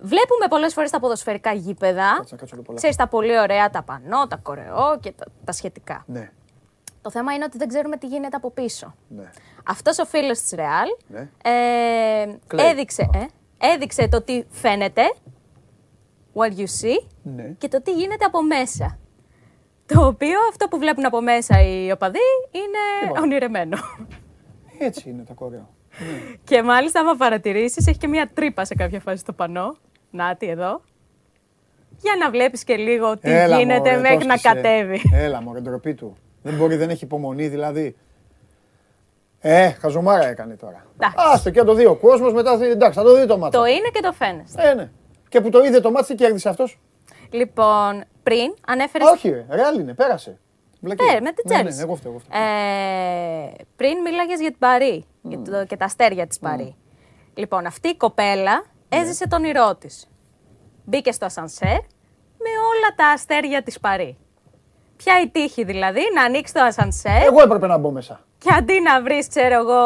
Βλέπουμε πολλές φορές τα ποδοσφαιρικά γήπεδα. Ξέρεις τα πολύ ωραία, τα πανό, τα κορεό και τα, τα σχετικά. Ναι. Το θέμα είναι ότι δεν ξέρουμε τι γίνεται από πίσω. Ναι. Αυτός ο φίλος της Ρεάλ ναι. ε, έδειξε, ε, έδειξε το τι φαίνεται, what you see, ναι. και το τι γίνεται από μέσα. Το οποίο αυτό που βλέπουν από μέσα οι οπαδοί είναι λοιπόν. ονειρεμένο. Έτσι είναι το κορεό. Και μάλιστα, άμα παρατηρήσεις, έχει και μια τρύπα σε κάποια φάση στο πανό. Νάτι εδώ. Για να βλέπεις και λίγο τι γίνεται μέχρι να κατέβει. Έλα, μωρέ, ντροπή του. Δεν μπορεί, δεν έχει υπομονή δηλαδή. Ε, χαζομάρα έκανε τώρα. Άστο και να το δει ο κόσμος μετά. Εντάξει, θα το δει το μάτι. Το είναι και το φαίνεστε. Ε, ναι. Και που το είδε το μάτι, τι κέρδισε αυτός; Λοιπόν, πριν ανέφερε. Όχι, ρεάλ είναι, πέρασε. Ε, με την Τσέλση. Ναι, ναι, εγώ φταίω, ε, πριν μίλαγες για την Παρή mm. και τα αστέρια της Παρή. Λοιπόν, αυτή η κοπέλα ναι. έζησε τον ηρώ της. Μπήκε στο ασανσέρ με όλα τα αστέρια της Παρή. Ποια η τύχη δηλαδή να ανοίξει το ασανσέρ. Εγώ έπρεπε να μπω μέσα. Και αντί να βρεις, ξέρω εγώ,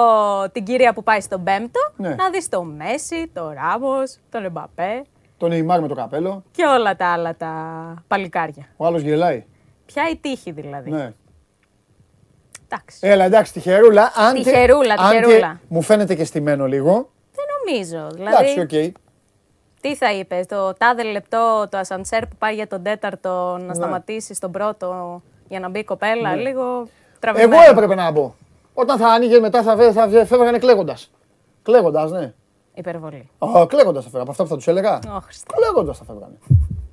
την κυρία που πάει στον Πέμπτο, ναι. να δεις τον Μέσι, τον Ράμος, τον Εμπαπέ. Τον Νεϊμάρ με το καπέλο. Και όλα τα άλλα τα παλικάρια. Ο άλλος γελάει. Ποια η τύχη δηλαδή. Ναι. Εντάξει. Έλα, εντάξει, τυχερούλα. Αν τυχερούλα, τυχερούλα. Αν μου φαίνεται και στημένο λίγο. Δεν νομίζω. Δηλαδή, εντάξει, OK. Okay. Τι θα είπες, το τάδε λεπτό το ασανσέρ που πάει για τον τέταρτο να ναι. σταματήσει στον πρώτο για να μπει η κοπέλα, ναι. λίγο τραβηγμένο. Εγώ έπρεπε να μπω. Όταν θα άνοιγε μετά θα, θα φεύγανε κλαίγοντας. Κλαίγοντας, ναι. Υπερβολή. Oh, κλαίγοντας θα φεύγανε. Από αυτά που θα τους έλεγα. Oh, κλαίγοντας θα φεύγανε.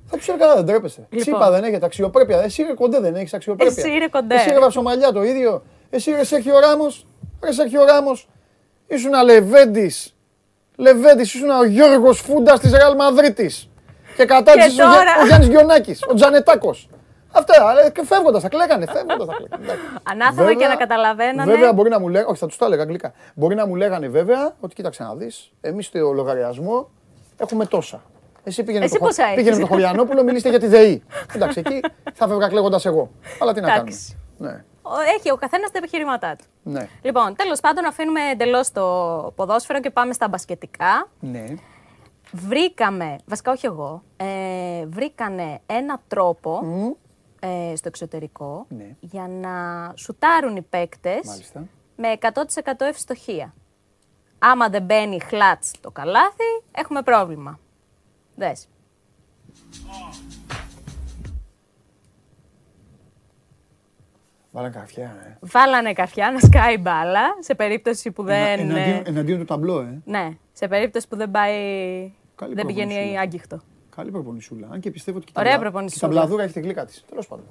Θα τους έλεγα δεν τρέπεσαι. Λοιπόν. Τσίπα δεν έχετε αξιοπρέπεια. Εσύ ρε κοντέ δεν έχεις αξιοπρέπεια. Εσύ ρε κοντέ. Εσύ ρε Βαυσομαλιά το ίδιο. Εσύ ρε Σέρχιο Ράμος. Ρε Σέρχιο Ράμος. Ήσουν αλεβέντης Λεβέντης, ήσουν ο Γιώργος Φούντας της Ρεάλ Μαδρίτη. Και κατάντησε τώρα... ο, Γιάννης Γιονάκης, ο Τζανετάκος. Αυτά, και φεύγοντας θα κλαίγανε. Φεύγοντας θα κλαίγανε. Ανάθεμα και να καταλαβαίνανε. Βέβαια μπορεί να μου λέγανε, όχι θα τους τα έλεγα αγγλικά. Μπορεί να μου λέγανε βέβαια ότι κοίταξε να δεις, εμείς στο λογαριασμό έχουμε τόσα. Εσύ πήγαινε, Εσύ το, πήγαινε με τον Χωριανόπουλο, μιλήστε για τη ΔΕΗ. Εντάξει, εκεί θα φεύγα κλαίγοντας εγώ. Αλλά τι να κάνουμε. Ναι έχει ο καθένας τα επιχειρήματά του. Ναι. Λοιπόν, τέλος πάντων, αφήνουμε εντελώς το ποδόσφαιρο και πάμε στα μπασκετικά. Ναι. Βρήκαμε, βασικά όχι εγώ, ε, βρήκανε ένα τρόπο ε, στο εξωτερικό ναι. για να σουτάρουν οι παίκτες με 100% ευστοχία. Άμα δεν μπαίνει χλάτς το καλάθι, έχουμε πρόβλημα. Δες. Βάλανε καφιά, ε. Βάλανε καφιά να σκάει μπάλα σε περίπτωση που δεν. Εναντίον, εναντίον του ταμπλό, ε. Ναι, σε περίπτωση που δεν πάει. Καλή δεν πηγαίνει άγγιχτο. Καλή προπονησούλα. Αν και πιστεύω ότι Ωραία τα, η ταμπλαδούρα έχει την κλίκα της. Τέλος πάντων.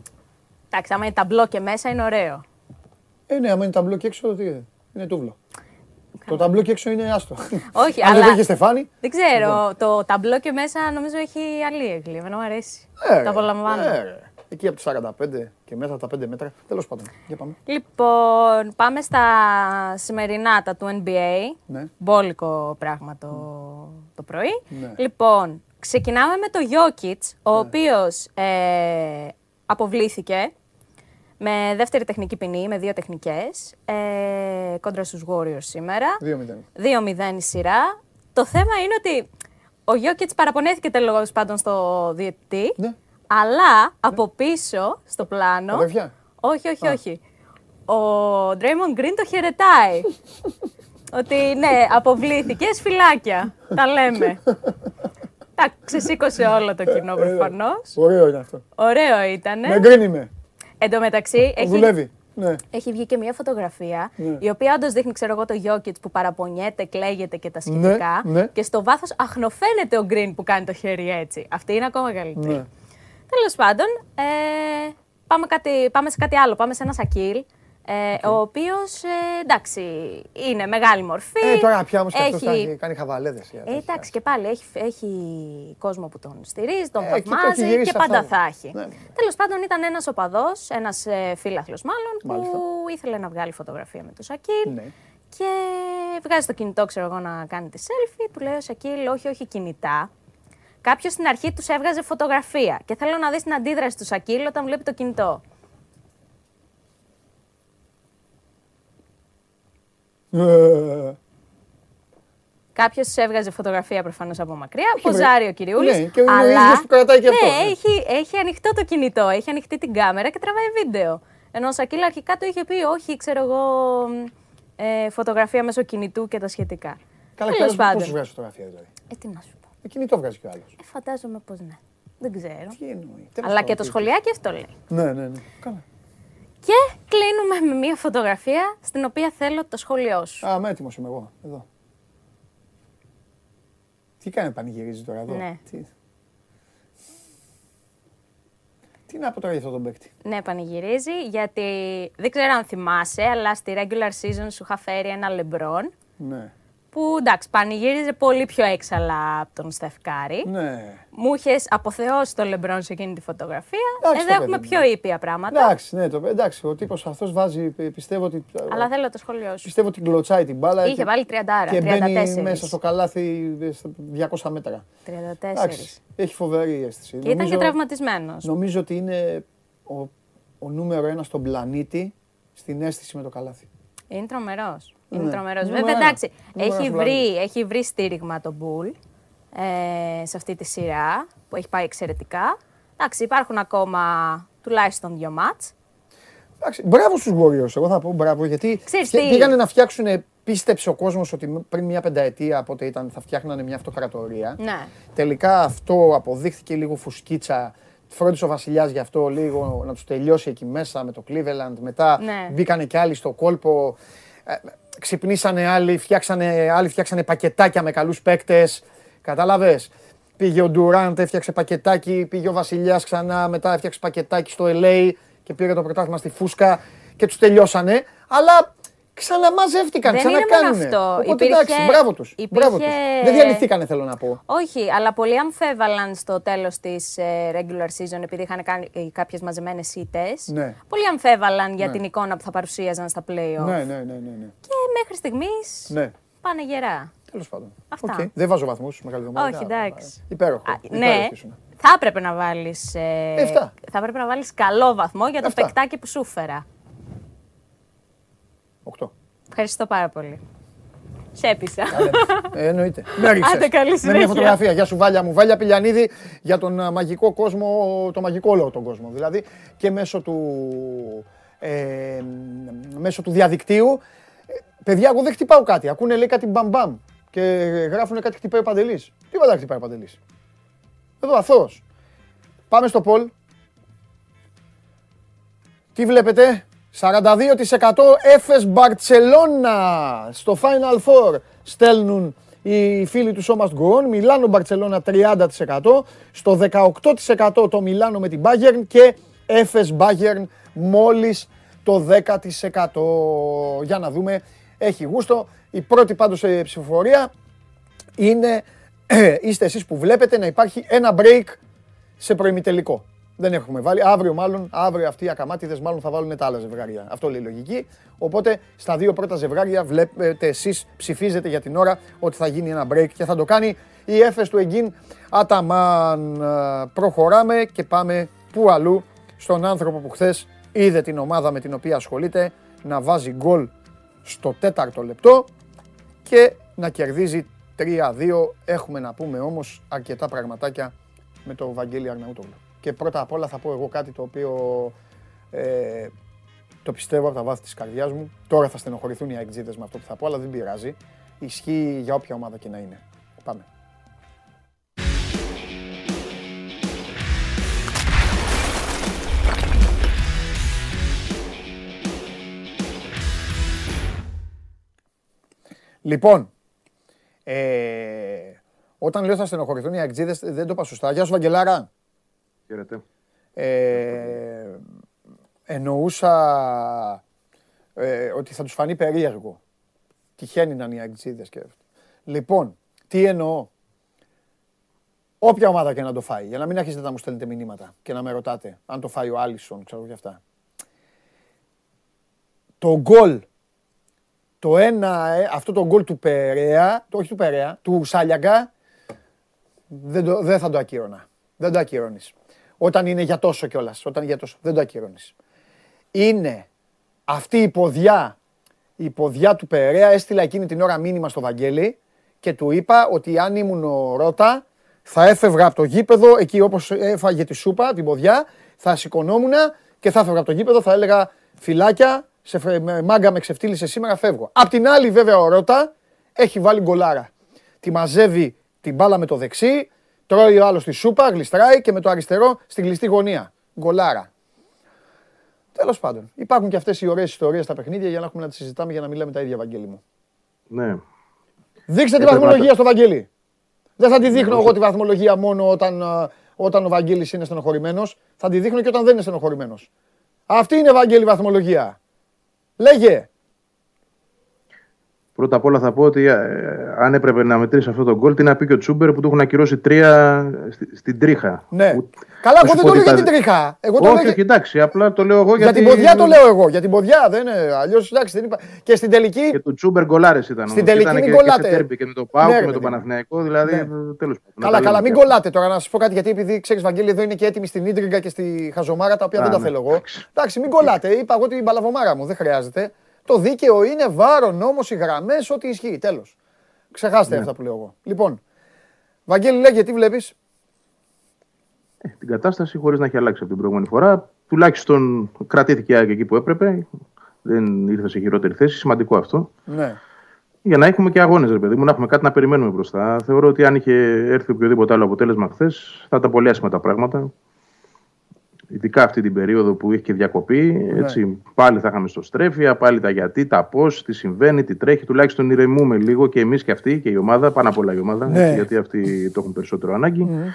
Εντάξει, άμα είναι ταμπλό και μέσα είναι ωραίο. Ε, ναι, άμα είναι ταμπλό και έξω, τι είναι. Είναι τούβλο. Το ταμπλό και έξω είναι άστο. Όχι, Αν αλλά. δεν είχε στεφάνι. Δεν ξέρω. Λοιπόν. Το ταμπλό και μέσα νομίζω έχει άλλη έγκλη. Εμένα μου αρέσει. Ε, το απολαμβάνω. Ε, Εκεί από τα 45 και μέσα τα 5 μέτρα. Τέλος πάντων. Για πάμε. Λοιπόν, πάμε στα σημερινά τα του NBA. Ναι. Μπόλικο πράγμα το, το πρωί. Ναι. Λοιπόν, ξεκινάμε με το Jokic, ο ναι. οποίος ε, αποβλήθηκε με δεύτερη τεχνική ποινή, με δύο τεχνικές, ε, κόντρα στους Warriors σήμερα. 2-0. 2-0 η σειρά. Το θέμα είναι ότι ο Jokic παραπονέθηκε τέλος πάντων στο διαιτητή. Ναι. Αλλά από πίσω στο πλάνο. Αδερφιά. Όχι, όχι, όχι. Ο Draymond Green το χαιρετάει. ότι ναι, αποβλήθηκες φυλάκια. Τα λέμε. Τα ξεσήκωσε όλο το κοινό προφανώς. Ωραίο είναι αυτό. Ωραίο ήταν. Με Green είμαι. Εν τω μεταξύ. Έχει... Δουλεύει. ναι. έχει βγει και μια φωτογραφία ναι. η οποία όντως δείχνει, ξέρω εγώ, το Γιώκητ που παραπονιέται, κλαίγεται και τα σχετικά. Ναι, και στο βάθος αχνοφαίνεται ο Γκριν που κάνει το χέρι έτσι. Αυτή είναι ακόμα καλύτερη. Ναι. Τέλος πάντων, ε, πάμε, κάτι, πάμε σε κάτι άλλο. Πάμε σε ένα σακίλ ε, Ο οποίος ε, εντάξει είναι μεγάλη μορφή. Ε, τώρα πια όμως έχει... και κάνει χαβαλέδες. Ε, εντάξει και πάλι έχει, έχει κόσμο που τον στηρίζει, τον ε, θαυμάζει και, πάντα θα έχει. Ναι. Τέλος πάντων ήταν ένας οπαδός, ένας ε, φίλαθλο μάλλον, που ήθελε να βγάλει φωτογραφία με το Σακίλ. Ναι. Και βγάζει το κινητό, ξέρω εγώ, να κάνει τη selfie. Του λέει ο Σακίλ, όχι, όχι κινητά. Κάποιος στην αρχή τους έβγαζε φωτογραφία. Και θέλω να δεις την αντίδραση του Σακίλ όταν βλέπει το κινητό. Ε. Κάποιος έβγαζε φωτογραφία προφανώς από μακριά. Ποζάρει ο Κυριούλης. Ναι, και αλλά... που κρατάει και ναι, Έχει, έχει ανοιχτό το κινητό, έχει ανοιχτή την κάμερα και τραβάει βίντεο. Ενώ ο Σακίλ αρχικά το είχε πει, Όχι, ξέρω εγώ, ε, φωτογραφία μέσω κινητού και τα σχετικά. Καλά, και πώ σου βγάζει φωτογραφία δηλαδή; Ε, τι να σου πω. Ε, κινητό βγάζει κι άλλος. Ε, φαντάζομαι πως ναι. Δεν ξέρω. Τι εννοεί. Αλλά και το σχολιάκι αυτό λέει. Ναι, ναι, ναι. Καλά. Και κλείνουμε με μια φωτογραφία στην οποία θέλω το σχόλιο σου. Α, με έτοιμος είμαι εγώ. Εδώ. Τι κάνει πανηγυρίζεις τώρα εδώ; Ναι. Τι... Τι να πω τώρα για αυτόν τον παίκτη; Ναι, πανηγυρίζει γιατί δεν ξέρω αν θυμάσαι, αλλά στη regular season σου είχα φέρει ένα λεμπρόν. Ναι που εντάξει, πανηγύριζε πολύ πιο έξαλα από τον Στεφκάρη. Ναι. Μου είχες αποθεώσει το Λεμπρόν σε εκείνη τη φωτογραφία. Εντάξει, Εδώ έχουμε πιο ήπια πράγματα. Εντάξει, ναι, το, εντάξει ο τύπος αυτός βάζει, πιστεύω ότι. Αλλά θέλω το σχολείο σου. Πιστεύω ότι κλωτσάει την μπάλα. Είχε βάλει 30 άρα. Και 34. μπαίνει μέσα στο καλάθι 200 μέτρα. 34. Εντάξει, έχει φοβερή αίσθηση. Και νομίζω, ήταν και τραυματισμένος. Νομίζω ότι είναι ο, ο νούμερο ένας στον πλανήτη στην αίσθηση με το καλάθι. Είναι τρομερός. Είναι ναι. τρομερός. Βέβαια, εντάξει, έχει βρει, έχει βρει στήριγμα το Μπουλ ε, σε αυτή τη σειρά που έχει πάει εξαιρετικά. Εντάξει, υπάρχουν ακόμα τουλάχιστον δύο μάτς. Εντάξει, μπράβο στους Warriors, εγώ θα πω μπράβο, γιατί πήγανε να φτιάξουν, πίστεψε ο κόσμος ότι πριν μια πενταετία πότε ήταν θα φτιάχνανε μια αυτοκρατορία. Ναι. Τελικά αυτό αποδείχθηκε λίγο φουσκίτσα. Φρόντισε ο Βασιλιάς γι' αυτό λίγο να τους τελειώσει εκεί μέσα με το Cleveland. Μετά ναι. μπήκανε κι άλλοι στο κόλπο. Ε, ξυπνήσανε άλλοι, φτιάξανε, άλλοι φτιάξανε πακετάκια με καλούς παίκτες. Κατάλαβες; Πήγε ο Ντουράντ, έφτιαξε πακετάκι, πήγε ο Βασιλιάς ξανά, μετά έφτιαξε πακετάκι στο LA και πήρε το πρωτάθλημα στη Φούσκα και τους τελειώσανε. Αλλά ξαναμαζεύτηκαν, δεν ξανακάνουνε. Είναι αυτό. Οπότε υπήρχε... εντάξει, μπράβο τους. Υπήρχε... τους. Δεν διαλυθήκανε θέλω να πω. Όχι, αλλά πολλοί αμφέβαλαν στο τέλος της ε, regular season επειδή είχαν κάνει ε, κάποιες μαζεμένες ήττες. Ναι. Πολλοί αμφέβαλαν για ναι. την εικόνα που θα παρουσίαζαν στα play-off. Ναι, ναι, ναι, ναι, ναι. Και μέχρι στιγμής ναι. πάνε γερά. Τέλος πάντων. Αυτά. Okay. Δεν βάζω βαθμούς μεγάλη εβδομάδα. Όχι, εντάξει. Υπέροχο. Α, ναι, θα έπρεπε να βάλεις. Ε, θα έπρεπε να βάλεις καλό βαθμό για το Εφτά. παικτάκι που σου φέρα. 8. Ευχαριστώ πάρα πολύ. Σε έπεισα. Ε, εννοείται. Με Άντε καλή Με μια φωτογραφία. Γεια σου Βάλια μου. Βάλια Πηλιανίδη για τον μαγικό κόσμο, το μαγικό όλο τον κόσμο. Δηλαδή και μέσω του, ε, μέσω του διαδικτύου. Ε, παιδιά, εγώ δεν χτυπάω κάτι. Ακούνε λέει κάτι μπαμπαμ και γράφουν κάτι χτυπάει ο Παντελής. Τι πάντα χτυπάει ο Παντελής. Εδώ αθώος. Πάμε στο Πολ. Τι βλέπετε; 42% Έφες Μπαρτσελώνα στο Final Four στέλνουν οι φίλοι του Σόμαστ Γκορών. Μιλάνο Μπαρτσελώνα 30%. Στο 18% το Μιλάνο με την Bayern και Έφες Bayern μόλις το 10%. Για να δούμε, έχει γούστο. Η πρώτη πάντως ψηφοφορία είναι, είστε εσείς που βλέπετε να υπάρχει ένα break σε προημιτελικό. Δεν έχουμε βάλει. Αύριο μάλλον, αύριο αυτοί οι ακαμάτιδε μάλλον θα βάλουν τα άλλα ζευγάρια. Αυτό λέει η λογική. Οπότε στα δύο πρώτα ζευγάρια βλέπετε εσείς, ψηφίζετε για την ώρα ότι θα γίνει ένα break και θα το κάνει η έφες του Εγκίν Αταμάν. Προχωράμε και πάμε που αλλού στον άνθρωπο που χθες είδε την ομάδα με την οποία ασχολείται να βάζει γκολ στο τέταρτο λεπτό και να κερδίζει 3-2. Έχουμε να πούμε όμως αρκετά πραγματάκια με το Βαγγέλη Αρναούτογλου και πρώτα απ' όλα θα πω εγώ κάτι το οποίο ε, το πιστεύω από τα βάθη της καρδιάς μου. Τώρα θα στενοχωρηθούν οι αεξίδες με αυτό που θα πω, αλλά δεν πειράζει. Ισχύει για όποια ομάδα και να είναι. Πάμε. Λοιπόν, ε, όταν λέω θα στενοχωρηθούν οι αεξίδες, δεν το είπα σωστά. Γεια σου Βαγγελάρα. Χαίρετε. Ε, εννοούσα ε, ότι θα τους φανεί περίεργο. Τυχαίνει να είναι οι Αγτζίδε και Λοιπόν, τι εννοώ; Όποια ομάδα και να το φάει, για να μην αρχίσετε να μου στέλνετε μηνύματα και να με ρωτάτε αν το φάει ο Άλισον, ξέρω και αυτά. Το γκολ το ένα, ε, αυτό το γκολ του Περέα, το, όχι του Περέα, του Σάλιαγκα, δεν, το, δεν θα το ακύρωνα. Δεν το ακυρώνεις. Όταν είναι για τόσο κιόλας. Όταν για τόσο. Δεν το ακυρώνεις. Είναι αυτή η ποδιά, η ποδιά του Περέα, έστειλα εκείνη την ώρα μήνυμα στο Βαγγέλη και του είπα ότι αν ήμουν ο Ρότα, θα έφευγα από το γήπεδο, εκεί όπως έφαγε τη σούπα, την ποδιά, θα σηκωνόμουν και θα έφευγα από το γήπεδο, θα έλεγα φυλάκια, σε μάγκα με ξεφτύλισε σήμερα, φεύγω. Απ' την άλλη, βέβαια, ο Ρότα έχει βάλει γκολάρα. Τη μαζεύει την μπάλα με το δεξί, τρώει ο άλλος τη σούπα, γλιστράει και με το αριστερό στη κλειστή γωνία. Γκολάρα. Τέλος πάντων, υπάρχουν και αυτές οι ωραίες ιστορίες στα παιχνίδια για να έχουμε να τις συζητάμε για να μιλάμε τα ίδια, Βαγγέλη μου. Ναι. Δείξτε τη βαθμολογία στο Βαγγέλη. Δεν θα τη δείχνω εγώ τη βαθμολογία μόνο όταν, όταν ο Βαγγέλης είναι στενοχωρημένος. Θα τη δείχνω και όταν δεν είναι στενοχωρημένος. Αυτή είναι Βαγγέλη βαθμολογία. Λέγε. Πρώτα απ' όλα θα πω ότι ε, αν έπρεπε να μετρήσει αυτό το γκολ, τι να πει και ο Τσούμπερ που του έχουν ακυρώσει τρία στη, στην τρίχα. Ναι. Που, Καλά, εγώ δεν το λέω για την τρίχα. Εγώ το όχι, λέω... όχι, εντάξει, απλά το λέω εγώ γιατί. Για την ποδιά το λέω εγώ. Για την ποδιά δεν είναι. Αλλιώς εντάξει, δεν είπα. Και στην τελική. Και του Τσούμπερ γκολάρες ήταν. Στην τελική μην κολλάτε. Και, και με το Πάου ναι, και με τον Παναθηναϊκό, δηλαδή ναι. τέλος πάντων. Καλά, καλά, μην κολλάτε τώρα να σας πω κάτι γιατί επειδή ξέρεις, Βαγγέλη, εδώ είναι και έτοιμοι στην Ίντριγκα και στη Χαζομάρα τα οποία δεν τα ναι. θέλω εγώ. Εντάξει, μην κολλάτε. Είπα εγώ την παλαβομάρα μου, δεν χρειάζεται. Το δίκαιο είναι βάρο, νόμο, οι γραμμές, ό,τι ισχύει. Τέλος. Ξεχάστε ναι. αυτά που λέω εγώ. Λοιπόν, Βαγγέλη, λέγε, τι βλέπεις; Ε, την κατάσταση χωρίς να έχει αλλάξει από την προηγούμενη φορά. Τουλάχιστον κρατήθηκε εκεί που έπρεπε. Δεν ήρθε σε χειρότερη θέση. Σημαντικό αυτό. Ναι. Για να έχουμε και αγώνες, ρε παιδί μου, να έχουμε κάτι να περιμένουμε μπροστά. Θεωρώ ότι αν είχε έρθει οποιοδήποτε άλλο αποτέλεσμα χθες, θα ήταν πολύ άσχημα τα πράγματα ειδικά αυτή την περίοδο που είχε και διακοπή. Ναι. Έτσι, Πάλι θα είχαμε στο στρέφεια, πάλι τα γιατί, τα πώς, τι συμβαίνει, τι τρέχει. Τουλάχιστον ηρεμούμε λίγο και εμείς και αυτοί και η ομάδα, πάνω απ' όλα η ομάδα, ναι. γιατί αυτοί το έχουν περισσότερο ανάγκη. Ναι.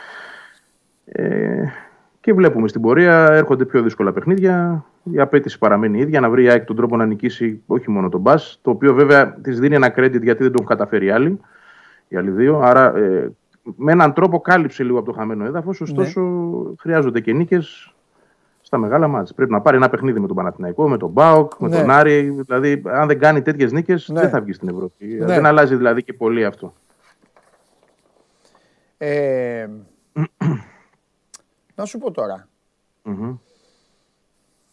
Ε, και βλέπουμε στην πορεία έρχονται πιο δύσκολα παιχνίδια. Η απέτηση παραμένει ίδια να βρει η ΑΕΚ τον τρόπο να νικήσει όχι μόνο τον Μπα, το οποίο βέβαια της δίνει ένα credit γιατί δεν τον έχουν καταφέρει άλλοι, οι άλλοι δύο. Άρα ε, με έναν τρόπο κάλυψε λίγο από το χαμένο έδαφος. Ωστόσο, ναι. χρειάζονται και νίκες στα μεγάλα μάτια. Πρέπει να πάρει ένα παιχνίδι με τον Παναθηναϊκό, με τον Μπάουκ, με ναι. τον Άρη. Δηλαδή, αν δεν κάνει τέτοιες νίκες, ναι. δεν θα βγει στην Ευρώπη. Ναι. Δεν αλλάζει δηλαδή και πολύ αυτό. Ε, να σου πω τώρα. Mm-hmm.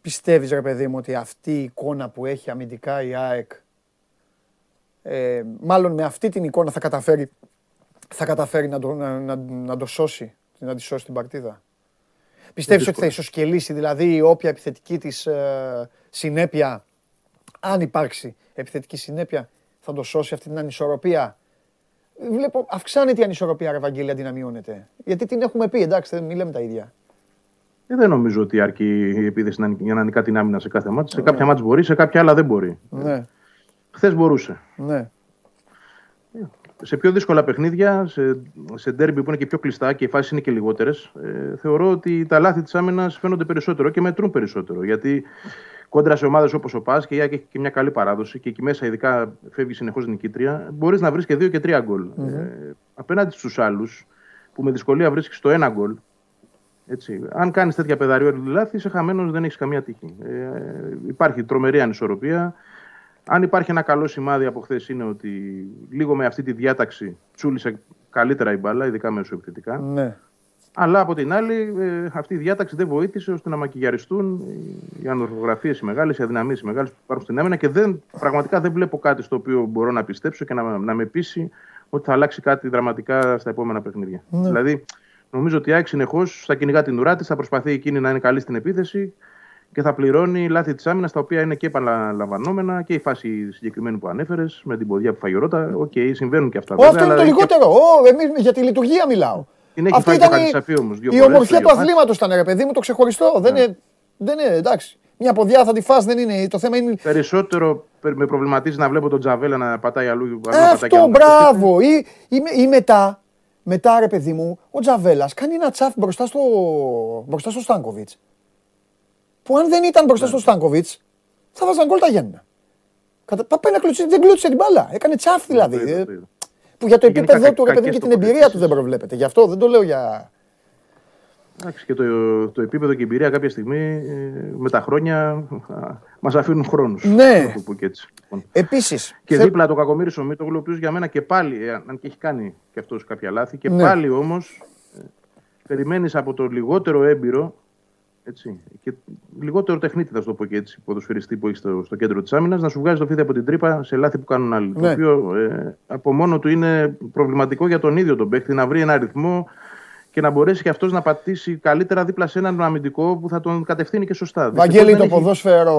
Πιστεύεις ρε παιδί μου ότι αυτή η εικόνα που έχει αμυντικά η ΑΕΚ ε, μάλλον με αυτή την εικόνα θα καταφέρει, θα καταφέρει να, το, να, να, να το σώσει, να τη σώσει την παρτίδα; Πιστεύεις ότι θα ισοσκελίσει δηλαδή όποια επιθετική της ε, συνέπεια, αν υπάρξει επιθετική συνέπεια, θα το σώσει αυτή την ανισορροπία; Βλέπω, αυξάνεται η ανισορροπία, Ρεβαγγέλη, αντί να μειώνεται. Γιατί την έχουμε πει, εντάξει, δεν μιλάμε τα ίδια. Ε, δεν νομίζω ότι αρκεί η επίθεση για να νικά την άμυνα σε κάθε μάτι. Σε ναι. κάποια μάτια μπορεί, σε κάποια άλλα δεν μπορεί. Ναι. Χθες μπορούσε. Ναι σε πιο δύσκολα παιχνίδια, σε, σε ντέρμπι που είναι και πιο κλειστά και οι φάσεις είναι και λιγότερες, ε, θεωρώ ότι τα λάθη της άμυνας φαίνονται περισσότερο και μετρούν περισσότερο. Γιατί κόντρα σε ομάδες όπως ο Πας και η Άκη έχει και μια καλή παράδοση και εκεί μέσα, ειδικά φεύγει συνεχώς νικήτρια, μπορείς να βρεις και δύο και τρία γκολ. Mm-hmm. Ε, απέναντι στους άλλους, που με δυσκολία βρίσκεις το ένα γκολ, έτσι. Αν κάνεις τέτοια πεδαριόρια λάθη, είσαι χαμένος, δεν έχεις καμία τύχη. Ε, υπάρχει τρομερή ανισορροπία. Αν υπάρχει ένα καλό σημάδι από χθες είναι ότι λίγο με αυτή τη διάταξη τσούλησε καλύτερα η μπάλα, ειδικά μέσω επιθετικά. Ναι. Αλλά από την άλλη, ε, αυτή η διάταξη δεν βοήθησε ώστε να μακιγιαριστούν οι ανορθογραφίες οι μεγάλες, οι αδυναμίες οι μεγάλες που υπάρχουν στην άμυνα και δεν, πραγματικά δεν βλέπω κάτι στο οποίο μπορώ να πιστέψω και να, να με πείσει ότι θα αλλάξει κάτι δραματικά στα επόμενα παιχνίδια. Ναι. Δηλαδή, νομίζω ότι η ΑΕΚ συνεχώς θα κυνηγά την ουρά της, θα προσπαθεί εκείνη να είναι καλή στην επίθεση και θα πληρώνει λάθη της άμυνας τα οποία είναι και επαναλαμβανόμενα και η φάση συγκεκριμένη που ανέφερες με την ποδιά που 'φαγε ο Ρότα. OK, okay, συμβαίνουν και αυτά. Όχι, αυτό είναι το λιγότερο. Και... εμείς για τη λειτουργία μιλάω. Την έχει Αυτή ήταν η, όμως, η ομορφιά του αθλήματος ήταν ρε παιδί μου, το ξεχωριστό. Δεν, ναι. είναι, δεν είναι εντάξει. Μια ποδιά θα τη φας, δεν είναι. Το θέμα είναι. Περισσότερο, με προβληματίζει να βλέπω τον Τζαβέλα να πατάει αλλού. Ε, αυτό, μπράβο. Ή, ή, ή, μετά, μετά, ρε παιδί μου, ο Τζαβέλας κάνει ένα τσαφ μπροστά στο, μπροστά στο Στάνκοβιτς. Που αν δεν ήταν μπροστά ναι. στο Στάνκοβιτς, θα βάζαν γκολ τα Γιάννα. Κατα... Πάει να κλωτσίσει, δεν κλώτησε την μπάλα. Έκανε τσαφ δηλαδή. Ε, που για το επίπεδο του ρε παιδί και την εμπειρία του δεν προβλέπεται. Γι' αυτό δεν το λέω για. Εντάξει, και το, το επίπεδο και η εμπειρία κάποια στιγμή ε, με τα χρόνια μας αφήνουν χρόνους. Ναι. Επίσης. Και θε... δίπλα το κακομίρι ο Μίτογλου, ο οποίος για μένα και πάλι, ε, αν και έχει κάνει και αυτός κάποια λάθη, και ναι. πάλι όμως ε, περιμένεις από το λιγότερο έμπειρο έτσι, και λιγότερο τεχνίτη, θα σου το πω και έτσι, ποδοσφαιριστή που έχεις στο, στο κέντρο της άμυνας, να σου βγάζει το φίδι από την τρύπα σε λάθη που κάνουν άλλοι. Ναι. Το οποίο ε, από μόνο του είναι προβληματικό για τον ίδιο τον παίχτη να βρει ένα αριθμό και να μπορέσει και αυτός να πατήσει καλύτερα δίπλα σε έναν αμυντικό που θα τον κατευθύνει και σωστά. Βαγγέλη, το ποδόσφαιρο,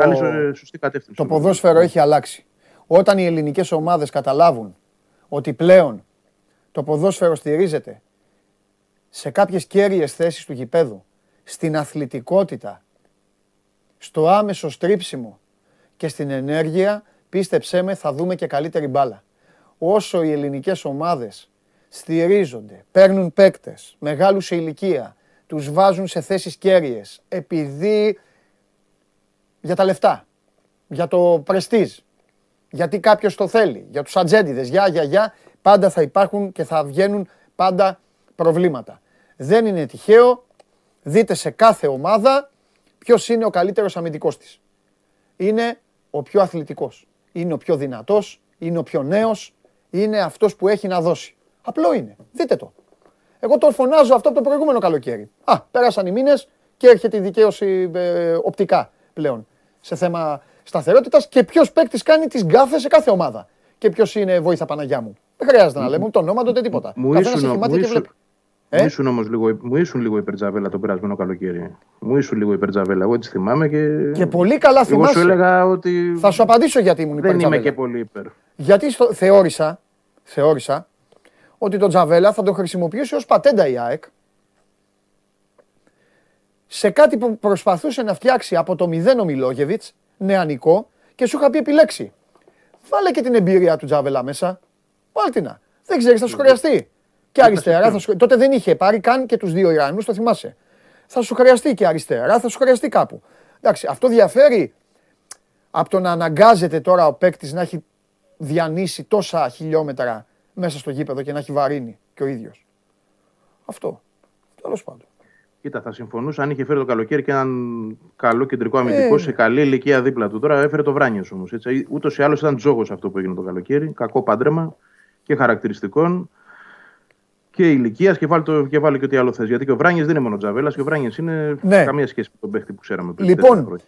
σωστή το ποδόσφαιρο έχει αλλάξει. Όταν οι ελληνικές ομάδες καταλάβουν ότι πλέον το ποδόσφαιρο στηρίζεται σε κάποιες κέρυες θέσεις του γηπέδου, στην αθλητικότητα, στο άμεσο στρίψιμο και στην ενέργεια, πίστεψέ με θα δούμε και καλύτερη μπάλα. Όσο οι ελληνικές ομάδες στηρίζονται, παίρνουν παίκτες, μεγάλους σε ηλικία, τους βάζουν σε θέσεις κέρυες, επειδή για τα λεφτά, για το πρεστίζ, γιατί κάποιος το θέλει, για τους ατζέντιδες, για, για, για, πάντα θα υπάρχουν και θα βγαίνουν πάντα προβλήματα. Δεν είναι τυχαίο, δείτε σε κάθε ομάδα ποιος είναι ο καλύτερος αμυντικός της. Είναι ο πιο αθλητικός, είναι ο πιο δυνατός, είναι ο πιο νέος, είναι αυτός που έχει να δώσει. Απλό είναι. Δείτε το. Εγώ το φωνάζω αυτό από το προηγούμενο καλοκαίρι. Α, πέρασαν οι μήνες και έρχεται η δικαίωση ε, οπτικά πλέον σε θέμα σταθερότητας και ποιος παίκτης κάνει τις γκάφες σε κάθε ομάδα. Και ποιος είναι βοήθεια Παναγιά μου. Δεν χρειάζεται να λέμε ούτε όνομα ούτε τίποτα. Μου ήσουν, μου ήσουν, ε; λίγο, μου ήσουν λίγο υπερτζαβέλα το περασμένο καλοκαίρι. Μου ήσουν λίγο υπερτζαβέλα. Εγώ έτσι θυμάμαι και. Και πολύ καλά θυμάμαι. Εγώ σου έλεγα ότι. Θα σου απαντήσω γιατί ήμουν υπερτζαβέλα. Δεν είμαι και πολύ υπερ. Γιατί στο... θεώρησα, θεώρησα ότι τον Τζαβέλα θα τον χρησιμοποιήσει ως πατέντα η ΑΕΚ σε κάτι που προσπαθούσε να φτιάξει από το μηδέν ο Μιλόγεβιτς, νεανικό, και σου είχα πει επιλέξει. Βάλε και την εμπειρία του Τζαβέλα μέσα. Βάλτε Δεν ξέρεις, θα σου χρειαστεί. Και αριστερά, θα σου... τότε δεν είχε πάρει καν και τους δύο Ιρανού, το θυμάσαι. Θα σου χρειαστεί και αριστερά, θα σου χρειαστεί κάπου. Εντάξει, αυτό διαφέρει από το να αναγκάζεται τώρα ο παίκτης να έχει διανύσει τόσα χιλιόμετρα μέσα στο γήπεδο και να έχει βαρύνει και ο ίδιος. Αυτό. Τέλος πάντων. Κοίτα, θα συμφωνούσα αν είχε φέρει το καλοκαίρι και έναν καλό κεντρικό αμυντικό ε, σε καλή ηλικία δίπλα του. Τώρα έφερε το Βράνιο όμως. Ούτως ή άλλως ήταν τζόγος αυτό που έγινε το καλοκαίρι. Κακό πάντρεμα και χαρακτηριστικών και ηλικία και βάλει, το, και βάλει και ό,τι άλλο θες. Γιατί και ο Βράνιο δεν είναι μόνο Τζαβέλας και ο Βράνιο είναι ναι. καμία σχέση με τον παίχτη που ξέραμε πριν. Λοιπόν,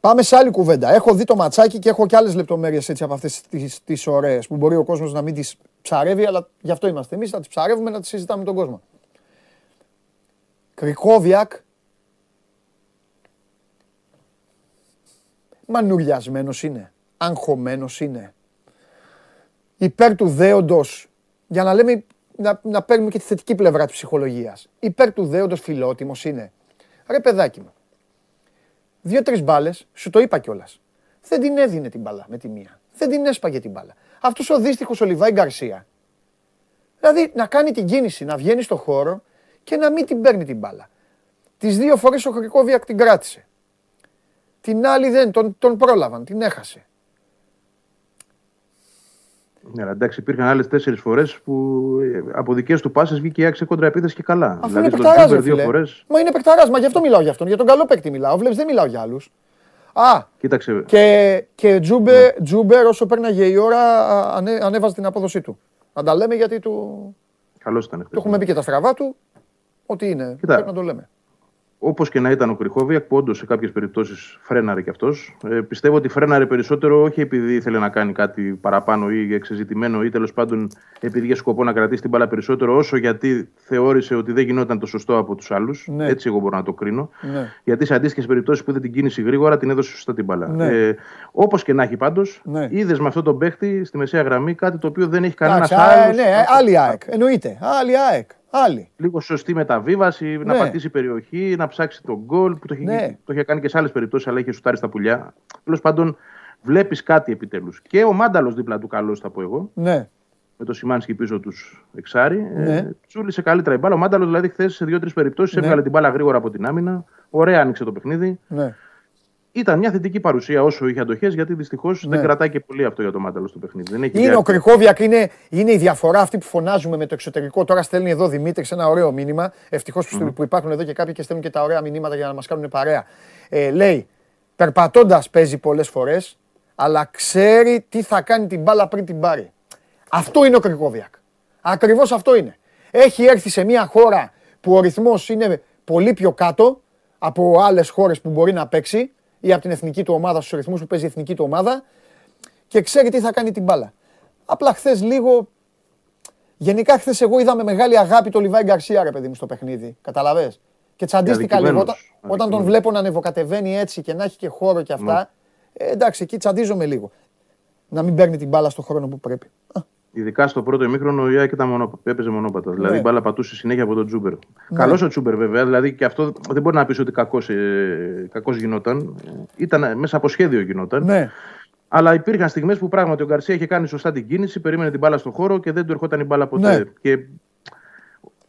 Πάμε σε άλλη κουβέντα. Έχω δει το ματσάκι και έχω και άλλες λεπτομέρειες από αυτές τις ωραίες που μπορεί ο κόσμος να μην τις ψαρεύει, αλλά γι' αυτό είμαστε εμείς. Να τις ψαρεύουμε, να τις συζητάμε με τον κόσμο. Κρικόβιακ. Μανουριασμένος είναι. Αγχωμένος είναι. Υπέρ του δέοντος. Για να λέμε, να, να παίρνουμε και τη θετική πλευρά της ψυχολογίας. Υπέρ του δέοντος φιλότιμος είναι. Ρε παιδάκι μου, δύο-τρεις μπάλες, σου το είπα κιόλας. Δεν την έδινε την μπάλα με τη μία. Δεν την έσπαγε την μπάλα. Αυτός ο δύστιχος ο Λιβάη Γκαρσία. Δηλαδή να κάνει την κίνηση, να βγαίνει στο χώρο και να μην την παίρνει την μπάλα. Τις δύο φορές ο Χρυκόβιακ την κράτησε. Την άλλη δεν, τον, τον πρόλαβαν, την έχασε. Ναι, εντάξει, υπήρχαν άλλες τέσσερις φορές που ε, από δικές του πάσες βγήκε η άξια κόντρα επίθεση και καλά. Αυτό δηλαδή, είναι παικταρά, δύο φορές... Μα είναι παικταρά, μα γι' αυτό μιλάω για αυτόν. Για τον καλό παίκτη μιλάω. Βλέπεις, δεν μιλάω για άλλους. Α, Κοίταξε. και, και Ζούμπερ, ναι. Ζούμπερ, όσο πέρναγε η ώρα, ανέ, ανέβαζε την απόδοσή του. Να τα λέμε γιατί του. Καλός ήταν. Το έχουμε πει και τα στραβά του. Ότι είναι. Κοίτα, πρέπει να το λέμε. Όπως και να ήταν ο Κρυχόβιακ, που όντως σε κάποιες περιπτώσεις φρέναρε κι αυτός. Ε, πιστεύω ότι φρέναρε περισσότερο όχι επειδή ήθελε να κάνει κάτι παραπάνω ή εξεζητημένο ή τέλος πάντων επειδή είχε σκοπό να κρατήσει την μπάλα περισσότερο, όσο γιατί θεώρησε ότι δεν γινόταν το σωστό από τους άλλους. Ναι. Έτσι, εγώ μπορώ να το κρίνω. Ναι. Γιατί σε αντίστοιχες περιπτώσεις που δεν την κίνηση γρήγορα, την έδωσε σωστά την μπάλα. Ναι. Ε, Όπως και να έχει πάντως, ναι. είδες με αυτόν τον παίχτη στη μεσαία γραμμή κάτι το οποίο δεν έχει κανένα άλλο. Ναι, άλλη ΑΕΚ. Εννοείται. Άλλη ΑΕΚ. Άλλη. Λίγο σωστή μεταβίβαση, ναι. να πατήσει περιοχή, να ψάξει τον γκολ που το είχε, ναι. το είχε κάνει και σε άλλες περιπτώσεις, αλλά είχε σουτάρει στα πουλιά. Τέλος πάντων, βλέπεις κάτι επιτέλους. Και ο Μάνταλος δίπλα του, καλός θα πω εγώ. Ναι. Με το Σιμάνσκι πίσω τους εξάρι. Ε, ναι. Ε, τσούλησε καλύτερα η μπάλα. Ο Μάνταλος δηλαδή χθες σε δύο-τρεις περιπτώσεις ναι. έβγαλε την μπάλα γρήγορα από την άμυνα. Ωραία άνοιξε το παιχνίδι. Ναι. Ήταν μια θετική παρουσία όσο είχε αντοχές, γιατί δυστυχώς ναι. δεν κρατάει και πολύ αυτό για το Μάνταλο στο παιχνίδι. Δεν έχει είναι ο Κρικόβιακ, είναι, είναι η διαφορά αυτή που φωνάζουμε με το εξωτερικό. Τώρα στέλνει εδώ Δημήτρης ένα ωραίο μήνυμα. Ευτυχώς mm. που υπάρχουν εδώ και κάποιοι και στέλνουν και τα ωραία μηνύματα για να μας κάνουν παρέα. Ε, λέει, περπατώντας παίζει πολλές φορές, αλλά ξέρει τι θα κάνει την μπάλα πριν την πάρει. Αυτό είναι ο Κρικόβιακ. Ακριβώς αυτό είναι. Έχει έρθει σε μια χώρα που ο ρυθμός είναι πολύ πιο κάτω από άλλες χώρες που μπορεί να παίξει ή από την εθνική του ομάδα, στους ρυθμούς που παίζει η εθνική του ομάδα και ξέρει τι θα κάνει την μπάλα. Απλά χθες λίγο. Γενικά χθες εγώ είδα με μεγάλη αγάπη το Λιβάη Γκαρσία, ρε παιδί μου, στο παιχνίδι. Καταλαβέ. Και τσαντίστηκα λίγο. Όταν, τον βλέπω να ανεβοκατεβαίνει έτσι και να έχει και χώρο και αυτά. Ναι. Ε, εντάξει, εκεί τσαντίζομαι λίγο. Να μην παίρνει την μπάλα στον χρόνο που πρέπει. Ειδικά στο πρώτο ημίχρονο ο Ιάκη έπαιζε μονόπατα. Δηλαδή η ναι. μπάλα πατούσε συνέχεια από τον Τσούμπερ. Ναι. Καλός ο Τσούμπερ βέβαια, δηλαδή και αυτό δεν μπορεί να πεις ότι κακός ε, γινόταν. Ήταν μέσα από σχέδιο γινόταν. Ναι. Αλλά υπήρχαν στιγμές που πράγματι ο Γκαρσία είχε κάνει σωστά την κίνηση, περίμενε την μπάλα στον χώρο και δεν του ερχόταν η μπάλα ποτέ. Ναι. Και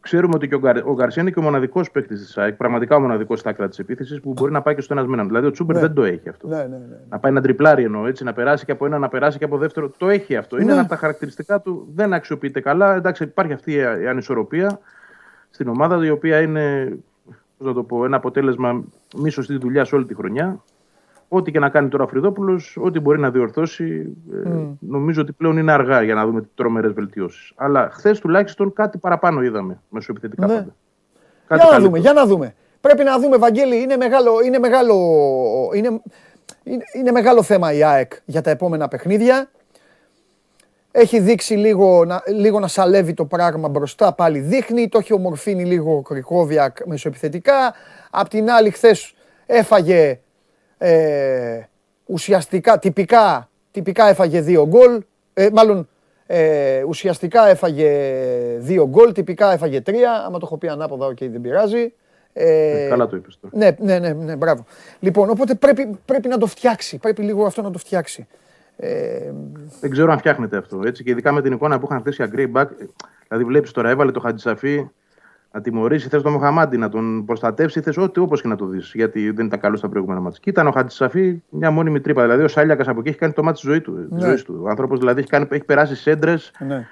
Ξέρουμε ότι και ο, Γκαρ... ο Γκαρσία είναι και ο μοναδικός παίκτης της ΑΕΚ, πραγματικά ο μοναδικός στα άκρα της επίθεσης που μπορεί να πάει και στο ένα μήνα. Δηλαδή ο Τσούμπερ ναι. δεν το έχει αυτό. Ναι, ναι, ναι, ναι. Να πάει να τριπλάρει εννοώ έτσι, να περάσει και από ένα, να περάσει και από δεύτερο. Το έχει αυτό. Είναι ναι. ένα από τα χαρακτηριστικά του. Δεν αξιοποιείται καλά. Εντάξει, υπάρχει αυτή η ανισορροπία στην ομάδα η οποία είναι να το πω, ένα αποτέλεσμα μη σωστή δουλειά όλη τη χρονιά ό,τι και να κάνει τώρα ο Φρυδόπουλο, ό,τι μπορεί να διορθώσει, mm. νομίζω ότι πλέον είναι αργά για να δούμε τρομερές βελτιώσεις. Αλλά χθες τουλάχιστον κάτι παραπάνω είδαμε μεσοεπιθετικά ναι. πάντα. Κάτι για να δούμε, για να δούμε. Πρέπει να δούμε, Βαγγέλη, είναι μεγάλο, είναι μεγάλο, είναι, είναι, μεγάλο θέμα η ΑΕΚ για τα επόμενα παιχνίδια. Έχει δείξει λίγο, να, λίγο να σαλεύει το πράγμα μπροστά, πάλι δείχνει. Το έχει ομορφύνει λίγο ο Κρικόβιακ μεσοεπιθετικά. Απ' την άλλη, χθες έφαγε ε, ουσιαστικά, τυπικά, τυπικά έφαγε δύο γκολ. Ε, μάλλον ε, ουσιαστικά έφαγε δύο γκολ, τυπικά έφαγε τρία. Άμα το έχω πει ανάποδα, οκ, δεν πειράζει. Ε, καλά το είπες τώρα. Ναι, ναι, ναι, ναι, μπράβο. Λοιπόν, οπότε πρέπει, πρέπει να το φτιάξει. Πρέπει λίγο αυτό να το φτιάξει. Ε, δεν ξέρω αν φτιάχνεται αυτό. Έτσι, και ειδικά με την εικόνα που είχαν χθες οι μπακ. Δηλαδή, βλέπεις τώρα, έβαλε το Χατζησαφή να τιμωρήσει, θες τον Μοχαμαντί να τον προστατεύσει, θες ό,τι όπως και να το δεις. Γιατί δεν ήταν καλό στα προηγούμενα ματς. Και ήταν ο Χατζησαφή μια μόνιμη τρύπα. Δηλαδή ο Σαλιακάς από εκεί έχει κάνει το ματς της ζωής του. Ναι. Ζωής του. Ο άνθρωπος δηλαδή έχει, κάνει, έχει περάσει σέντρες. Ναι.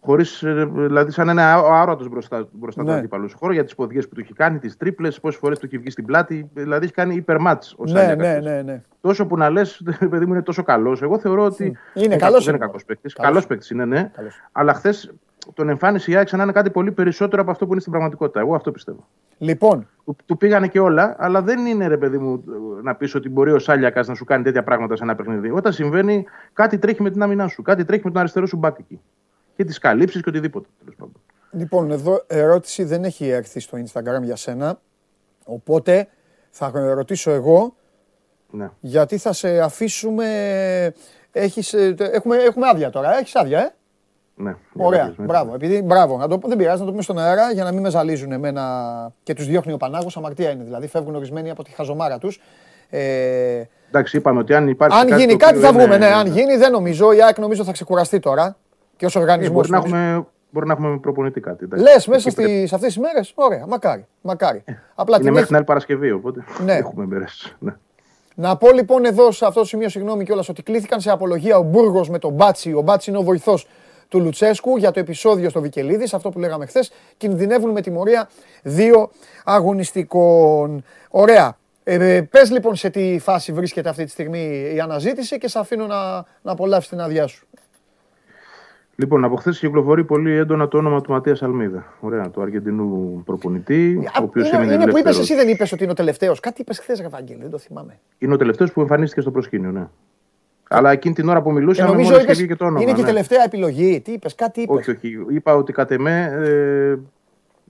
Χωρίς, ε, δηλαδή, σαν ένα άρωτος μπροστά, μπροστά ναι. του αντίπαλου. Χώρο για τις ποδιές που του έχει κάνει, τις τρίπλες, πόσες φορές του έχει βγει στην πλάτη. Δηλαδή έχει κάνει υπερμάτ ο ναι, ναι, ναι, ναι. Τόσο που να λες, παιδί μου είναι τόσο καλός. Εγώ θεωρώ ότι. Είναι καλός. Δεν είναι κακός παίκτης. Καλός παίκτης είναι, ναι. Καλός. Αλλά χθες τον εμφάνισε η ΑΕΚ να είναι κάτι πολύ περισσότερο από αυτό που είναι στην πραγματικότητα. Εγώ αυτό πιστεύω. Λοιπόν. Του, του πήγανε και όλα, αλλά δεν είναι ρε παιδί μου να πεις ότι μπορεί ο Σάλιακας να σου κάνει τέτοια πράγματα σε ένα παιχνίδι. Όταν συμβαίνει, κάτι τρέχει με την άμυνά σου, κάτι τρέχει με τον αριστερό σου μπακ εκεί. Και τις καλύψεις και οτιδήποτε. Λοιπόν, εδώ ερώτηση δεν έχει έρθει στο Instagram για σένα. Οπότε θα ρωτήσω εγώ. Ναι. Γιατί θα σε αφήσουμε. Έχεις, ε, έχουμε, έχουμε άδεια τώρα. Έχεις άδεια, ε; Ναι, Ωραία, μπράβο. Επειδή, μπράβο. Να το, δεν πειράζει να το πούμε στον αέρα για να μην με ζαλίζουν εμένα και τους διώχνει ο Πανάγος. Αμαρτία είναι δηλαδή. Φεύγουν ορισμένοι από τη χαζομάρα τους. Ε, Εντάξει, είπαμε ότι αν υπάρχει. Αν γίνει κάτι θα βγούμε. Ναι, αν γίνει δεν νομίζω. Η ΑΕΚ νομίζω θα ξεκουραστεί τώρα και ως οργανισμός. Μπορεί, να έχουμε, μπορεί να έχουμε προπονητή κάτι. Λες μέσα στι, σε αυτές τις μέρες; Ωραία, μακάρι. μακάρι. Ε, Απλά είναι μέχρι την άλλη Παρασκευή, οπότε ναι. έχουμε μέρε. Ναι. Να πω λοιπόν εδώ σε αυτό το σημείο, συγγνώμη κιόλας, ότι κλήθηκαν σε απολογία ο Μπούργος με τον Μπάτσι. Ο Μπάτσι είναι ο βοηθός του Λουτσέσκου για το επεισόδιο στο Βικελίδης, αυτό που λέγαμε χθες, κινδυνεύουν με τιμωρία δύο αγωνιστικών. Ωραία. Ε, πες λοιπόν σε τι φάση βρίσκεται αυτή τη στιγμή η αναζήτηση και σε αφήνω να, να απολαύσει την άδειά σου. Λοιπόν, από χθες κυκλοφορεί πολύ έντονα το όνομα του Ματίας Αλμίδα. Ωραία, του Αργεντινού προπονητή. ο οποίος είναι, είναι που είπες, εσύ δεν είπες ότι είναι ο τελευταίος. Κάτι είπες χθες, Γαβάγγελ, δεν το θυμάμαι. Είναι ο τελευταίος που εμφανίστηκε στο προσκήνιο, ναι. Αλλά εκείνη την ώρα που μιλούσα, νομίζω είπες, και το όνομα. Είναι και η ναι. τελευταία επιλογή. Τι είπες, κάτι είπες. Όχι, όχι. Είπα ότι κατ' εμέ ε,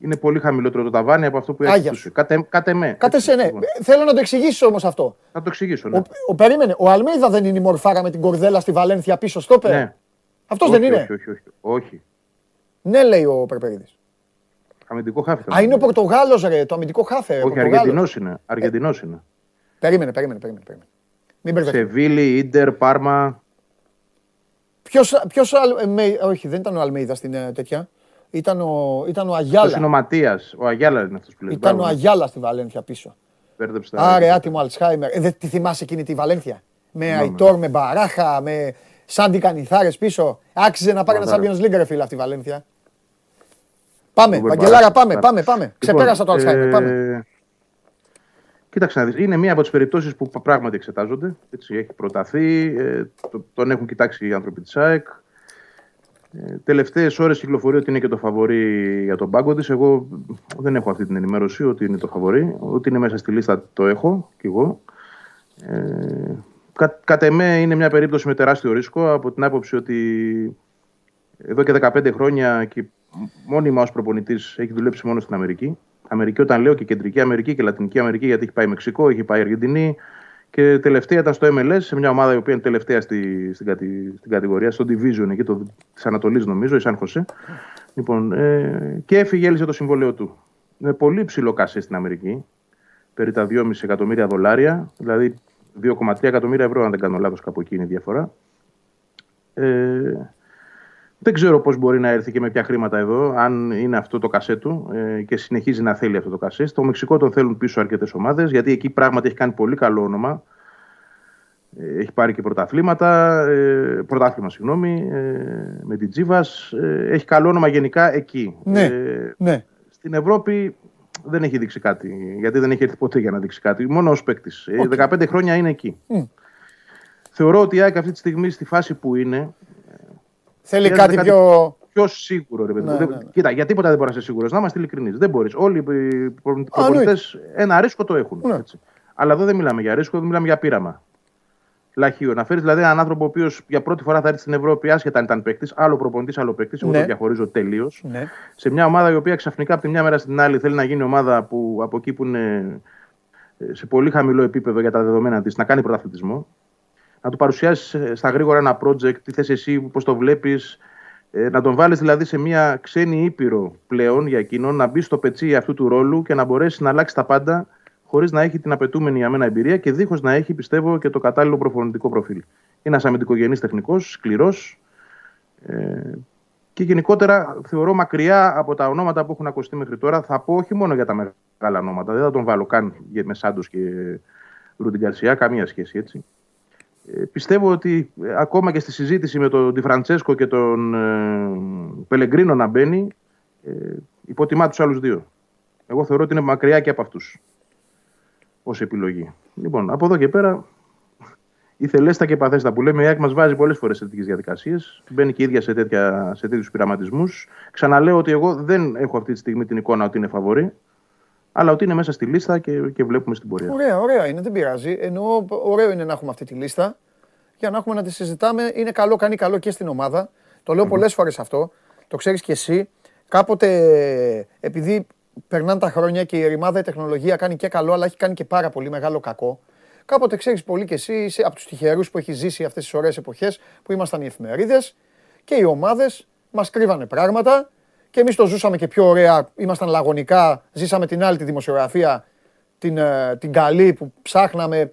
είναι πολύ χαμηλότερο το ταβάνι από αυτό που έχεις. Κατ' κατ εμέ. Κατ' εσέ, ναι. Λοιπόν. Θέλω να το εξηγήσεις όμως αυτό. Θα το εξηγήσω. Ναι. Ο, ο, περίμενε. Ο Αλμίδα δεν είναι η μορφάρα με την κορδέλα στη Βαλένθια πίσω στο πέρα. Ναι. Αυτός δεν είναι; Όχι, όχι, όχι, όχι. Ναι, λέει ο Περπερίδης. Αμυντικό χάφε. Α, είναι ο Πορτογάλος, ρε, το αμυντικό χάφε. Όχι, Αργεντινός είναι. Αργεντινός είναι. Περίμενε, περίμενε, περίμενε. περίμενε. Σεβίλη, Ίντερ, Πάρμα. Ποιος άλλο. Ε, όχι, δεν ήταν ο Αλμέιδα στην ε, τέτοια. Ήταν ο, ήταν ο Αγιάλα. είναι ο Ματίας. Ο Αγιάλα είναι αυτός που λέει. Ήταν ο Αγιάλα στη Βαλένθια πίσω. Άρε, άτιμο Αλτσχάιμερ. Ε, δεν τη θυμάσαι εκείνη τη Βαλένθια; Με Αϊτόρ, με Μπαράχα, με Σάντι Κανιθάρες πίσω. Άξιζε να πάρει ένα Champions League, ρε φίλε, αυτή η Βαλένθια. Πάμε, Βαγγελάρα, πάμε, πάμε, πάμε. Λοιπόν, Ξεπέρασα το Αλτσχάιμερ. Πάμε. Κοίταξε να δεις, είναι μία από τις περιπτώσεις που πράγματι εξετάζονται. Έτσι, έχει προταθεί, ε, τον έχουν κοιτάξει οι άνθρωποι της ΑΕΚ. Ε, τελευταίες ώρες κυκλοφορεί ότι είναι και το φαβορή για τον πάγκο της. Εγώ δεν έχω αυτή την ενημέρωση ότι είναι το φαβορή. Ότι είναι μέσα στη λίστα το έχω κι εγώ. Ε, κα, κατ' εμέ είναι μια περίπτωση με τεράστιο ρίσκο από την άποψη ότι εδώ και 15 χρόνια και μόνιμα ως προπονητής έχει δουλέψει μόνο στην Αμερική. Αμερική, όταν λέω και Κεντρική Αμερική και Λατινική Αμερική, γιατί έχει πάει Μεξικό, έχει πάει Αργεντινή. Και τελευταία ήταν στο MLS, σε μια ομάδα η οποία είναι τελευταία στη, στην, κατη, στην κατηγορία, στο Division εκεί της Ανατολής, νομίζω, η Σαν Χωσέ. Λοιπόν, ε, και έφυγε, έλυσε το συμβόλαιο του. Με πολύ ψηλό κασέ στην Αμερική, περί τα 2,5 εκατομμύρια δολάρια, δηλαδή 2,3 εκατομμύρια ευρώ, αν δεν κάνω λάθος, κάπου εκεί είναι η διαφορά. Ε, δεν ξέρω πώς μπορεί να έρθει και με ποια χρήματα εδώ, αν είναι αυτό το κασέ του ε, και συνεχίζει να θέλει αυτό το κασέ. Στο Μεξικό τον θέλουν πίσω αρκετές ομάδες, γιατί εκεί πράγματι έχει κάνει πολύ καλό όνομα. Ε, έχει πάρει και πρωταθλήματα, ε, πρωτάθλημα συγγνώμη, ε, με την Τζίβας. Ε, έχει καλό όνομα γενικά εκεί. Ναι, ε, ναι. Στην Ευρώπη δεν έχει δείξει κάτι, γιατί δεν έχει έρθει ποτέ για να δείξει κάτι. Μόνο ως παίκτης. Okay. 15 χρόνια είναι εκεί. Mm. Θεωρώ ότι η ΑΕΚ αυτή τη στιγμή στη φάση που είναι, Θέλει κάτι, πιο. Πιο σίγουρο, ρε παιδί. Ναι, ναι, ναι. Κοίτα, για τίποτα δεν μπορείς να είσαι σίγουρος. Να είμαστε ειλικρινείς. Δεν μπορείς. Όλοι οι προπονητές ένα ρίσκο το έχουν. Ναι. Έτσι. Αλλά εδώ δεν μιλάμε για ρίσκο, δεν μιλάμε για πείραμα. Λαχείο. Να φέρεις δηλαδή έναν άνθρωπο ο οποίος για πρώτη φορά θα έρθει στην Ευρώπη, άσχετα αν ήταν παίκτης, άλλο προπονητής, άλλο παίκτης. Εγώ το διαχωρίζω τελείως. Ναι. Σε μια ομάδα η οποία ξαφνικά από τη μια μέρα στην άλλη θέλει να γίνει ομάδα που από εκεί που είναι ε, σε πολύ χαμηλό επίπεδο για τα δεδομένα της να κάνει πρωταθλητισμό να του παρουσιάσεις ε, στα γρήγορα ένα project, τι θες εσύ, πώς το βλέπεις, ε, να τον βάλεις δηλαδή σε μια ξένη ήπειρο πλέον για εκείνον, να μπει στο πετσί αυτού του ρόλου και να μπορέσει να αλλάξει τα πάντα χωρίς να έχει την απαιτούμενη για μένα εμπειρία και δίχως να έχει, πιστεύω, και το κατάλληλο προφωνητικό προφίλ. Είναι ένας αμυντικογενής τεχνικός, σκληρός. Ε, και γενικότερα θεωρώ μακριά από τα ονόματα που έχουν ακουστεί μέχρι τώρα. Θα πω όχι μόνο για τα μεγάλα ονόματα, δεν θα τον βάλω καν με Σάντος και Ρούντιν Γκαρσιά, καμία σχέση έτσι. Ε, πιστεύω ότι ε, ακόμα και στη συζήτηση με τον Ντι Φραντσέσκο και τον ε, Πελεγκρίνο να μπαίνει, ε, υποτιμά τους άλλους δύο. Εγώ θεωρώ ότι είναι μακριά και από αυτούς ως επιλογή. Λοιπόν, από εδώ και πέρα, η θελέστα και παθέστα που λέμε, η ΑΕΚ μας βάζει πολλές φορές σε τέτοιε διαδικασίες. Μπαίνει και η ίδια σε, τέτοια, σε τέτοιους πειραματισμούς. Ξαναλέω ότι εγώ δεν έχω αυτή τη στιγμή την εικόνα ότι είναι φαβορή αλλά ότι είναι μέσα στη λίστα και, και βλέπουμε στην πορεία. Ωραία, ωραία είναι, δεν πειράζει. Ενώ ωραίο είναι να έχουμε αυτή τη λίστα για να έχουμε να τη συζητάμε. Είναι καλό, κάνει καλό και στην ομάδα. Το λέω mm-hmm. πολλές φορές αυτό. Το ξέρεις κι εσύ. Κάποτε, επειδή περνάνε τα χρόνια και η ρημάδα η τεχνολογία κάνει και καλό, αλλά έχει κάνει και πάρα πολύ μεγάλο κακό. Κάποτε ξέρεις πολύ κι εσύ, είσαι από τους τυχερούς που έχει ζήσει αυτές τις ωραίες εποχές που ήμασταν οι εφημερίδες και οι ομάδες μας κρύβανε πράγματα και εμείς το ζούσαμε και πιο ωραία. Ήμασταν λαγωνικά. Ζήσαμε την άλλη τη δημοσιογραφία, την, ε, την καλή που ψάχναμε.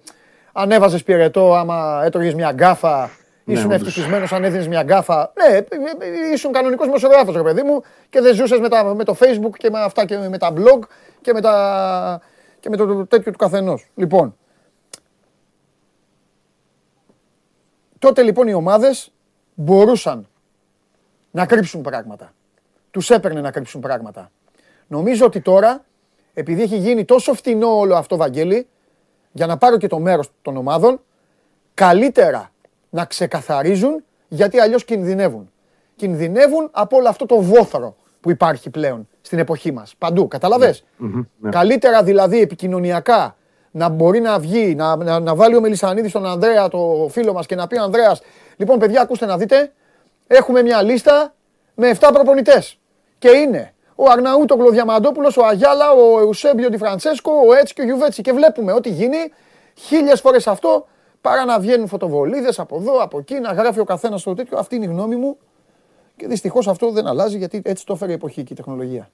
Ανέβαζες πυρετό άμα έτρωγες μια γκάφα. Ναι, ήσουν ευτυχισμένος αν έδινες μια γκάφα. Ναι, ε, ε, ήσουν κανονικός δημοσιογράφος, ρε παιδί μου, και δεν ζούσες με, με το Facebook και με αυτά και με τα blog και με, τα, και με το τέτοιο του καθενός. Λοιπόν. Τότε λοιπόν οι ομάδες μπορούσαν να κρύψουν πράγματα τους έπαιρνε να κρύψουν πράγματα. Νομίζω ότι τώρα, επειδή έχει γίνει τόσο φτηνό όλο αυτό, Βαγγέλη, για να πάρω και το μέρος των ομάδων, καλύτερα να ξεκαθαρίζουν γιατί αλλιώς κινδυνεύουν. Κινδυνεύουν από όλο αυτό το βόθρο που υπάρχει πλέον στην εποχή μας. Παντού, καταλαβες; Ναι, ναι. Καλύτερα δηλαδή επικοινωνιακά να μπορεί να βγει, να, να, να βάλει ο Μελισανίδης στον Ανδρέα, το φίλο μας, και να πει ο Ανδρέας, λοιπόν, παιδιά, ακούστε να δείτε, έχουμε μια λίστα με 7 προπονητές και είναι ο Αρναούτο Διαμαντόπουλος, ο Αγιάλα, ο Εουσέμπιο Ντι Φραντσέσκο, ο Έτσι και ο Γιουβέτσι. Και βλέπουμε ό,τι γίνει χίλιες φορές αυτό παρά να βγαίνουν φωτοβολίδες από εδώ, από εκεί, να γράφει ο καθένας το τέτοιο. Αυτή είναι η γνώμη μου. Και δυστυχώς αυτό δεν αλλάζει γιατί έτσι το έφερε η εποχή και η τεχνολογία.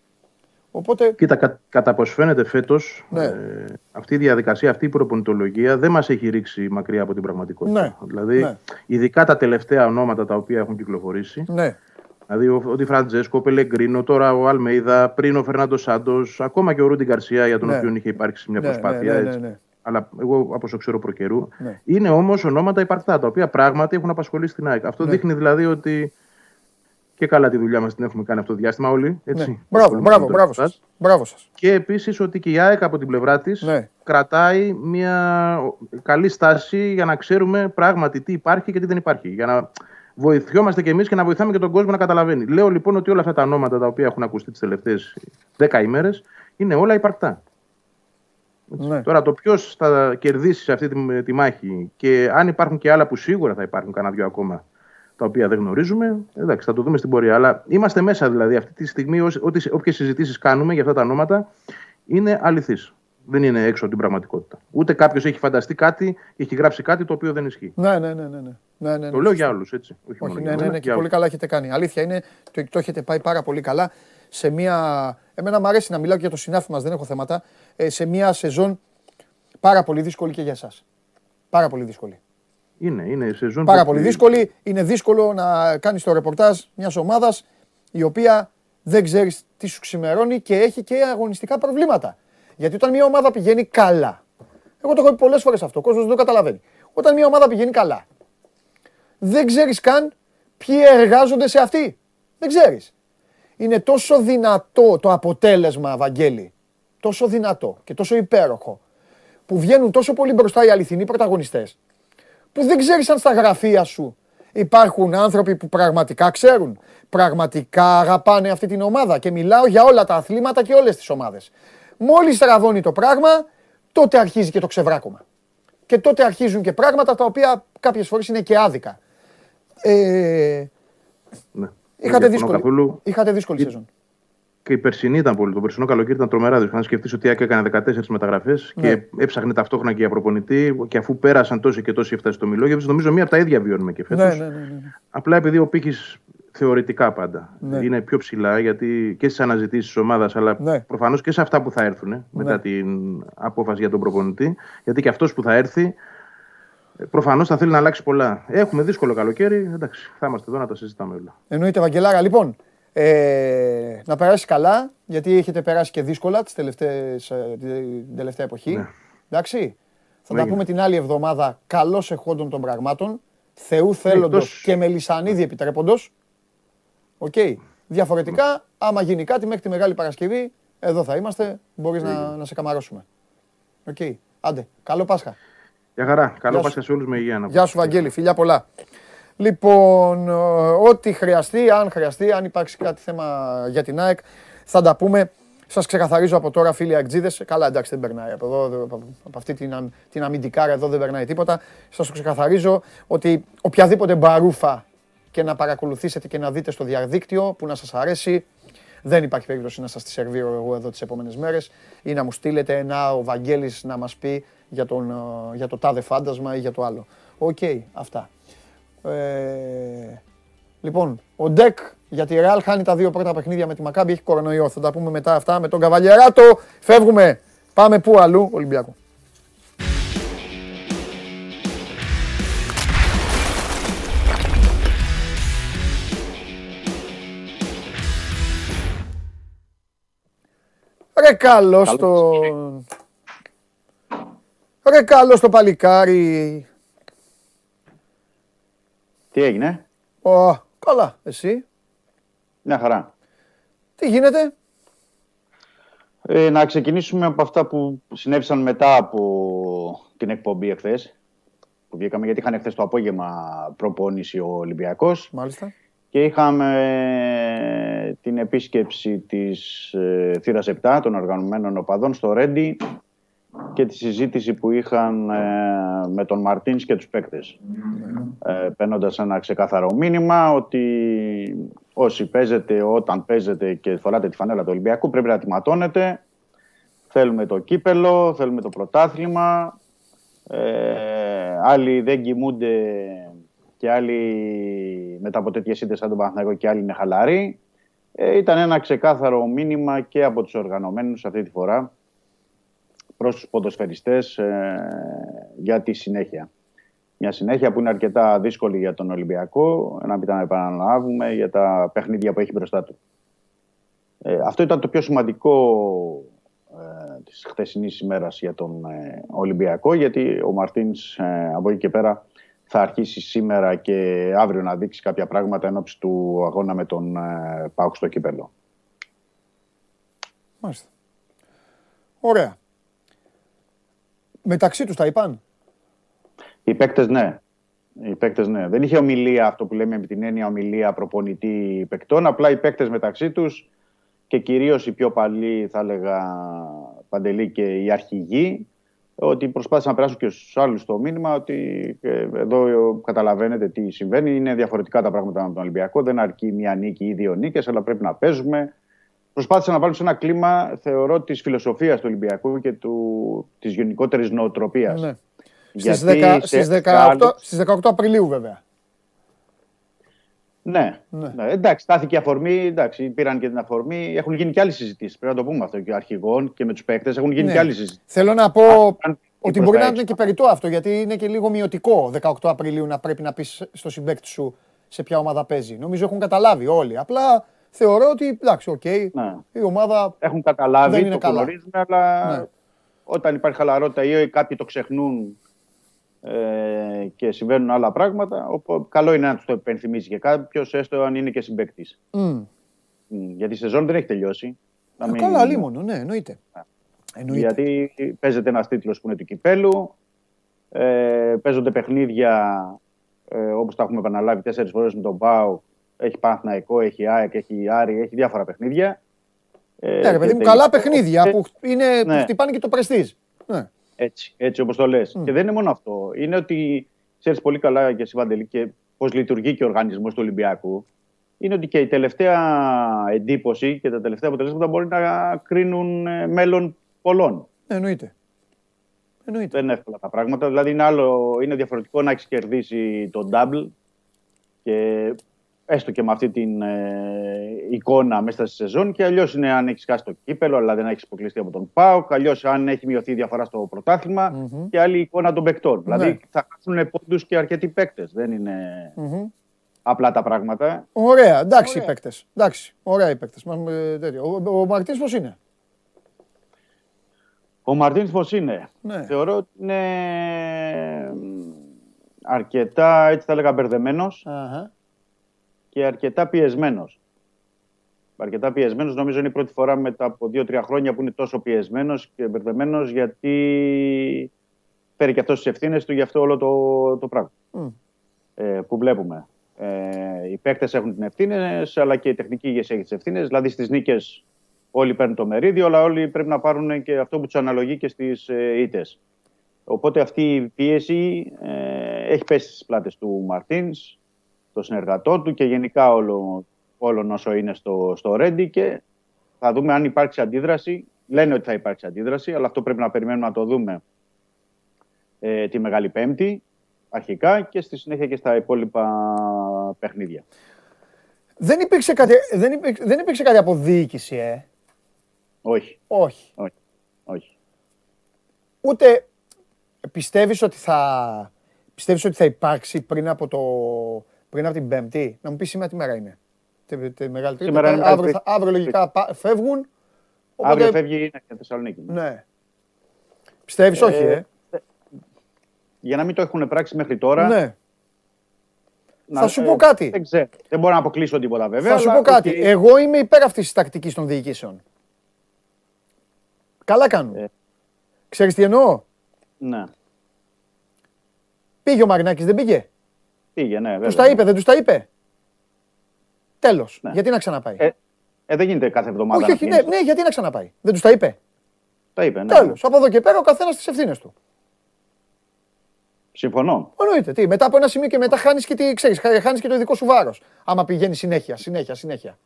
Οπότε... Κοίτα, κα, κατά πώ φαίνεται φέτος, ναι. ε, αυτή η διαδικασία, αυτή η προπονητολογία δεν μας έχει ρίξει μακριά από την πραγματικότητα. Ναι. Δηλαδή, ναι. ειδικά τα τελευταία ονόματα τα οποία έχουν κυκλοφορήσει. Ναι. Δηλαδή, ο, ο Τη Φραντζέσκο, ο Πελεγκρίνο, τώρα ο Αλμέιδα, πριν ο Φερνάντο Σάντος, ακόμα και ο Ρούντι Γκαρσία, για τον ναι. οποίο είχε υπάρξει μια ναι, προσπάθεια. Ναι, έτσι. Αλλά εγώ, από όσο ξέρω προκαιρού. Είναι όμως ονόματα υπαρκτά, τα οποία πράγματι έχουν απασχολήσει την ΑΕΚ. Αυτό δείχνει δηλαδή ότι και καλά τη δουλειά μας την έχουμε κάνει αυτό το διάστημα όλοι. Έτσι. Ναι. Μπράβο, μπράβο, μπράβο, σας. μπράβο σας. Και επίσης ότι και η ΑΕΚ από την πλευρά της ναι. κρατάει μια καλή στάση για να ξέρουμε πράγματι τι υπάρχει και τι δεν υπάρχει. Για να βοηθιόμαστε κι εμείς και να βοηθάμε και τον κόσμο να καταλαβαίνει. Λέω λοιπόν ότι όλα αυτά τα ονόματα τα οποία έχουν ακουστεί τις τελευταίες 10 ημέρες είναι όλα υπαρκτά. Ναι. Τώρα το ποιος θα κερδίσει σε αυτή τη, τη, μάχη και αν υπάρχουν και άλλα που σίγουρα θα υπάρχουν κανένα δυο ακόμα τα οποία δεν γνωρίζουμε. Εντάξει, θα το δούμε στην πορεία. Αλλά είμαστε μέσα δηλαδή αυτή τη στιγμή. Όποιες συζητήσεις κάνουμε για αυτά τα ονόματα είναι αληθείς. Δεν είναι έξω από την πραγματικότητα. Ούτε κάποιος έχει φανταστεί κάτι, έχει γράψει κάτι το οποίο δεν ισχύει. Ναι, ναι, ναι. ναι, ναι, ναι το λέω για όλου, έτσι. Όχι, Όχι ναι, ναι, ναι, και πολύ καλά έχετε κάνει. Αλήθεια είναι, το, το έχετε πάει πάρα πολύ καλά σε μια. Εμένα μου αρέσει να μιλάω και για το συνάφη μας, δεν έχω θέματα. Ε, σε μια σεζόν πάρα πολύ δύσκολη και για εσάς. Πάρα πολύ δύσκολη. Είναι, είναι σεζόν. Πάρα πολύ δύσκολη. Είναι δύσκολο να κάνεις το ρεπορτάζ μιας ομάδας η οποία δεν ξέρεις τι σου ξημερώνει και έχει και αγωνιστικά προβλήματα. Γιατί όταν μια ομάδα πηγαίνει καλά. Εγώ το έχω πει πολλές φορές αυτό. Ο κόσμος δεν το καταλαβαίνει. Όταν μια ομάδα πηγαίνει καλά, δεν ξέρεις καν ποιοι εργάζονται σε αυτή. Δεν ξέρεις. Είναι τόσο δυνατό το αποτέλεσμα, Βαγγέλη. Τόσο δυνατό και τόσο υπέροχο. Που βγαίνουν τόσο πολύ μπροστά οι αληθινοί πρωταγωνιστές που δεν ξέρεις αν στα γραφεία σου υπάρχουν άνθρωποι που πραγματικά ξέρουν, πραγματικά αγαπάνε αυτή την ομάδα και μιλάω για όλα τα αθλήματα και όλες τις ομάδες. Μόλις τραβώνει το πράγμα, τότε αρχίζει και το ξεβράκωμα. Και τότε αρχίζουν και πράγματα τα οποία κάποιες φορές είναι και άδικα. Ε, ναι. Είχατε, δύσκολη, είχατε δύσκολη σεζόν. Και η περσινή ήταν πολύ. Το περσινό καλοκαίρι ήταν τρομερά δύσκολο. Αν σκεφτείς ότι έκανε 14 μεταγραφές ναι. και έψαχνε ταυτόχρονα και για προπονητή, και αφού πέρασαν τόσοι και τόσοι έφτασε στο Μιλόγεβιτ, νομίζω μία από τα ίδια βιώνουμε και φέτος. Ναι, ναι, ναι, ναι, Απλά επειδή ο πύχη θεωρητικά πάντα ναι. είναι πιο ψηλά γιατί και στις αναζητήσεις της ομάδας, αλλά ναι. προφανώς και σε αυτά που θα έρθουν ναι. μετά την απόφαση για τον προπονητή. Γιατί και αυτός που θα έρθει Προφανώς θα θέλει να αλλάξει πολλά. Έχουμε δύσκολο καλοκαίρι. Εντάξει, θα είμαστε εδώ να τα συζητάμε όλα. Εννοείται, Βαγγελάρα. Λοιπόν, ε, να περάσει καλά, γιατί έχετε περάσει και δύσκολα τις τελευταίες, ε, την τελευταία εποχή. Ναι. Εντάξει. Θα τα πούμε την άλλη εβδομάδα καλώ εχόντων των πραγμάτων. Θεού θέλοντος και Μελισανίδη επιτρέποντος. Οκ. Διαφορετικά, άμα γίνει κάτι μέχρι τη Μεγάλη Παρασκευή, εδώ θα είμαστε. Μπορείς να, να σε καμαρώσουμε. Οκ. Άντε. Καλό Πάσχα. Γεια χαρά. Καλό Πάσχα σε όλους με υγεία. Γεια σου, Βαγγέλη. Φιλιά πολλά. Λοιπόν, ε, ό,τι χρειαστεί, αν χρειαστεί, αν υπάρξει κάτι θέμα για την ΑΕΚ, θα τα πούμε. Σας ξεκαθαρίζω από τώρα, φίλοι ΑΕΚτζήδες, καλά εντάξει δεν περνάει από εδώ, από αυτή την, την αμυντικάρα εδώ δεν περνάει τίποτα. Σας το ξεκαθαρίζω ότι οποιαδήποτε μπαρούφα και να παρακολουθήσετε και να δείτε στο διαδίκτυο που να σας αρέσει, δεν υπάρχει περίπτωση να σας τη σερβίρω εγώ εδώ τις επόμενες μέρες ή να μου στείλετε ένα ο Βαγγέλης να μας πει για, τον, ε, για το τάδε φάντασμα ή για το άλλο. Οκ, αυτά. Ε, λοιπόν, ο Ντεκ για τη Ρεάλ χάνει τα δύο πρώτα παιχνίδια με τη Μακάμπι, έχει κορονοϊό. Θα τα πούμε μετά αυτά με τον Καβαλιεράτο. Φεύγουμε. Πάμε πού αλλού, Ολυμπιακό. Ρε καλός το... Ρε καλός το παλικάρι. Τι έγινε; Ω, καλά. Εσύ. Μια χαρά. Τι γίνεται; Ε, να ξεκινήσουμε από αυτά που συνέβησαν μετά από την εκπομπή εχθές. Που βγήκαμε γιατί είχαν εχθές το απόγευμα προπόνηση ο Ολυμπιακός. Μάλιστα. Και είχαμε την επίσκεψη της ε, θύρας 7 των οργανωμένων οπαδών στο Ρέντι και τη συζήτηση που είχαν ε, με τον Μαρτίνς και τους παίκτες. Ε, παίρνοντας ένα ξεκάθαρο μήνυμα ότι όσοι παίζετε, όταν παίζετε και φοράτε τη φανέλα του Ολυμπιακού πρέπει να τιματώνετε. Θέλουμε το κύπελο, θέλουμε το πρωτάθλημα. Ε, άλλοι δεν κοιμούνται και άλλοι μετά από τέτοιες ήττες σαν τον Παναθηναϊκό και άλλοι είναι χαλαροί. Ε, ήταν ένα ξεκάθαρο μήνυμα και από τους οργανωμένους αυτή τη φορά προς τους ποδοσφαιριστές ε, για τη συνέχεια. Μια συνέχεια που είναι αρκετά δύσκολη για τον Ολυμπιακό, να μην τα επαναλάβουμε για τα παιχνίδια που έχει μπροστά του. Ε, αυτό ήταν το πιο σημαντικό ε, της χθεσινής ημέρας για τον ε, Ολυμπιακό, γιατί ο Μαρτίνς ε, από εκεί και πέρα θα αρχίσει σήμερα και αύριο να δείξει κάποια πράγματα εν του αγώνα με τον ε, Πάουκ στο κύπελο. Μάλιστα. Ωραία. Μεταξύ τους τα είπαν; Οι παίκτες ναι. Οι παίκτες ναι. Δεν είχε ομιλία αυτό που λέμε με την έννοια ομιλία προπονητή παικτών. Απλά οι παίκτες μεταξύ τους και κυρίως οι πιο παλιοί θα έλεγα Παντελή και οι αρχηγοί ότι προσπάθησαν να περάσουν και στους άλλους το μήνυμα ότι ε, εδώ καταλαβαίνετε τι συμβαίνει. Είναι διαφορετικά τα πράγματα με τον Ολυμπιακό. Δεν αρκεί μία νίκη ή δύο νίκες, αλλά πρέπει να παίζουμε. Προσπάθησαν να βάλουν σε ένα κλίμα, θεωρώ, της φιλοσοφίας του Ολυμπιακού και της γενικότερης νοοτροπίας. Ναι. Στις, 18, στις 18 Απριλίου βέβαια. Ναι. ναι. ναι. Εντάξει, στάθηκε η αφορμή, εντάξει, πήραν και την αφορμή. Έχουν γίνει και άλλες συζητήσεις. Πρέπει να το πούμε αυτό και αρχηγών και με τους παίκτες. Έχουν γίνει ναι. και άλλες συζητήσεις. Θέλω να πω ότι μπορεί να είναι και περιττό αυτό, γιατί είναι και λίγο μειωτικό 18 Απριλίου να πρέπει να πεις στο συμπαίκτη σου σε ποια ομάδα παίζει. Νομίζω έχουν καταλάβει όλοι. Απλά θεωρώ ότι εντάξει, OK, okay, ναι. η ομάδα. Έχουν καταλάβει, δεν το γνωρίζουν, αλλά ναι. όταν υπάρχει χαλαρότητα ή κάποιοι το ξεχνούν ε, και συμβαίνουν άλλα πράγματα. Όπου, καλό είναι να τους το υπενθυμίσεις και κάποιο, έστω αν είναι και συμπαίκτη. Mm. γιατί η σεζόν δεν έχει τελειώσει. Α, μην... Καλά, λίμωνο, ναι, εννοείται. εννοείται. Γιατί παίζεται ένας τίτλος που είναι του κυπέλου. Ε, παίζονται παιχνίδια ε, όπως τα έχουμε επαναλάβει τέσσερις φορές με τον Πάο. Έχει Παναθναϊκό, έχει ΑΕΚ, έχει Άρη, έχει διάφορα παιχνίδια. Ε, ναι, ρε παιδί μου, καλά παιχνίδια που, είναι, ναι. που χτυπάνε και το πρεστή. Ναι. Έτσι, έτσι όπως το λες. Και δεν είναι μόνο αυτό. Είναι ότι ξέρεις πολύ καλά και εσύ, Βαντελή, και πώς λειτουργεί και ο οργανισμός του Ολυμπιακού. Είναι ότι και η τελευταία εντύπωση και τα τελευταία αποτελέσματα μπορεί να κρίνουν ε, μέλλον πολλών. Εννοείται. Εννοείται. Δεν είναι εύκολα τα πράγματα. Δηλαδή είναι, άλλο, είναι διαφορετικό να έχεις κερδίσει τον double και έστω και με αυτή την ε, εικόνα μέσα στη σεζόν. Και αλλιώς είναι αν έχεις χάσει το κύπελο, αλλά δεν έχεις αποκλειστεί από τον ΠΑΟΚ. Αλλιώς αν έχει μειωθεί η διαφορά στο πρωταθλημα mm-hmm. Και άλλη εικόνα των παικτών. Ναι. Δηλαδή θα χάσουν πόντους και αρκετοί παίκτες. Δεν είναι mm-hmm. απλά τα πράγματα. Ωραία, εντάξει οι παίκτες. Εντάξει, ωραία οι παίκτες. Ο, ο Μαρτίνς πώς είναι; Ο Μαρτίνς πώς είναι; Ναι. Θεωρώ ότι είναι αρκετά έτσι θα έλεγα μπερδεμένος. Uh-huh και αρκετά πιεσμένος. Αρκετά πιεσμένος, νομίζω είναι η πρώτη φορά μετά από δύο-τρία χρόνια που είναι τόσο πιεσμένος και μπερδεμένος, γιατί φέρει και αυτός τις ευθύνες του για αυτό όλο το, το πράγμα ε, που βλέπουμε. Ε, οι παίκτες έχουν την ευθύνες, αλλά και η τεχνική ηγεσία έχει τις ευθύνες. Δηλαδή στις νίκες όλοι παίρνουν το μερίδιο, αλλά όλοι πρέπει να πάρουν και αυτό που τους αναλογεί και στις ε, ήττες. Οπότε αυτή η πίεση ε, έχει πέσει στις πλάτες του Μαρτίνς το συνεργατό του και γενικά όλο, όλο όσο είναι στο, στο Ρέντι και θα δούμε αν υπάρξει αντίδραση. Λένε ότι θα υπάρξει αντίδραση, αλλά αυτό πρέπει να περιμένουμε να το δούμε ε, τη Μεγάλη Πέμπτη αρχικά και στη συνέχεια και στα υπόλοιπα παιχνίδια. Δεν υπήρξε κάτι, δεν υπήρξε, δεν υπήρξε κάτι από διοίκηση, ε; Όχι. Όχι. Όχι. Όχι. Ούτε πιστεύεις ότι θα, πιστεύεις ότι θα υπάρξει πριν από το πριν από την Πέμπτη. Να μου πεις σήμερα τι μέρα είναι. Τη, τη μεγάλη τρίτη. Σήμερα αύριο, θα, αύριο λογικά φεύγουν. Οπότε... Αύριο φεύγει η Θεσσαλονίκη. Ναι. Πιστεύεις, ε, όχι, ε. Για να μην το έχουν πράξει μέχρι τώρα. Ναι. Να, θα σου πω κάτι. Δεν, ξέρω. δεν μπορώ να αποκλείσω τίποτα βέβαια. Θα σου πω κάτι. Εγώ είμαι υπέρ αυτής της τακτικής των διοικήσεων. Καλά κάνουν. Ε. Ξέρεις τι εννοώ; Ναι. Πήγε ο Μαρινάκης, δεν πήγε; Πήγε, ναι, βέβαια. Του τα είπε, δεν τους τα είπε. Τέλος. Ναι. Γιατί να ξαναπάει; Ε, ε, δεν γίνεται κάθε εβδομάδα. Όχι, όχι, ναι, ναι, γιατί να ξαναπάει; Δεν τους τα είπε; Τα είπε, ναι. Τέλος. Από εδώ και πέρα ο καθένας τις ευθύνες του. Συμφωνώ. Εννοείται. Τι, μετά από ένα σημείο και μετά χάνεις και, τι, ξέρεις, χάνεις και το ειδικό σου βάρος. Άμα πηγαίνει συνέχεια, συνέχεια, συνέχεια.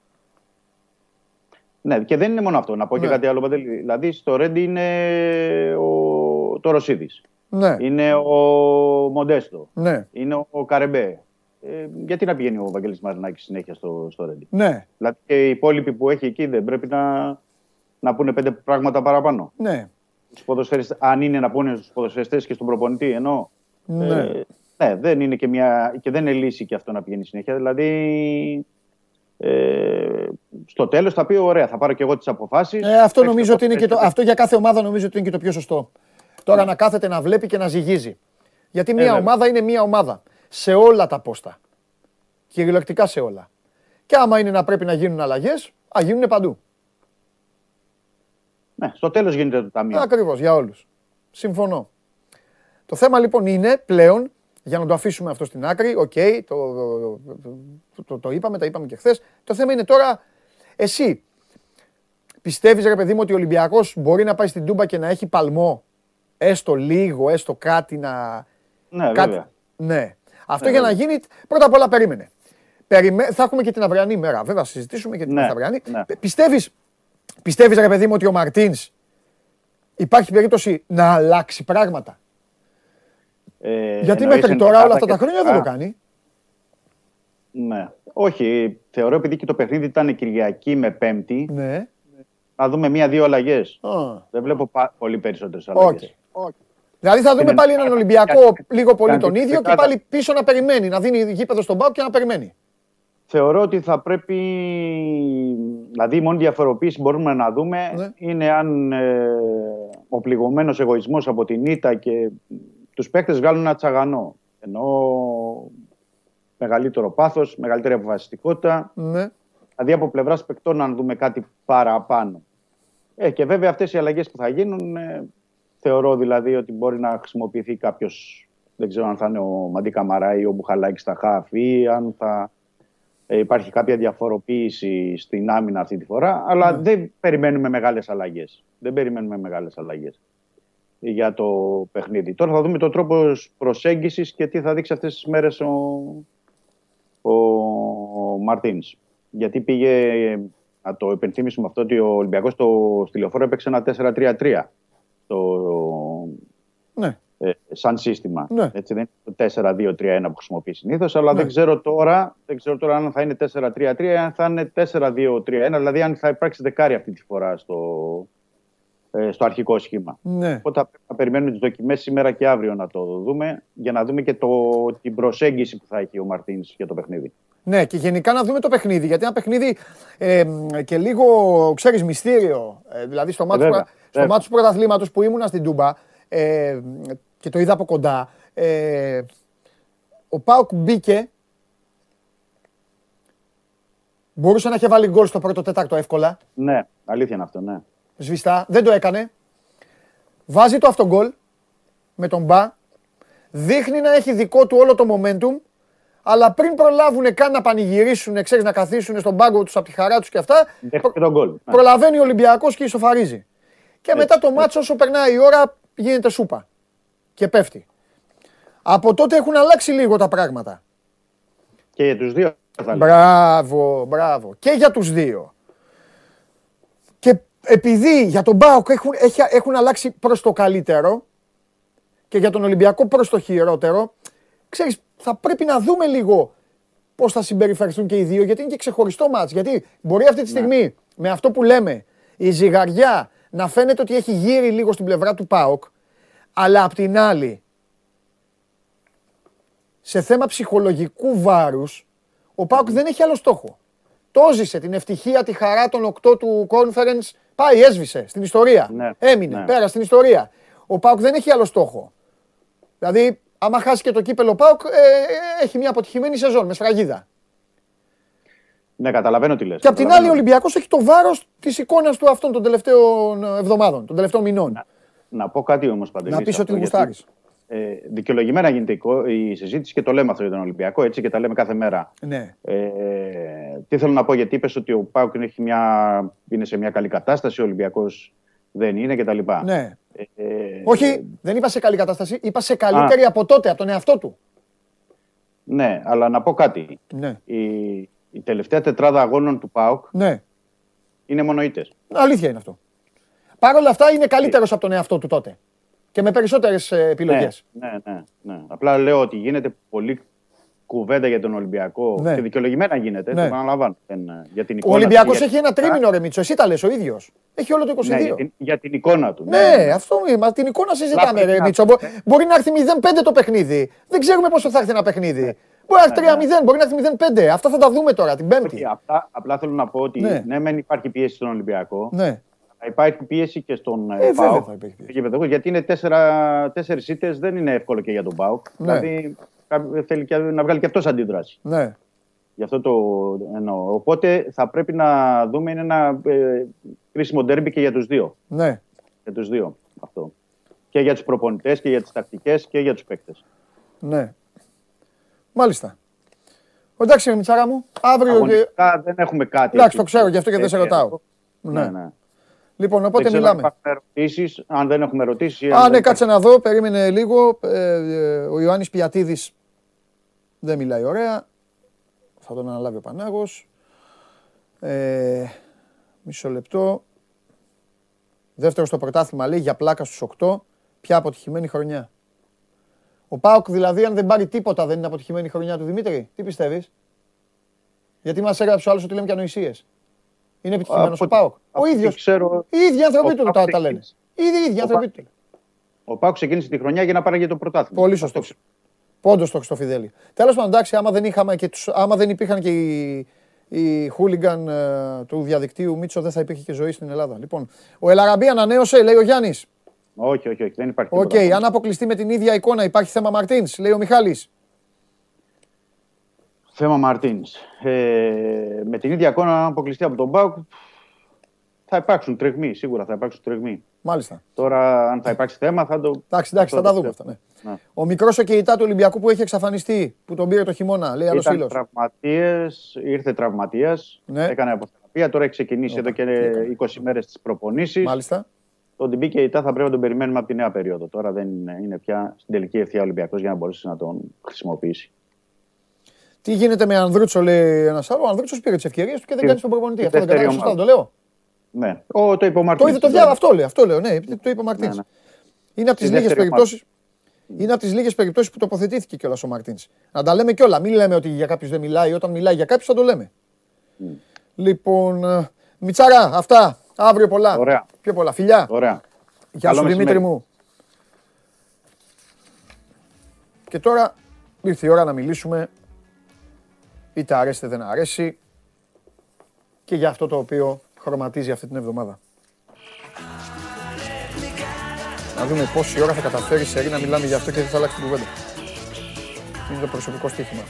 Ναι, και δεν είναι μόνο αυτό. Να πω ναι. και κάτι άλλο. Δηλαδή, στο Ρέντι είναι ο... το Ρωσίδης. Ναι. Είναι ο Μοντέστο. Ναι. Είναι ο Καρεμπέ. ε, γιατί να πηγαίνει ο Βαγγέλης Μαρινάκης συνέχεια στο, στο Ρέντι. Ναι. Δηλαδή και οι υπόλοιποι που έχει εκεί δεν πρέπει να, να πούνε πέντε πράγματα παραπάνω. Ναι. Τους αν είναι να πούνε στους ποδοσφαιριστές και στον προπονητή, ενώ ναι. Ε, ναι, δεν είναι και, μια, και δεν είναι λύση και αυτό να πηγαίνει συνέχεια. Δηλαδή, ε, στο τέλος θα πει: Ωραία, θα πάρω και εγώ τις αποφάσεις. Ε, αυτό, νομίζω ότι είναι και το, αυτό για κάθε ομάδα νομίζω ότι είναι και το πιο σωστό. Τώρα να κάθεται να βλέπει και να ζυγίζει. Γιατί μια ομάδα είναι μια ομάδα. Σε όλα τα πόστα. Κυριολεκτικά σε όλα. Και άμα είναι να πρέπει να γίνουν αλλαγές, ας γίνουν παντού. Ναι, στο τέλος γίνεται το ταμείο. Ακριβώς, για όλους. Συμφωνώ. Το θέμα λοιπόν είναι πλέον, για να το αφήσουμε αυτό στην άκρη, OK, okay, το, το, το, είπαμε, τα είπαμε και χθες. Το θέμα είναι τώρα, εσύ πιστεύεις ρε παιδί μου ότι ο Ολυμπιακός μπορεί να πάει στην Τούμπα και να έχει παλμό, έστω λίγο, έστω κάτι να... Ναι, κάτι... βέβαια. Ναι. Αυτό ναι, για να γίνει, πρώτα απ' όλα περίμενε. Περιμέ... Θα έχουμε και την αυριανή μέρα, βέβαια, θα συζητήσουμε και την ναι, αυριανή. Ναι. Πιστεύεις, πιστεύεις ρε παιδί μου ότι ο Μαρτίνς υπάρχει περίπτωση να αλλάξει πράγματα; Ε, Γιατί μέχρι τώρα όλα αυτά τα χρόνια δεν το κάνει. Ναι. Όχι, θεωρώ επειδή και το παιχνίδι ήταν Κυριακή με Πέμπτη. Ναι. Να δούμε μία-δύο αλλαγές. Δεν βλέπω πολύ περισσότερες αλλαγές. Okay. Δηλαδή θα δούμε πάλι έναν Ολυμπιακό λίγο πολύ τον ίδιο και πάλι πίσω να περιμένει, να δίνει γήπεδο στον Πάο και να περιμένει. Θεωρώ ότι θα πρέπει. Δηλαδή, η μόνη διαφοροποίηση που μπορούμε να δούμε ναι. είναι αν ε, ο πληγωμένος εγωισμός από την ήττα και τους παίκτες βγάλουν ένα τσαγανό. Ενώ μεγαλύτερο πάθος, μεγαλύτερη αποφασιστικότητα. Ναι. Δηλαδή από πλευράς παικτών να δούμε κάτι παραπάνω. Ε, και βέβαια αυτές οι αλλαγές που θα γίνουν, ε, θεωρώ δηλαδή ότι μπορεί να χρησιμοποιηθεί κάποιος. Δεν ξέρω αν θα είναι ο Μαντί Καμαρά ή ο Μπουχαλάκης στα χάφ ή αν θα ε, υπάρχει κάποια διαφοροποίηση στην άμυνα αυτή τη φορά. Αλλά ναι. δεν περιμένουμε μεγάλες αλλαγές. Δεν περιμένουμε μεγάλες αλλαγές για το παιχνίδι. Τώρα θα δούμε τον τρόπο προσέγγισης και τι θα δείξει αυτές τις μέρες ο, ο, ο Μαρτίνς. Γιατί πήγε, να το υπενθύμισουμε αυτό, ότι ο Ολυμπιακός στο, στη Λεωφόρο έπαιξε ένα 4-3-3 ναι. ε, σαν σύστημα. Ναι. Έτσι, δεν είναι το 4-2-3-1 που χρησιμοποιείς συνήθως, αλλά ναι. δεν, ξέρω τώρα, δεν ξέρω τώρα αν θα είναι 4-3-3 ή αν θα είναι 4-2-3-1, δηλαδή αν θα υπάρξει δεκάρι αυτή τη φορά στο, ε, στο αρχικό σχήμα. Ναι. Οπότε θα περιμένουμε τις δοκιμές σήμερα και αύριο να το δούμε για να δούμε και το, την προσέγγιση που θα έχει ο Μαρτίνς για το παιχνίδι. Ναι, και γενικά να δούμε το παιχνίδι. Γιατί ένα παιχνίδι ε, και λίγο, ξέρεις, μυστήριο. Ε, δηλαδή στο μάτι του πρωταθλήματος που ήμουνα στην Τούμπα ε, και το είδα από κοντά. Ε, ο Πάουκ μπήκε. Μπορούσε να έχει βάλει γκολ στο πρώτο τέταρτο εύκολα. Ναι, αλήθεια είναι αυτό, ναι σβηστά, δεν το έκανε. Βάζει το αυτογκολ με τον Μπα. Δείχνει να έχει δικό του όλο το momentum. Αλλά πριν προλάβουν καν να πανηγυρίσουν, ξέρεις να καθίσουν στον πάγκο τους από τη χαρά τους και αυτά. Προ... Ναι. Προλαβαίνει ο Ολυμπιακός και ισοφαρίζει. Και μετά το μάτσο, όσο περνάει η ώρα, γίνεται σούπα. Και πέφτει. Από τότε έχουν αλλάξει λίγο τα πράγματα. Και για τους δύο. Μπράβο, μπράβο. Και για τους δύο. Και επειδή για τον Μπάουκ έχουν, έχουν αλλάξει προς το καλύτερο και για τον Ολυμπιακό προς το χειρότερο, ξέρεις, θα πρέπει να δούμε λίγο πώς θα συμπεριφερθούν και οι δύο, γιατί είναι και ξεχωριστό μάτς. Γιατί μπορεί αυτή τη ναι. στιγμή, με αυτό που λέμε, η ζυγαριά να φαίνεται ότι έχει γύρει λίγο στην πλευρά του ΠΑΟΚ, αλλά απ' την άλλη, σε θέμα ψυχολογικού βάρους, ο ΠΑΟΚ δεν έχει άλλο στόχο. Το ζησε την ευτυχία, τη χαρά των 8 του conference Πάει, έσβησε στην ιστορία. Ναι, Έμεινε, ναι. πέρα στην ιστορία. Ο Πάουκ δεν έχει άλλο στόχο. Δηλαδή, άμα χάσει και το κύπελο Πάουκ, ε, ε, έχει μια αποτυχημένη σεζόν με σφραγίδα. Ναι, καταλαβαίνω τι λες. Και απ' την άλλη, ο Ολυμπιακός έχει το βάρος της εικόνας του αυτών των τελευταίων εβδομάδων, των τελευταίων μηνών. Να, να πω κάτι όμως παντελώ. Να πεις ότι γουστάρεις. Ε, δικαιολογημένα γίνεται η συζήτηση και το λέμε αυτό για τον Ολυμπιακό έτσι και τα λέμε κάθε μέρα. Ναι. Ε, τι θέλω να πω, γιατί είπες ότι ο Πάουκ είναι σε μια καλή κατάσταση, ο Ολυμπιακός δεν είναι κτλ. Ναι. Ε, Όχι, δεν είπα σε καλή κατάσταση, είπα σε καλύτερη α, από τότε, από τον εαυτό του. Ναι, αλλά να πω κάτι. Ναι. Η, η τελευταία τετράδα αγώνων του ΠΑΟΚ ναι. είναι μονοητέ. Αλήθεια είναι αυτό. Παρ' όλα αυτά είναι καλύτερος από τον εαυτό του τότε. Και με περισσότερες επιλογές. Ναι, ναι, ναι, ναι. Απλά λέω ότι γίνεται πολύ κουβέντα για τον Ολυμπιακό. Ναι. Και δικαιολογημένα γίνεται. Ναι. Το επαναλαμβάνω. Για την ο Ολυμπιακός έχει ένα τρίμηνο ρε Μίτσο. Εσύ τα λες ο ίδιος. Έχει όλο το 22. Ναι, για, την, για την εικόνα του. Ναι, ναι. αυτό μα την εικόνα συζητάμε, ρε Μίτσο. Ναι. Μπορεί να έρθει 0-5 το παιχνίδι. Δεν ξέρουμε πόσο θα έρθει ένα παιχνίδι. Ναι. Μπορεί να έρθει 3-0, μπορεί να έρθει 0-5. Αυτά θα τα δούμε τώρα την Πέμπτη. Απλά, απλά θέλω να πω ότι ναι, ναι μεν υπάρχει πίεση στον Ολυμπιακό. Ναι. Υπάρχει πίεση και στον ε, ΠΑΟΚ. Γιατί είναι τέσσερις ήττες, δεν είναι εύκολο και για τον ΠΑΟΚ. Ναι. Δηλαδή θέλει και να βγάλει και αυτός αντίδραση. Ναι. Γι' αυτό το εννοώ. Οπότε θα πρέπει να δούμε είναι ένα ε, κρίσιμο ντέρμπι και για τους δύο. Ναι. Για τους δύο αυτό. Και για τους προπονητές και για τις τακτικές και για τους παίκτες. Ναι. Μάλιστα. Εντάξει, Μιτσάρα μου. Αύριο. Και... Δεν έχουμε κάτι. Εντάξει, το ξέρω, γι' αυτό και δεν σε ρωτάω. Ναι, ναι. Λοιπόν, οπότε δεν μιλάμε. Ερωτήσεις, αν δεν έχουμε ερωτήσεις. Α, ναι, κάτσε να δω. Περίμενε λίγο. Ε, ε, ο Ιωάννης Πιατίδης δεν μιλάει ωραία. Θα τον αναλάβει ο Πανάγος. Ε, μισό λεπτό. Δεύτερο στο πρωτάθλημα λέει για πλάκα στους 8. Ποια αποτυχημένη χρονιά. Ο Πάοκ δηλαδή, αν δεν πάρει τίποτα, δεν είναι αποτυχημένη χρονιά του Δημήτρη. Τι πιστεύεις; Γιατί μας έγραψε ο άλλος ότι λέμε και ανοησίες. Είναι επιτυχημένος ο ΠΑΟΚ. Ο ίδιος. Οι ίδιοι άνθρωποι του τα, λένε. Οι ίδιοι άνθρωποι του. Ο ΠΑΟΚ ξεκίνησε τη χρονιά για να πάρει για το πρωτάθλημα. Πολύ σωστό. Πόντος στο Χριστοφιδέλη. Τέλος πάντων, εντάξει, άμα δεν, είχαμε και τους, άμα δεν υπήρχαν και οι, οι χούλιγκαν uh, του διαδικτύου Μίτσο, δεν θα υπήρχε και ζωή στην Ελλάδα. Λοιπόν, ο Ελ Αραμπί ανανέωσε, λέει ο Γιάννης. Όχι, όχι, όχι, δεν υπάρχει. OK, okay, αν αποκλειστεί με την ίδια εικόνα, υπάρχει θέμα Μαρτίνς, λέει ο Μιχάλης. Θέμα Μαρτίνς. Ε, με την ίδια εικόνα, αν αποκλειστεί από τον Μπάουκ, θα υπάρξουν τρεγμοί, σίγουρα θα υπάρξουν τρεγμοί. Μάλιστα. Τώρα, αν θα υπάρξει θέμα, θα το. Εντάξει, εντάξει, θα τα δούμε αυτά. Ναι. ναι. Ο μικρός οκεϊτά του Ολυμπιακού που έχει εξαφανιστεί, που τον πήρε το χειμώνα, λέει άλλος φίλος. ήρθε τραυματίας, ναι. έκανε αποθεραπεία, τώρα έχει ξεκινήσει εδώ και 20 μέρες τις προπονήσεις. Μάλιστα. Τον Τιμπή και θα πρέπει να τον περιμένουμε από τη νέα περίοδο. Τώρα δεν είναι, είναι πια στην τελική ευθεία Ολυμπιακός για να μπορέσει να τον χρησιμοποιήσει. Τι γίνεται με Ανδρούτσο, λέει ένας άλλος. Ο Ανδρούτσος πήρε τις ευκαιρίες του και δεν κάνει τον προπονητή. Αυτό δεν κάνει σωστά, το λέω. Ναι. Ο, το είπε ο Μαρτίνς. Το, είδε, το διάβα, αυτό λέω, αυτό λέω, ναι, το είπε ο Μαρτίνς. Ναι, ναι. Είναι από τις λίγες περιπτώσει. Είναι από τις λίγες περιπτώσεις που τοποθετήθηκε κιόλας ο Μαρτίνς. Να τα λέμε κιόλα. Μην λέμε ότι για κάποιους δεν μιλάει. Όταν μιλάει για κάποιους θα το λέμε. Mm. Λοιπόν, ε, Μιτσάρα, αυτά. Αύριο πολλά. Ωραία. Πιο πολλά. Φιλιά. Ωραία. Γεια σου Δημήτρη μου. Και τώρα ήρθε η ώρα να μιλήσουμε είτε αρέσει είτε δεν αρέσει και για αυτό το οποίο χρωματίζει αυτή την εβδομάδα. Να δούμε πόση ώρα θα καταφέρει σε να μιλάμε για αυτό και δεν θα αλλάξει την κουβέντα. Είναι το προσωπικό στοίχημα.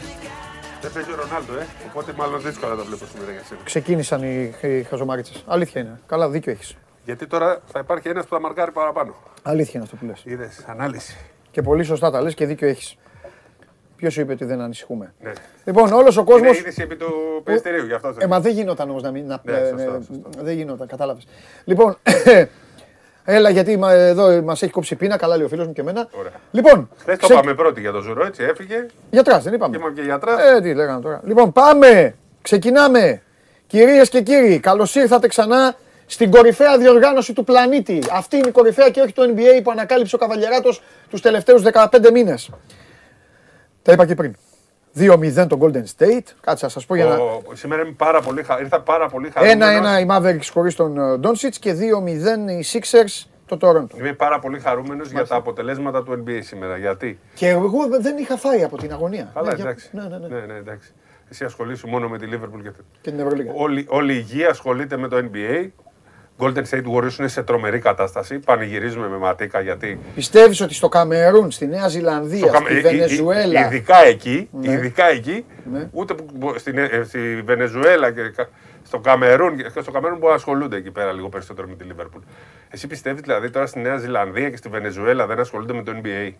Δεν παίζει ο Ρονάλντο, ε. Οπότε μάλλον δύσκολα τα βλέπω σήμερα για σήμερα. Ξεκίνησαν οι, οι χαζομάριτσε. Αλήθεια είναι. Καλά, δίκιο έχεις. Γιατί τώρα θα υπάρχει ένας που θα μαρκάρει παραπάνω. Αλήθεια είναι αυτό που λες. Είδες, ανάλυση. Και πολύ σωστά τα λες και δίκιο έχεις. Ποιος σου είπε ότι δεν ανησυχούμε; Ναι. Λοιπόν, όλος ο κόσμο. Είναι είδηση επί του περιστερίου, γι' αυτό. Ε, μα δεν γινόταν όμως να μην. Να... Ναι, σωστά, ε, σωστά. Δεν γινόταν, κατάλαβες. Λοιπόν, Έλα, γιατί εδώ μας έχει κόψει πίνα, καλά λέει ο φίλος μου και εμένα. Ωραία. Λοιπόν. Χθε ξε... το πάμε πρώτοι για το ζουρό, έτσι έφυγε. Γιατρά, δεν είπαμε. Και γιατρά. Ε, τι λέγανε τώρα. Λοιπόν, πάμε. Ξεκινάμε. Κυρίες και κύριοι, καλώς ήρθατε ξανά στην κορυφαία διοργάνωση του πλανήτη. Αυτή είναι η κορυφαία και όχι το NBA που ανακάλυψε ο Καβαλιαράτο τους τελευταίους 15 μήνες. Τα είπα και πριν. 2-0 το Golden State. Κάτσε να σας πω για να. Σήμερα είμαι πάρα πολύ, ήρθα πάρα πολύ χαρούμενος. 1-1 οι Mavericks χωρίς τον Doncic και 2-0 οι Sixers το Toronto. Είμαι πάρα πολύ χαρούμενος για τα αποτελέσματα του NBA σήμερα. Γιατί; Και εγώ δεν είχα φάει από την αγωνία. Καλά, ναι, εντάξει. Ναι, ναι, ναι. ναι, ναι εντάξει. Εσύ ασχολείσαι μόνο με τη Liverpool και, και την Ευρωλίγα. Όλη, όλη η υγεία ασχολείται με το NBA. Golden State Warriors είναι σε τρομερή κατάσταση. Πανηγυρίζουμε με ματίκα γιατί. Πιστεύεις ότι στο Καμερούν, στη Νέα Ζηλανδία, στο στη Βενεζουέλα; Ειδικά εκεί, ναι. ειδικά εκεί ναι. ούτε που, στη, στη Βενεζουέλα και στο Καμερούν, και στο Καμερούν που ασχολούνται εκεί πέρα λίγο περισσότερο με τη Λίβερπουλ. Εσύ πιστεύεις δηλαδή τώρα στη Νέα Ζηλανδία και στη Βενεζουέλα δεν ασχολούνται με το NBA.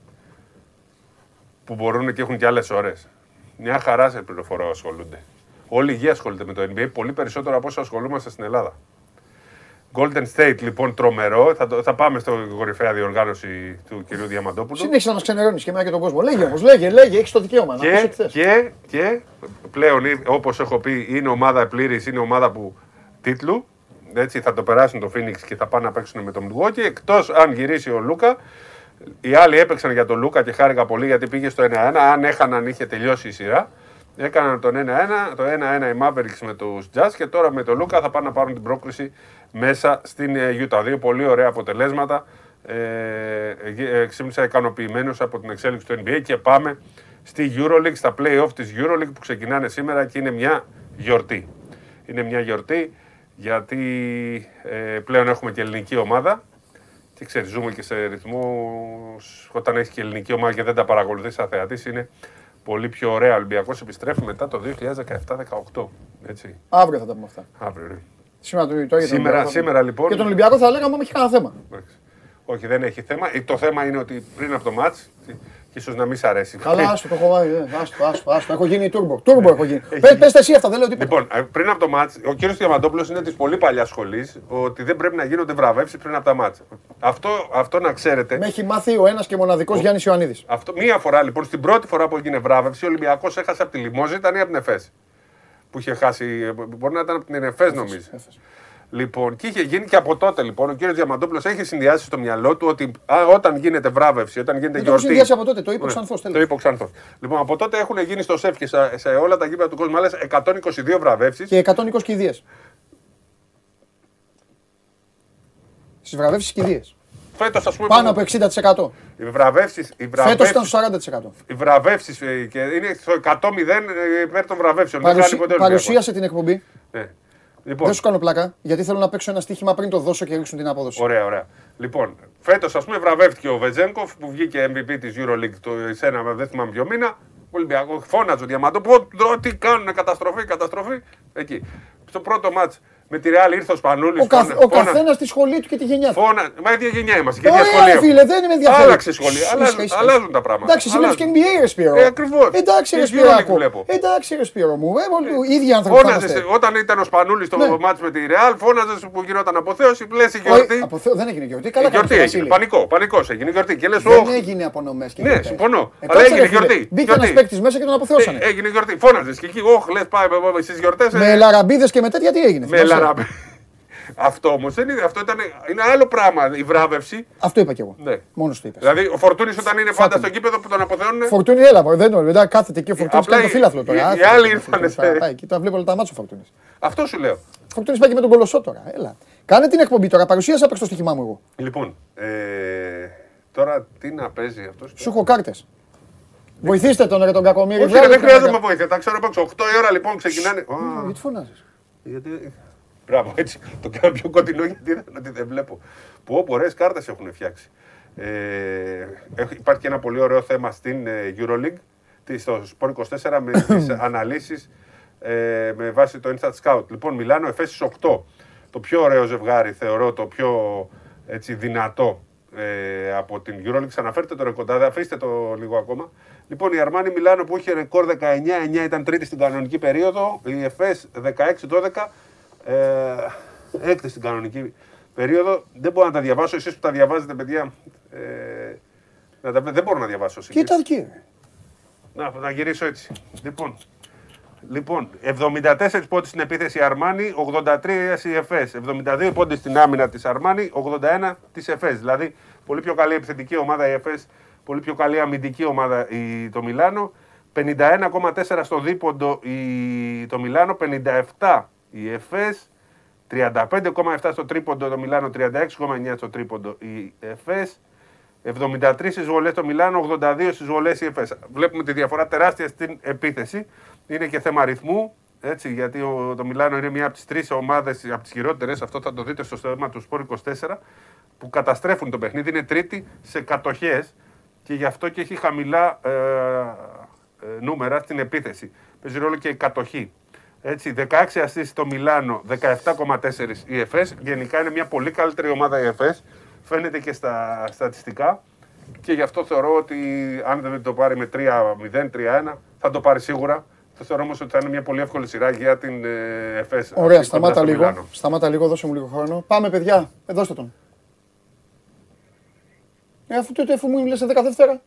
Που μπορούν και έχουν και άλλες ώρες. Μια χαρά σε πληροφορώ ασχολούνται. Όλη η υγεία ασχολείται με το NBA πολύ περισσότερο από όσο ασχολούμαστε στην Ελλάδα. Golden State λοιπόν τρομερό. Θα, θα πάμε στο κορυφαία διοργάνωση του κυρίου Διαμαντόπουλου. Συνέχισε να μας ξενερώνεις και εμένα και τον κόσμο. Λέγε όμως, λέγε, λέγε, έχεις το δικαίωμα και, να πει και, και πλέον όπως έχω πει είναι ομάδα πλήρης, είναι ομάδα που τίτλου. Έτσι θα το περάσουν το Phoenix και θα πάνε να παίξουν με τον Milwaukee. Εκτός αν γυρίσει ο Λούκα Οι άλλοι έπαιξαν για τον Λούκα και χάρηκα πολύ γιατί πήγε στο 1-1. Αν έχαναν, είχε τελειώσει η σειρά. Έκαναν τον 1-1, το 1-1 οι Mavericks με τους Jazz και τώρα με τον Λούκα θα πάνε να πάρουν την πρόκληση μέσα στην ε, Utah. Δύο πολύ ωραία αποτελέσματα. Ε, ε, ξύπνησα ικανοποιημένος από την εξέλιξη του NBA και πάμε στη EuroLeague, στα play-off της EuroLeague που ξεκινάνε σήμερα και είναι μια γιορτή. Είναι μια γιορτή γιατί ε, πλέον έχουμε και ελληνική ομάδα και ξέρεις ζούμε και σε ρυθμούς όταν έχεις και ελληνική ομάδα και δεν τα παρακολουθείς σαν θεατής είναι πολύ πιο ωραία. Ο Ολυμπιακός επιστρέφει μετά το 2017-18. Έτσι. Αύριο θα τα πούμε αυτά. Αύριο, ναι. Σήμερα, το, το σήμερα, σήμερα λοιπόν. Και τον Ολυμπιακό θα λέγαμε έχει κανένα θέμα. Όχι, δεν έχει θέμα. Ε, το θέμα είναι ότι πριν από το μάτς και ίσως να μην σ' αρέσει. Καλά, άστο, το έχω βάλει. Ε, άστο, άστο, άστο. Έχω γίνει τούρμπο. Τούρμπο έχω γίνει. Πες εσύ αυτά, δεν λέω τίποτα. Λοιπόν, ε, πριν από το μάτ, ο κύριος Διαμαντόπουλος είναι της πολύ παλιάς σχολής ότι δεν πρέπει να γίνονται βραβεύσεις πριν από τα μάτ. Αυτό, αυτό να ξέρετε. Με έχει μάθει ο ένας και μοναδικός Γιάννης Ιωαννίδης. Αυτό, μία φορά λοιπόν, στην πρώτη φορά που έγινε βράβευση, ο Ολυμπιακός έχασε από τη Λιμόζη, ήταν ή από την Εφέ. Που είχε χάσει. Μπορεί να ήταν από την Εφέ, νομίζω. Λοιπόν, και είχε γίνει και από τότε λοιπόν. Ο κύριος Διαμαντόπουλος έχει συνδυάσει στο μυαλό του ότι α, όταν γίνεται βράβευση, όταν γίνεται γιορτή. Το έχει συνδυάσει από τότε, το είπε ο Ξανθός. Το είπε ο Ξανθός. Λοιπόν, από τότε έχουν γίνει στο ΣΕΦ και σε, σε όλα τα γήπεδα του κόσμου άλλες 122 βραβεύσεις. Και 120 κηδείε. Στις βραβεύσεις κηδείε. Φέτος, ας πούμε. Πάνω από 60%. Οι βραβεύσει. Φέτος ήταν στο 40%. Οι βραβεύσεις ε, και είναι στο 100-0 ε, υπέρ των βραβεύσεων. Παρουσί... Παρουσίασε την εκπομπή. Ναι. Λοιπόν. Δεν σου κάνω πλάκα, γιατί θέλω να παίξω ένα στοίχημα πριν το δώσω και ρίξουν την απόδοση. Ωραία, ωραία. Λοιπόν, φέτος ας πούμε βραβεύτηκε ο Βετζέγκοφ που βγήκε MVP της Euroleague το, σε ένα δεν θυμάμαι ποιο μήνα. Ολυμπιακός, φώναζε ο Διαμαντό. Τι κάνουν, καταστροφή, καταστροφή. Εκεί. Στο πρώτο μάτς με τη Ρεάλ ήρθε ο Σπανούλης. Ο, καθ, ο καθένας στη σχολή του και τη γενιά του. Φώνα, μα ίδια γενιά είμαστε. Και ίδια σχολεία. Φίλε, δεν με ενδιαφέρει. Άλλαξε σχολή. Αλλάζουν, αλλάζουν τα πράγματα. Εντάξει, σήμερα και NBA Ρεσπίρο. Ε, ακριβώς. Εντάξει, Ρεσπίρο. Εντάξει, Ρεσπίρο μου. Ε, ε, ίδιοι άνθρωποι. Φώναζε όταν ήταν ο Σπανούλης στο ναι. μάτι με τη Ρεάλ, φώναζε που γινόταν αποθέωση. Λες η γιορτή. Δεν έγινε γιορτή. Καλά, γιορτή έγινε. Πανικό, πανικό έγινε γιορτή. Δεν έγινε απονομέ και Ναι, συμφωνώ. Αλλά έγινε γιορτή. Μπήκε ένας παίκτης μέσα και τον αποθέωσαν. Έγινε γιορτή. Φώναζες και εκεί, όχ, λες πάει στις γιορτές. Με λαραμπίδες και με τέτοια τι έγινε; Με λαραμπίδε. Αυτό όμως δεν είναι. Αυτό ήταν, είναι άλλο πράγμα η βράβευση. Αυτό είπα κι εγώ. Ναι. Μόνος το είπα. Δηλαδή ο Φορτούνης όταν είναι πάντα στο κήπεδο που τον αποθεώνουν. Φορτούνη έλα, δεν το λέω. Κάθεται εκεί ο Φορτούνης και το φύλαθλο τώρα. Οι άλλοι ήρθαν. Εκεί τα βλέπω όλα τα μάτια ο Φορτούνης. Αυτό σου λέω. Φορτούνης πάει και με τον κολοσσό τώρα. Έλα. Κάνε την εκπομπή τώρα. Παρουσίασα απ' το στοίχημά μου εγώ. Λοιπόν, ε, τώρα τι να παίζει αυτός. Σου έχω κάρτες. Βοηθήστε τον ρε τον Κακομίρη. Όχι, δεν χρειάζεται βοήθεια. Τα ξέρω από 8 η ώρα λοιπόν ξεκινάνε. Γιατί φωνάζεις; Γιατί Μπράβο, έτσι. Το κάνω πιο κοντινό γιατί είδα ότι δεν βλέπω. Που όπου ωραίες κάρτες έχουν φτιάξει. Ε, υπάρχει και ένα πολύ ωραίο θέμα στην ε, Euroleague, στο Sport 24 με τις αναλύσεις ε, με βάση το Instant Scout. Λοιπόν, Μιλάνο Εφέση 8. Το πιο ωραίο ζευγάρι, θεωρώ, το πιο έτσι, δυνατό ε, από την Euroleague. Ξαναφέρτε το ρεκόρ, αφήστε το λίγο ακόμα. Λοιπόν, η Αρμάνι Μιλάνο που είχε ρεκόρ 19-9 ήταν τρίτη στην κανονική περίοδο. Η Εφές 16-12 ε, έκτη στην κανονική περίοδο. Δεν μπορώ να τα διαβάσω. Εσείς που τα διαβάζετε, παιδιά. Ε, να τα, δεν μπορώ να διαβάσω. Κοίτα εκεί. Να, να γυρίσω έτσι. Λοιπόν, λοιπόν 74 πόντοι στην επίθεση Αρμάνι, 83 η ΕΦΕΣ. 72 πόντοι στην άμυνα της Αρμάνι, 81 τη ΕΦΕΣ. Δηλαδή, πολύ πιο καλή επιθετική ομάδα η ΕΦΕΣ, πολύ πιο καλή αμυντική ομάδα η, το Μιλάνο. 51,4 στο δίποντο η, το Μιλάνο, 57 η ΕΦΕΣ, 35,7 στο τρίποντο το Μιλάνο, 36,9 στο τρίποντο η ΕΦΕΣ, 73 εισβολές το Μιλάνο, 82 εισβολές η ΕΦΕΣ. Βλέπουμε τη διαφορά τεράστια στην επίθεση. Είναι και θέμα αριθμού, έτσι, γιατί ο, το Μιλάνο είναι μία από τις τρεις ομάδες, από τις χειρότερες, αυτό θα το δείτε στο στόμα του Σπόρ 24, που καταστρέφουν το παιχνίδι. Είναι τρίτη σε κατοχές και γι' αυτό και έχει χαμηλά ε, ε, νούμερα στην επίθεση. Παίζει ρόλο και η κατοχή. Έτσι, 16 ασίστ στο Μιλάνο, 17,4 η ΕΦΕΣ. Γενικά είναι μια πολύ καλύτερη ομάδα η ΕΦΕΣ. Φαίνεται και στα στατιστικά. Και γι' αυτό θεωρώ ότι αν δεν το πάρει με 3-0, 3-1, θα το πάρει σίγουρα. Θα θεωρώ όμως ότι θα είναι μια πολύ εύκολη σειρά για την ε, ΕΦΕΣ. Ωραία, σταμάτα λίγο. Σταμάτα λίγο, δώσε μου λίγο χρόνο. Πάμε, παιδιά, ε, δώστε τον. Ε, αφού τότε αφού μου μιλες σε 10 Δευτέρα.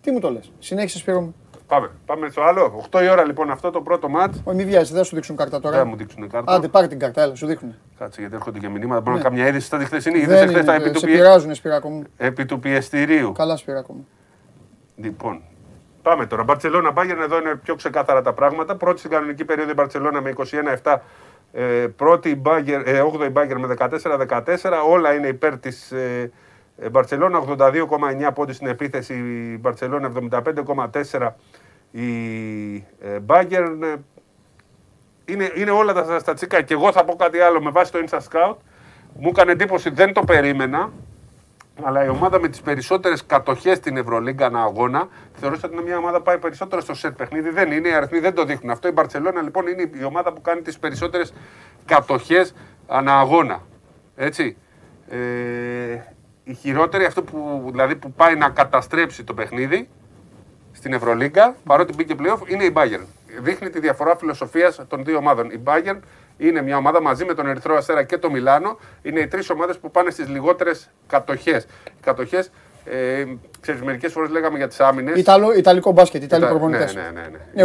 Τι μου το λες; Συνέχισε Σπύρο μου. Πάμε, πάμε στο άλλο. 8 η ώρα λοιπόν αυτό το πρώτο μάτ. Όχι, μην βιάζει, δεν σου δείξουν κάρτα τώρα. Δεν μου δείξουν κάρτα. Άντε, πάρει την κάρτα, έλα, σου δείχνουν. Κάτσε γιατί έρχονται και μηνύματα. Μπορεί να κάνει μια είδηση στα χθεσινή. Είδες χθες τα επί του, πειράζουν, σπυράκο μου. επί του πιεστηρίου. Καλά, σπυράκο μου. Λοιπόν, πάμε τώρα. Μπαρσελόνα Μπάγκερν, εδώ είναι πιο ξεκάθαρα τα πράγματα. Πρώτη στην κανονική περίοδο η Μπαρσελόνα με 21-7. Ε, πρώτη η Μπάγκερ, ε, 8η Μπάγκερ με 14-14. Όλα είναι υπέρ της ε, ε, Μπαρσελόνα 82,9 πόντι στην επίθεση, η Μπαρσελόνα 75,4 η Bayern. Ε, είναι, είναι όλα τα στατσικά. Και εγώ θα πω κάτι άλλο με βάση το Insta Scout. Μου έκανε εντύπωση, δεν το περίμενα. Αλλά η ομάδα με τις περισσότερες κατοχές στην Ευρωλίγκα ανά αγώνα θεωρούσα ότι είναι μια ομάδα που πάει περισσότερο στο σετ παιχνίδι. Δεν είναι, οι αριθμοί δεν το δείχνουν αυτό. Η Μπαρσελόνα λοιπόν είναι η ομάδα που κάνει τις περισσότερες κατοχές ανά αγώνα. Έτσι. Ε, η χειρότερη, αυτό που, δηλαδή που πάει να καταστρέψει το παιχνίδι στην Ευρωλίγκα, παρότι μπήκε playoff, είναι η Bayern. Δείχνει τη διαφορά φιλοσοφίας των δύο ομάδων. Η Bayern είναι μια ομάδα μαζί με τον Ερυθρό Αστέρα και το Μιλάνο. Είναι οι τρεις ομάδες που πάνε στις λιγότερες κατοχές. Κατοχές ε, ξέρεις, μερικές φορές λέγαμε για τις άμυνες. Ιταλο, Ιταλικό μπάσκετ, Ιταλικό προπονητές. Ναι, ναι, ναι. ναι. ναι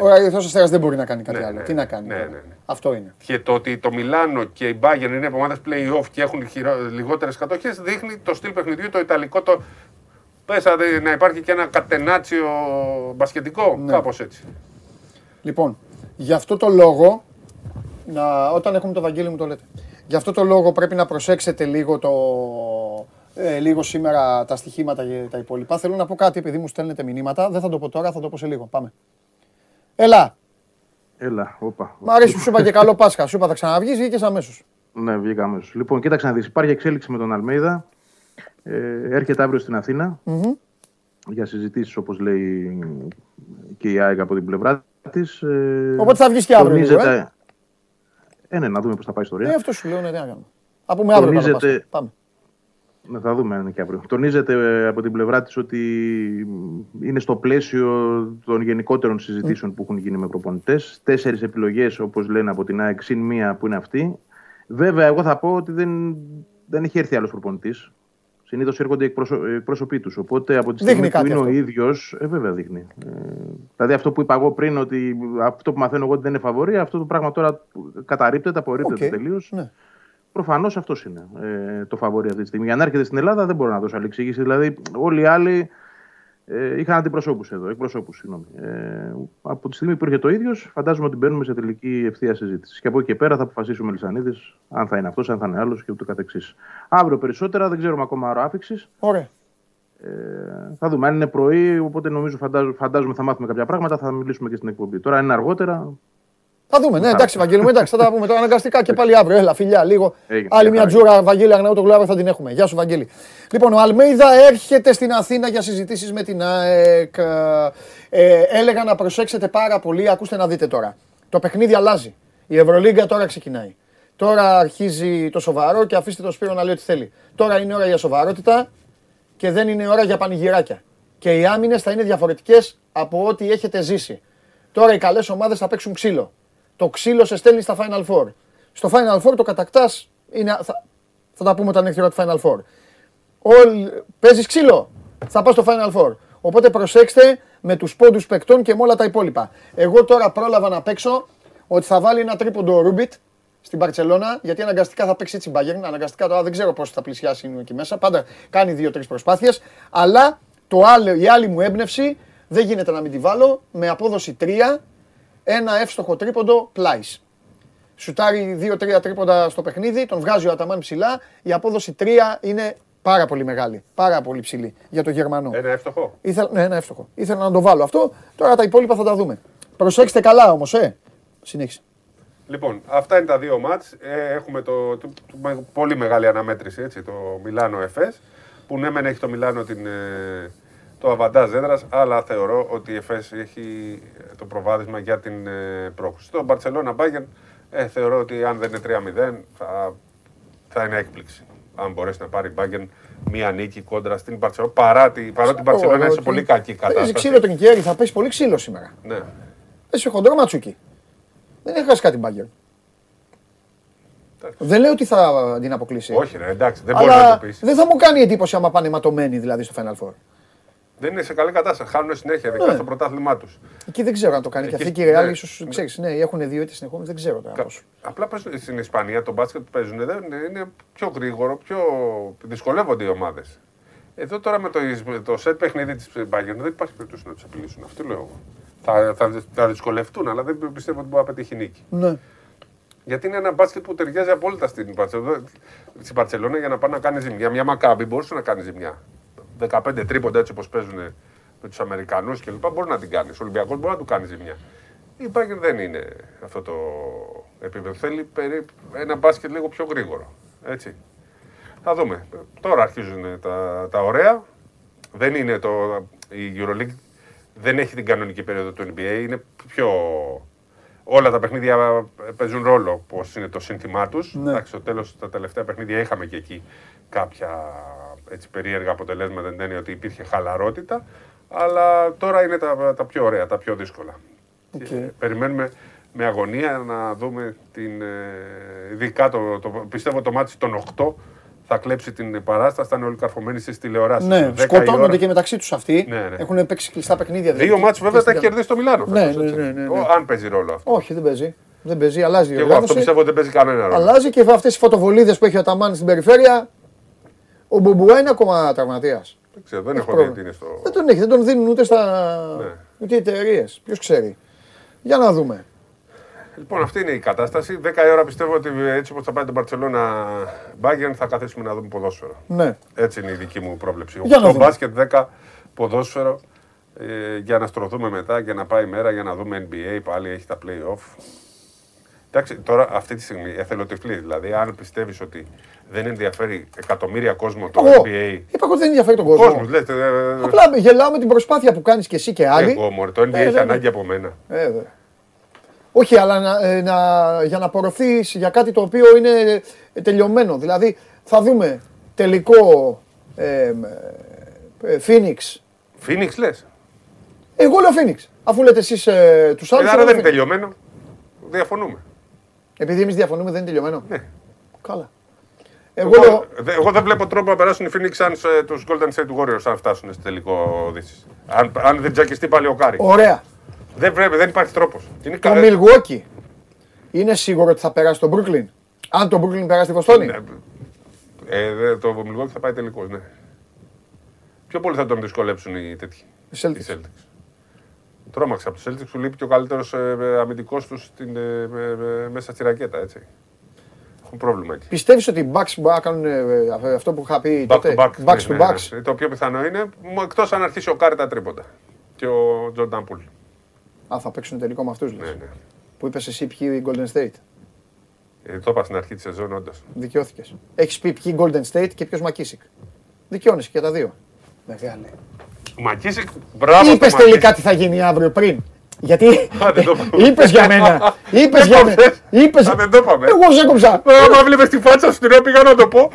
ο Ερυθρός Αστέρας δεν μπορεί να κάνει κάτι ναι, άλλο. Ναι, Τι να κάνει. Ναι, ναι, ναι. Αυτό είναι. Και το ότι το Μιλάνο και η Bayern είναι ομάδες play-off και έχουν λιγότερες κατοχές δείχνει το στυλ παιχνιδιού το Ιταλικό. Το... Πες να υπάρχει και ένα κατενάτσιο μπασκετικό, ναι. κάπως έτσι. Λοιπόν, γι' αυτό το λόγο, να, όταν έχουμε το Βαγγέλη μου το λέτε, γι' αυτό το λόγο πρέπει να προσέξετε λίγο το, ε, λίγο σήμερα τα στοιχήματα και τα υπόλοιπα. Θέλω να πω κάτι επειδή μου στέλνετε μηνύματα. Δεν θα το πω τώρα, θα το πω σε λίγο. Πάμε. Έλα. Έλα, όπα. Μ' αρέσει που σου είπα και καλό Πάσχα. Σου είπα θα ξαναβγείς, βγήκες αμέσως. Ναι, βγήκα αμέσως. Λοιπόν, κοίταξε να δεις. Υπάρχει εξέλιξη με τον Αλμέιδα. Ε, έρχεται αύριο στην αθηνα mm-hmm. για συζητήσεις όπως λέει και η ΑΕΚ από την πλευρά της. Ε, Οπότε θα βγεις και αύριο. Τονίζεται... ε; ε, ναι, να δούμε πώς θα πάει η ιστορία. Ε, αυτό σου λέω, ναι, τι να κάνουμε. Από με αύριο Τονίζεται... Πάμε. Να θα δούμε αν είναι και αύριο. Τονίζεται ε, από την πλευρά της ότι είναι στο πλαίσιο των γενικότερων συζητήσεων που έχουν γίνει με προπονητές. Τέσσερις επιλογές, όπως λένε από την ΑΕΚ, συν μία που είναι αυτή. Βέβαια, εγώ θα πω ότι δεν, δεν έχει έρθει άλλος προπονητής. Συνήθως έρχονται οι εκπρόσωποι τους. Οπότε από τη στιγμή που είναι αυτό. ο ίδιος. Ε, βέβαια δείχνει. Ε, δηλαδή αυτό που είπα εγώ πριν, ότι αυτό που μαθαίνω εγώ ότι δεν είναι φαβορή, αυτό το πράγμα τώρα καταρρύπτεται, απορρίπτεται okay. τελείως. Ναι. Προφανώς αυτός είναι ε, το φαβόρι αυτή τη στιγμή. Για να έρχεται στην Ελλάδα δεν μπορώ να δώσω άλλη εξήγηση. Δηλαδή, όλοι οι άλλοι ε, είχαν αντιπροσώπους εδώ, εκπροσώπους, συγγνώμη. Ε, από τη στιγμή που έρχεται το ίδιος, φαντάζομαι ότι μπαίνουμε σε τελική ευθεία συζήτηση. Και από εκεί και πέρα θα αποφασίσουμε Λισανίδη αν θα είναι αυτός, αν θα είναι άλλος και ούτω καθεξής. Αύριο περισσότερα, δεν ξέρουμε ακόμα άρα άφηξης. Ωραία. Ε, θα δούμε. Αν είναι πρωί, οπότε νομίζω φαντάζομαι, φαντάζομαι θα μάθουμε κάποια πράγματα, θα μιλήσουμε και στην εκπομπή. Τώρα, αν είναι αργότερα, θα δούμε, ναι, εντάξει, Βαγγέλη μου, εντάξει, θα τα πούμε τώρα αναγκαστικά και πάλι αύριο. Έλα, φιλιά, λίγο. Άλλη μια τζούρα, Βαγγέλη Αγναούτο θα την έχουμε. Γεια σου, Βαγγέλη. Λοιπόν, ο Αλμέιδα έρχεται στην Αθήνα για συζητήσεις με την ΑΕΚ. Ε, έλεγα να προσέξετε πάρα πολύ, ακούστε να δείτε τώρα. Το παιχνίδι αλλάζει. Η Ευρωλίγκα τώρα ξεκινάει. Τώρα αρχίζει το σοβαρό και αφήστε το Σπύρο να λέει ό,τι θέλει. Τώρα είναι ώρα για σοβαρότητα και δεν είναι ώρα για πανηγυράκια. Και οι άμυνες θα είναι διαφορετικές από ό,τι έχετε ζήσει. Τώρα οι καλές ομάδες θα παίξουν ξύλο. Το ξύλο σε στέλνει στα Final Four. Στο Final Four το κατακτάς. Θα, θα τα πούμε όταν έρθει η ώρα του Final Four. Παίζεις ξύλο. Θα πας στο Final Four. Οπότε προσέξτε με τους πόντους παικτών και με όλα τα υπόλοιπα. Εγώ τώρα πρόλαβα να παίξω ότι θα βάλει ένα τρίποντο Ρούμπιτ στην Παρσελώνα, γιατί αναγκαστικά θα παίξει έτσι Bayern. Αναγκαστικά τώρα δεν ξέρω πώς θα πλησιάσει εκεί μέσα. Πάντα κάνει δύο-τρεις προσπάθειες. Αλλά το άλλο, η άλλη μου έμπνευση δεν γίνεται να μην τη βάλω με απόδοση 3 ένα εύστοχο τρίποντο πλάις. Σουτάρει δύο-τρία τρίποντα στο παιχνίδι, τον βγάζει ο Αταμάν ψηλά. Η απόδοση 3 είναι πάρα πολύ μεγάλη. Πάρα πολύ ψηλή για τον Γερμανό. Ένα εύστοχο; Ήθελα, ναι, ένα εύστοχο. Ήθελα να το βάλω αυτό. Τώρα τα υπόλοιπα θα τα δούμε. Προσέξτε καλά όμως, ε. Συνέχισε. Λοιπόν, αυτά είναι τα δύο μάτς. Ε, έχουμε το, το, το, πολύ μεγάλη αναμέτρηση, έτσι, το Μιλάνο Εφές, που ναι μεν έχει το Μιλάνο την, ε, το αβαντάζ έδρας, αλλά θεωρώ ότι η ΕΦΕΣ έχει το προβάδισμα για την ε, πρόκληση. Το Μπαρσελόνα Μπάγκεν ε, θεωρώ ότι αν δεν είναι 3-0 θα, θα είναι έκπληξη. Αν μπορέσει να πάρει Μπάγκεν μία νίκη κόντρα στην Μπαρσελόνα. Παρά τη, την Μπαρσελόνα είναι σε πολύ κακή κατάσταση. Παίζει ξύλο τον Κιέρι, θα πέσει πολύ ξύλο σήμερα. Ναι. Παίζει χοντρό ματσούκι. Δεν έχεις χάσει κάτι Μπάγκεν. Δεν λέω ότι θα την αποκλείσει. Όχι, ρε, εντάξει, δεν μπορεί να το πεις. Δεν θα μου κάνει εντύπωση άμα πάνε ματωμένοι δηλαδή στο Final Four. Δεν είναι σε καλή κατάσταση. Χάνουν συνέχεια ναι. στο πρωτάθλημά τους. Εκεί δεν ξέρω αν το κάνει. Και αυτή η Ρεάλ, ναι. ίσως ξέρεις, ναι, έχουν δύο έτη συνεχόμενες, δεν ξέρω τώρα. Κα... Απλά στην Ισπανία το μπάσκετ που παίζουν δεν είναι πιο γρήγορο, πιο δυσκολεύονται οι ομάδες. Εδώ τώρα με το, το σετ παιχνίδι της Bayern δεν υπάρχει περίπτωση να τους απειλήσουν. Αυτό λέω Θα, θα, θα δυσκολευτούν, αλλά δεν πιστεύω ότι μπορεί να πετύχει νίκη. Ναι. Γιατί είναι ένα μπάσκετ που ταιριάζει απόλυτα στην Παρσελόνα για να πάει να κάνει ζημιά. Μια μακάμπη μπορούσε να κάνει ζημιά. 15 τρίποντα έτσι όπως παίζουν με τους Αμερικανούς κλπ. Μπορεί να την κάνεις. Ο Ολυμπιακός μπορεί να του κάνει ζημιά. Η Bayern δεν είναι αυτό το επίπεδο. Θέλει ένα μπάσκετ λίγο πιο γρήγορο. Έτσι. Θα δούμε. Τώρα αρχίζουν τα, τα ωραία. Δεν είναι το. Η Euroleague δεν έχει την κανονική περίοδο του NBA. Είναι πιο. Όλα τα παιχνίδια παίζουν ρόλο πώ είναι το σύνθημά τους. Ναι. Εντάξει, στο τέλος τα τελευταία παιχνίδια είχαμε και εκεί κάποια έτσι, περίεργα αποτελέσματα. Δεν είναι ότι υπήρχε χαλαρότητα. Αλλά τώρα είναι τα, τα πιο ωραία, τα πιο δύσκολα. Okay. περιμένουμε με αγωνία να δούμε την. Ε, ειδικά το, το, πιστεύω το μάτι των 8 θα κλέψει την παράσταση, θα είναι όλοι καρφωμένοι στις τηλεοράσεις. Ναι, σκοτώνονται και μεταξύ τους αυτοί. Ναι, ναι. Έχουν παίξει κλειστά παιχνίδια. Δύο δηλαδή. μάτς βέβαια τα έχει κερδίσει το Μιλάνο. Ναι, ναι, ναι, ναι, ναι. αν παίζει ρόλο αυτό. Όχι, δεν παίζει. Δεν παίζει, αλλάζει η Εγώ αυτό πιστεύω ότι δεν παίζει κανένα ρόλο. Αλλάζει και αυτές οι φωτοβολίδες που έχει ο Ταμάν στην περιφέρεια. Ο Μπουμπουά είναι ακόμα τραυματίας. Δεν ξέρω, δεν έχω δει τι είναι στο. Δεν τον έχει, δεν τον δίνουν ούτε στα. Ναι. ούτε εταιρείες. Ποιος ξέρει. Για να δούμε. Λοιπόν, αυτή είναι η κατάσταση. 10 η ώρα πιστεύω ότι έτσι όπως θα πάει το Μπαρσελόνα Bayern θα καθίσουμε να δούμε ποδόσφαιρο. Ναι. Έτσι είναι η δική μου πρόβλεψη. Το μπάσκετ 10 ποδόσφαιρο ε, για να στρωθούμε μετά και να πάει η μέρα για να δούμε NBA. Πάλι έχει τα play-off. Εντάξει, τώρα αυτή τη στιγμή εθελοτυφλή. Δηλαδή, αν πιστεύεις ότι δεν ενδιαφέρει εκατομμύρια κόσμο το Εγώ, NBA. Είπα ότι δεν ενδιαφέρει τον κόσμο. Κόσμος, λέτε, ε, Απλά γελάω με την προσπάθεια που κάνεις και εσύ και άλλοι. Εγώ, μωρέ, το NBA ε, έχει ανάγκη από μένα. Ε, όχι, αλλά να, ε, να, για να απορροφθεί για κάτι το οποίο είναι ε, τελειωμένο. Δηλαδή, θα δούμε τελικό ε, ε, Phoenix. Phoenix λες; Εγώ λέω Phoenix. Αφού λέτε εσείς ε, τους άλλους. άρα δεν είναι τελειωμένο. Διαφωνούμε. Επειδή εμείς διαφωνούμε, δεν είναι τελειωμένο. Ναι. Καλά. Εγώ, εγώ, εγώ δεν βλέπω τρόπο να περάσουν οι Phoenix αν τους Golden State Warriors αν φτάσουν στο τελικό Δύσης. Αν, αν δεν τζακιστεί πάλι ο Κάρι. Ωραία. Δεν πρέπει, δεν υπάρχει τρόπος. Το Milwaukee είναι σίγουρο ότι θα περάσει το Brooklyn. Αν το Brooklyn περάσει τη Βοστόνη. Ναι, ε, το Milwaukee θα πάει τελικός, ναι. Πιο πολύ θα τον δυσκολέψουν οι τέτοιοι. Οι Celtics. Celtics. Τρόμαξε από τους Celtics που λείπει και ο καλύτερος ε, αμυντικός τους ε, ε, μέσα στη ρακέτα. Έτσι. Έχουν πρόβλημα εκεί. Πιστεύεις ότι οι Bucks μπορεί να κάνουν ε, αυτό που είχα πει back to, to back, Bucks ναι, το ναι, ναι. Το πιο πιθανό είναι εκτός αν αρχίσει ο Κάρι τα τρίποντα. Και ο Τζορνταν Πούλ. Α, θα παίξουν τελικό με αυτούς. Ναι, ναι. Που είπες εσύ ποιοι οι Golden State; Ε, το είπα στην αρχή της σεζόν, όντως. Δικαιώθηκες. Έχεις πει ποιοι Golden State και ποιος Μακίσικ. Δικαιώνεσαι και τα δύο. Μεγάλε. Ο Μακίσικ, μπράβο. Είπες τελικά τι θα γίνει αύριο πριν; Γιατί είπες για μένα. Είπες για μένα. Είπες... δεν το είπαμε. Εγώ σε έκοψα. Άμα βλέπεις τη φάτσα σου, την πήγα να το πω.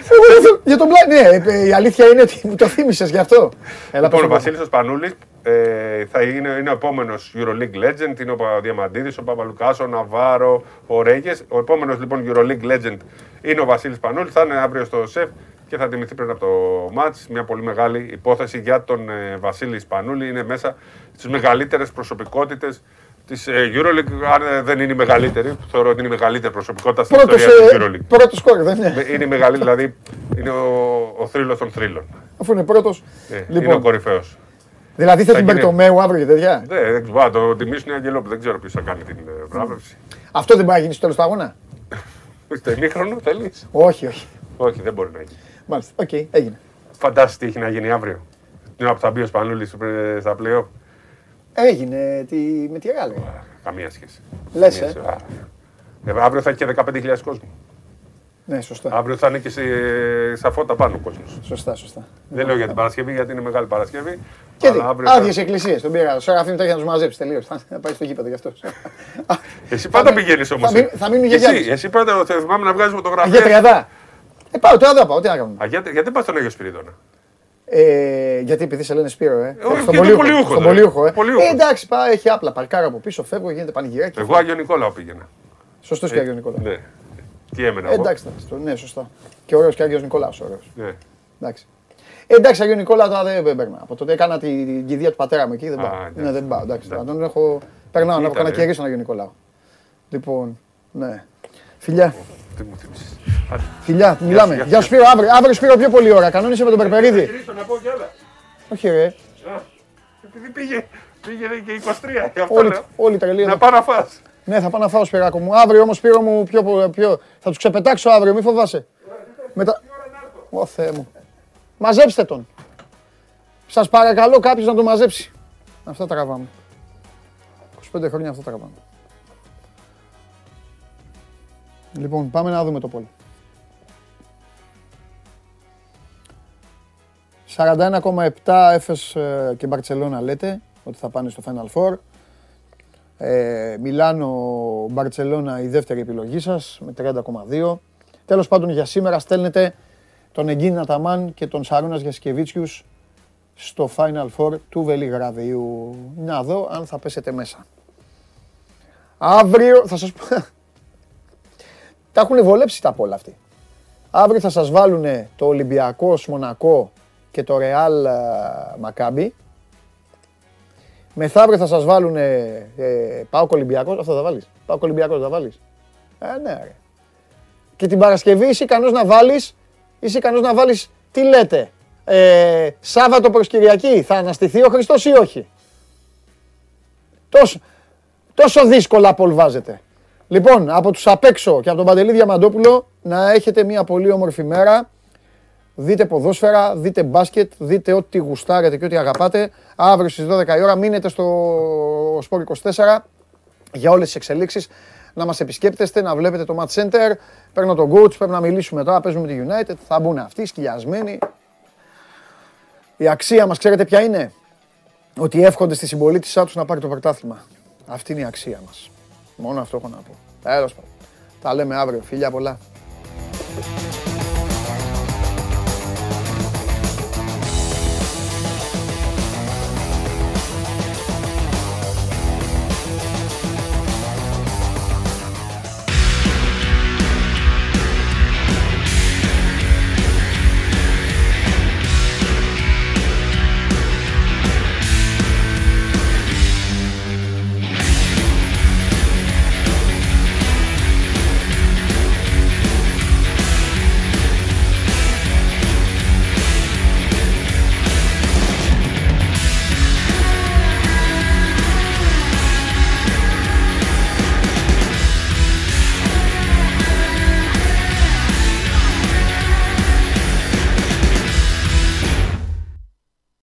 Για τον πλάνη. Ναι, η αλήθεια είναι ότι μου το θύμισες γι' αυτό. Λοιπόν, ο Βασίλης Σπανούλη ε, θα είναι, είναι ο επόμενος Euroleague Legend. Είναι ο Διαμαντίδης, ο Παπαλουκάς, ο Ναβάρο, ο Ρέγες. Ο επόμενος λοιπόν Euroleague Legend είναι ο Βασίλης Πανούλης. Θα είναι αύριο στο ΣΕΦ και θα τιμηθεί πριν από το μάτς. Μια πολύ μεγάλη υπόθεση για τον ε, Βασίλη Σπανούλη. Είναι μέσα στις μεγαλύτερες προσωπικότητες της ε, Euroleague. Αν ε, δεν είναι η μεγαλύτερη, θεωρώ ότι είναι η μεγαλύτερη προσωπικότητα στην ιστορία της Euroleague. Πρώτος σκόρ, δεν είναι. Είναι η μεγαλύτερη, δηλαδή είναι ο, ο θρύλος των θρύλων. Αφού είναι πρώτος. Ε, λοιπόν. Είναι ο κορυφαίος. Δηλαδή θες τον Μπερτομέου αύριο και τέτοια. Ναι, δεν ξέρω. Το τιμήσουν οι Αγγελόπουλοι. Δεν ξέρω ποιος θα κάνει την βράβευση. Αυτό δεν μπορεί να γίνει στο τέλος του αγώνα; Στο ημίχρονο θέλεις; Όχι, όχι. Όχι, δεν μπορεί να γίνει. Μάλιστα. OK, okay, έγινε. Φαντάζεσαι τι έχει να γίνει αύριο. Την ώρα που θα μπει ο Σπανούλης στο πλοίο. Έγινε τη... με τη Ρεάλ. Καμία σχέση. Λες. Ε. ε. Αύριο θα έχει και 15.000 κόσμο. Ναι, σωστά. Αύριο θα είναι και σε, στα φώτα πάνω ο κόσμος. Σωστά, σωστά. Δεν λέω για την Παρασκευή γιατί είναι μεγάλη Παρασκευή. Και άδειε θα... εκκλησίες τον πήγα. Ο Σεραφείμ το έχει να τους μαζέψεις τελείως. Θα πάει στο γήπεδο γι' αυτό. Εσύ πάντα πηγαίνεις όμως. Θα μείνουν για Εσύ, εσύ πάντα θυμάμαι να βγάζεις φωτογραφίες. Για τριαδά. Ε, πάω, τώρα δεν πάω, τι να κάνω. γιατί, γιατί πας στον Άγιο Σπυρίδωνα; Ε, γιατί επειδή σε λένε Σπύρο, ε. Όχι, στον Πολιούχο. Στον Πολιούχο, ε. ε. εντάξει, πάει, έχει απλά παρκάρα από πίσω, φεύγω, γίνεται πανηγυράκι. Εγώ Άγιο Νικόλαο πήγαινα. Σωστός και Άγιος Νικόλαος. Ναι. Τι έμενα. Ε, εντάξει, ναι, σωστά. Και ωραίος και Άγιος Νικόλαος, ωραίος. Ναι. Εντάξει. εντάξει, Αγίου Νικόλα τώρα δεν παίρνα. Από τότε έκανα την κηδεία του πατέρα μου εκεί. Δεν πάω. Ναι, δεν πάω. Εντάξει, τον έχω. Περνάω να έχω κανένα κερί στον Αγίου Νικόλα. Λοιπόν, ναι. Φιλιά. Φιλιά, μιλάμε. Γεια σου Σπύρο, αύριο, αύριο Σπύρο πιο πολύ ώρα. Κανόνισε με τον Περπερίδη. Όχι ρε. Επειδή πήγε, πήγε και 23. Όλοι, όλοι τρελοί. Να πάω να φας. Ναι, θα πάω να φάω Σπυράκο μου. Αύριο όμως Σπύρο μου πιο, πιο... θα τους ξεπετάξω αύριο, μη φοβάσαι. Μετά... Ω Θεέ μου. Μαζέψτε τον. Σας παρακαλώ κάποιος να τον μαζέψει. Αυτά τα καβάμε. 25 χρόνια αυτά τα καβάμε. Λοιπόν, πάμε να δούμε το πόλι. 41,7 Έφες ε, και Μπαρτσελώνα λέτε ότι θα πάνε στο Final Four. Ε, Μιλάνο, Μπαρτσελώνα η δεύτερη επιλογή σας με 30,2. Τέλος πάντων για σήμερα στέλνετε τον Εγκίν Ναταμάν και τον Σαρούνας Γιασκεβίτσιους στο Final Four του Βελιγραδίου. Να δω αν θα πέσετε μέσα. Αύριο θα σας πω... τα έχουν βολέψει τα πολλά αυτοί. Αύριο θα σας βάλουν το Ολυμπιακό Μονακό και το Real Μακάμπι. Μεθαύριο θα σας βάλουν ε, Πάο Ολυμπιακός, αυτό θα βάλεις. Πάο Ολυμπιακός θα βάλεις. Ε, ναι ρε. Και την Παρασκευή είσαι ικανός να βάλεις, είσαι ικανός να βάλεις, τι λέτε, ε, Σάββατο προς Κυριακή, θα αναστηθεί ο Χριστός ή όχι; Τόσο, τόσο δύσκολα απολβάζετε. Λοιπόν, από τους απ' έξω και από τον Παντελή Διαμαντόπουλο, να έχετε μια πολύ όμορφη μέρα. Δείτε ποδόσφαιρα, δείτε μπάσκετ, δείτε ό,τι γουστάρετε και ό,τι αγαπάτε. Αύριο στις 12 η ώρα μείνετε στο Sport 24 για όλες τις εξελίξεις. Να μας επισκέπτεστε, να βλέπετε το Match Center. Παίρνω τον coach, πρέπει να μιλήσουμε τώρα, παίζουμε τη United. Θα μπουν αυτοί σκυλιασμένοι. Η αξία μας ξέρετε ποια είναι; Ότι εύχονται στη συμπολίτησά τους να πάρει το πρωτάθλημα. Αυτή είναι η αξία μας. Μόνο αυτό έχω να πω. Τέλος πάντων. Τα λέμε αύριο. Φίλια πολλά.